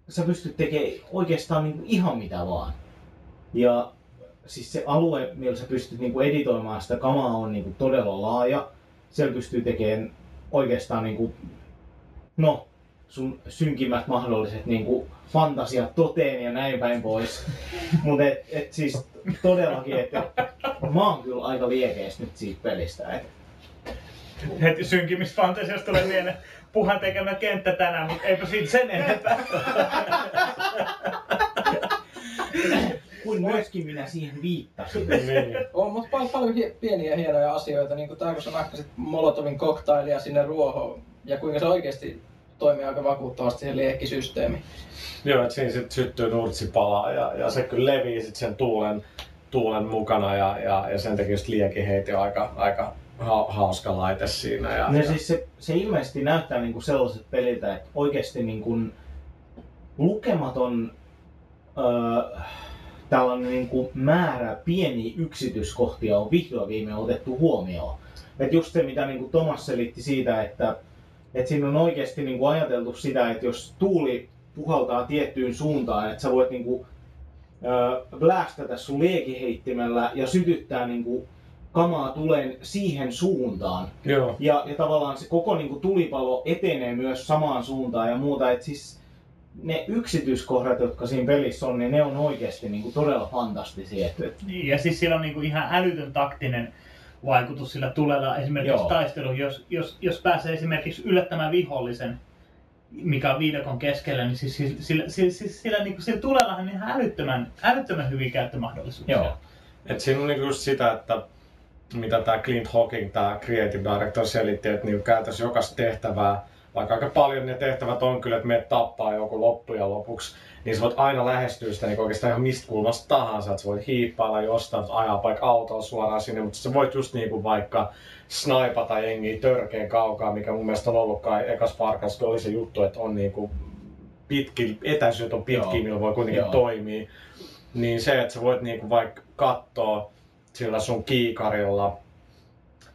sä pystyt tekemään oikeastaan niinku ihan mitä vaan. Ja siis se alue, millä sä pystyt niinku editoimaan sitä kamaa on niinku todella laaja. Siellä pystyy tekemään oikeastaan niinku, no, sun synkimmät mahdolliset niinku fantasiat toteen ja näin päin pois. *laughs* Mutta et, et siis todellakin, että mä oon kyllä aika liekeis nyt siitä pelistä. Et, Heti synkimisfantasiasta tulee mieleen puhan tekemä kenttä tänään, mutta eipä siitä sen enempää. *laughs* kun myöskin minä siihen viittasin. *laughs* niin. On, mutta paljon, paljon hie- pieniä hienoja asioita, niin kuin tämä, kun sä nakkasit Molotovin koktailia sinne ruohoon, ja kuinka se oikeasti toimii aika vakuuttavasti se liekkisysteemi. Joo, että siinä sitten syttyy nurtsipalaa ja, ja se kyllä levii sitten sen tuulen, tuulen mukana ja, ja, ja sen takia just liekiheiti on aika, aika ha, hauska laite siinä. Ja, No ja, siis se, se ilmeisesti näyttää niinku sellaiset peliltä, että oikeasti niinku lukematon öö, tällainen niinku määrä pieniä yksityiskohtia on vihdoin viime otettu huomioon. Et just se, mitä niinku Thomas selitti siitä, että et siinä on oikeasti niinku ajateltu sitä, että jos tuuli puhaltaa tiettyyn suuntaan, että sä voit niinku, öö, blästätä sun liekiheittimellä ja sytyttää niinku kamaa tuleen siihen suuntaan. joo. Ja, ja tavallaan se koko niin kuin, tulipalo etenee myös samaan suuntaan ja muuta. Et siis ne yksityiskohdat, jotka siinä pelissä on, niin ne on oikeasti niin kuin, todella fantastisia. Et, et, Niin, ja siis sillä on niinku ihan älytön taktinen vaikutus sillä tulella esimerkiksi Joo. taistelu, jos, jos, jos pääsee esimerkiksi yllättämään vihollisen, mikä on viidakon keskellä, niin siis sillä, sillä, sillä, sillä, sillä, niin sillä tulella on ihan älyttömän, älyttömän hyviä käyttömahdollisuuksia. Joo. Et siinä on niinku just sitä, että mitä tämä Clint Hawking, tämä creative director selitti, että niinku käytännössä jokaista tehtävää, vaikka aika paljon ne tehtävät on kyllä, että me tappaa joku loppujen lopuksi, niin sä voit aina lähestyä sitä niin oikeastaan ihan mistä kulmasta tahansa, että sä voit hiippailla jostain, ajaa vaikka autolla suoraan sinne, mutta sä voit just niinku vaikka snaipata jengiä törkeen kaukaa, mikä mun mielestä on ollut kai ekas Cryssa, oli se juttu, että on niinku pitki, etäisyydet on pitkiä, Joo. millä voi kuitenkin Joo. toimia. Niin se, että sä voit niinku vaikka katsoa sillä sun kiikarilla,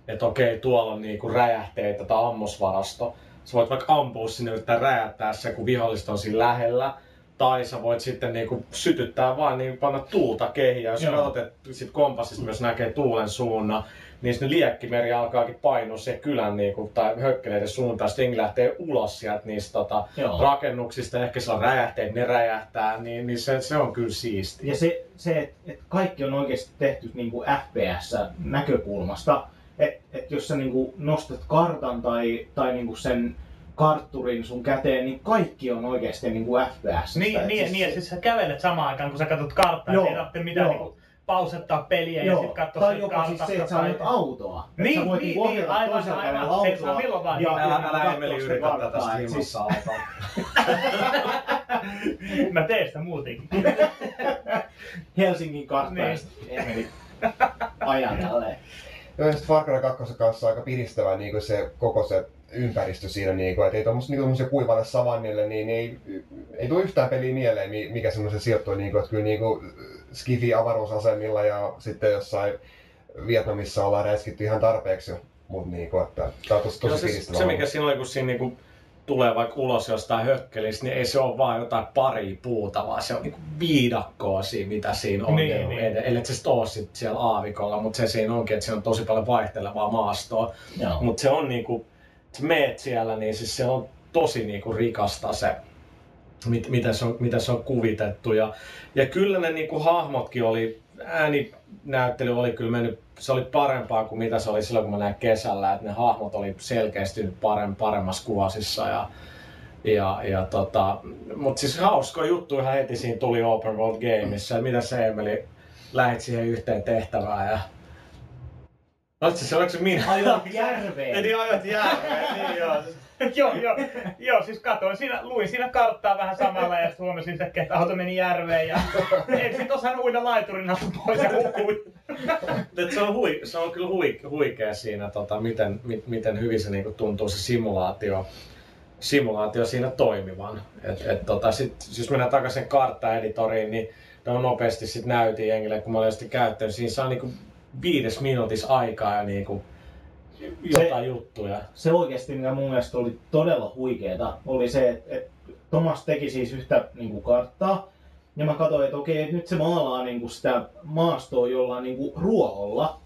että okei, tuolla on niinku räjähteitä tai ammusvarasto. Sä voit vaikka ampua sinne yrittää räjäyttää se, kun vihollista on siinä lähellä. Tai sä voit sitten niinku sytyttää vaan niin panna tuulta kehiin. Ja jos katsot, että sit kompassista myös näkee tuulen suunnan, niin sitten liekkimeri alkaakin painua se kylän niinku, tai hökkeleiden suuntaan. Sitten jengi lähtee ulos sieltä niistä tota, Joo. rakennuksista. Ehkä siellä on räjähteet, ne räjähtää, niin, niin se, se on kyllä siistiä. Ja se, se että et kaikki on oikeasti tehty niin FPS-näkökulmasta. Että et jos sä niin kuin nostat kartan tai, tai niin kuin sen kartturin sun käteen, niin kaikki on oikeasti niin kuin FPS. Niin, niin, niin, ja siis sä kävelet samaan aikaan, kun sä katsot karttaa, Joo, et ei tarvitse mitään joo. niinku pausettaa peliä ja Joo, sitten katsoa tai jopa siis se, että sä ajat autoa. Et Niin, sä voit niin, niinku niin, ohjata aivan, toisella aivan. kädellä Se autoa. milloin vaan ja, niin. Älä, ja älä katsoa Emeli yritä tätä karttaa, et siis- striimassa alkaa. *laughs* Mä teen sitä muutenkin. *laughs* Helsingin kartta Niin. ja Emeli ajaa tälleen. Joo, ja sitten Far Cry 2 kanssa aika piristävä niin se koko se ympäristö siinä, niin kuin, että ei tuommoista niin kuivalle savannille, niin ei, ei tule yhtään peliä mieleen, mi- mikä semmoisen sijoittui, niin kuin, että kyllä niin kuin Skifi avaruusasemilla ja sitten jossain Vietnamissa ollaan räiskitty ihan tarpeeksi jo. Mutta niin kuin, että tämä on tosi, tosi se, piristävä. se, homma. mikä siinä oli, kun siinä niinku tulee vaikka ulos jostain hökkelistä, niin ei se ole vaan jotain pari puuta, vaan se on niinku viidakkoa siinä, mitä siinä on. Niin, Niin, niin. niin. Ellei se sit ole sit siellä aavikolla, mutta se siinä onkin, että siinä on tosi paljon vaihtelevaa maastoa. Mutta se on niinku, sä meet siellä, niin siis se on tosi niinku rikasta se, mit, miten, se on, miten se on kuvitettu. Ja, ja kyllä ne niinku hahmotkin oli, ääninäyttely oli kyllä mennyt, se oli parempaa kuin mitä se oli silloin, kun mä näin kesällä, että ne hahmot oli selkeästi paremmassa kuvasissa. Ja, ja, ja tota, mutta siis hauska juttu ihan heti siinä tuli Open World Gameissa. Mitä se Emeli lähit siihen yhteen tehtävään ja... Oletko se, oliko se minä? Ajoit järveen. Eli ajoit järveen, niin joo. *laughs* joo, joo, joo, siis katsoin siinä, luin siinä karttaa vähän samalla ja sitten huomasin se, että auto meni järveen ja *laughs* en sit osannut uida laiturin pois ja hukkuin. *laughs* Et se, on hui, se on kyllä hui, huikea siinä, tota, miten, mi, miten hyvin se niinku tuntuu se simulaatio, simulaatio siinä toimivan. Et, et, tota, sit, jos mennään takaisin karttaeditoriin, niin ne on nopeasti sit näytin jengille, kun mä olen sitten. Siinä saa niinku viides minuutissa aikaa ja niinku jotain se, juttuja. Se oikeasti, mikä mun mielestä oli todella huikeeta, oli se, että, että Thomas teki siis yhtä niin kuin karttaa. Ja mä katsoin, että okei, nyt se maalaa niin kuin sitä maastoa jollain niin kuin ruoholla.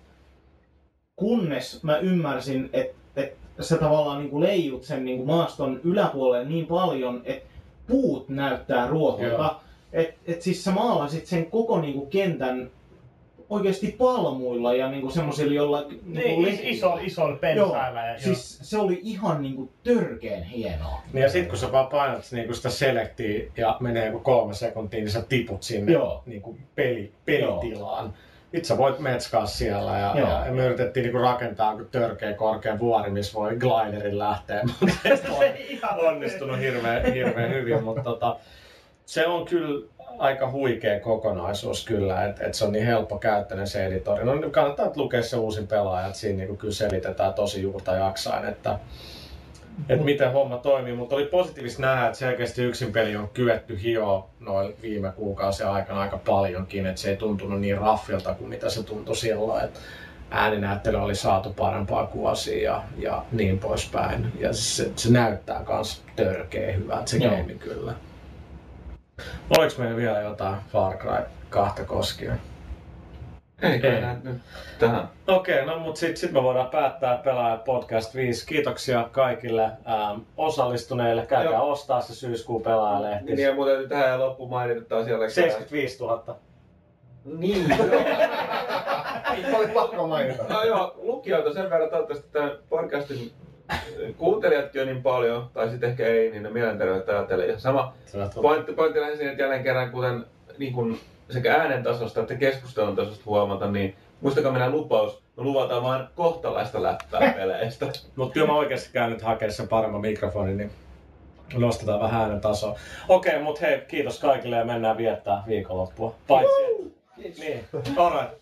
Kunnes mä ymmärsin, että, että sä tavallaan niin kuin leijut sen niin kuin maaston yläpuolelle niin paljon, että puut näyttää ruoholta. Että et siis sä maalasit sen koko niin kuin kentän oikeasti palmuilla ja niinku semmoisilla jolla... Niinku niin, is, iso, isolla pensailla. Ja, siis se oli ihan niinku törkeen hienoa. Niin ja sit kun sä vaan painat niinku sitä selektiä ja menee joku kolme sekuntia, niin sä tiput sinne Joo. niinku peli, pelitilaan. Joo. Nyt sä voit metskaa siellä ja, Joo. ja, ja me yritettiin niinku rakentaa joku törkeä korkea vuori, missä voi gliderin lähteä, *laughs* se ihan- onnistunut hirveän, hirveän hyvin, mutta tota, se on kyllä aika huikea kokonaisuus kyllä, että et se on niin helppo käyttöinen se editori. No kannattaa lukea se uusin pelaaja, että siinä niinku kyllä selitetään tosi juurta jaksain, että että miten homma toimii, mutta oli positiivista nähdä, että selkeästi yksin peli on kyetty hioa noin viime kuukausien aikana aika paljonkin, että se ei tuntunut niin raffilta kuin mitä se tuntui silloin, että ääninäyttely oli saatu parempaa kuosia ja, ja niin poispäin. Ja se, se näyttää myös törkeä hyvältä se game kyllä. Oliko meillä vielä jotain Far Cry 2 koskien? Ei Ei. nyt tähän. Okei, no mutta sitten sit me voidaan päättää Pelaaja Podcast 5. Kiitoksia kaikille ähm, osallistuneille. Käykää Joo. ostaa se syyskuun pelaajalehti. Niin ja muuten täytyy tähän loppuun mainita taas jälleen. 75 000. Niin, joo. Oli pakko mainita. No joo, lukijoita sen verran toivottavasti tämän podcastin kuuntelijatkin on niin paljon, tai sitten ehkä ei, niin ne mielenterveyttä ajattelee. Ja sama pointti, pointti lähes siinä, että jälleen kerran, kuten niin kun sekä äänen tasosta että keskustelun tasosta huomata, niin muistakaa meidän lupaus, me luvataan vaan kohtalaista läppää *laughs* peleistä. Mutta kyllä mä oikeasti käyn nyt hakemaan sen paremman mikrofonin, niin nostetaan vähän äänen tasoa. Okei, mutta hei, kiitos kaikille ja mennään viettää viikonloppua. Paitsi, että- niin, alright.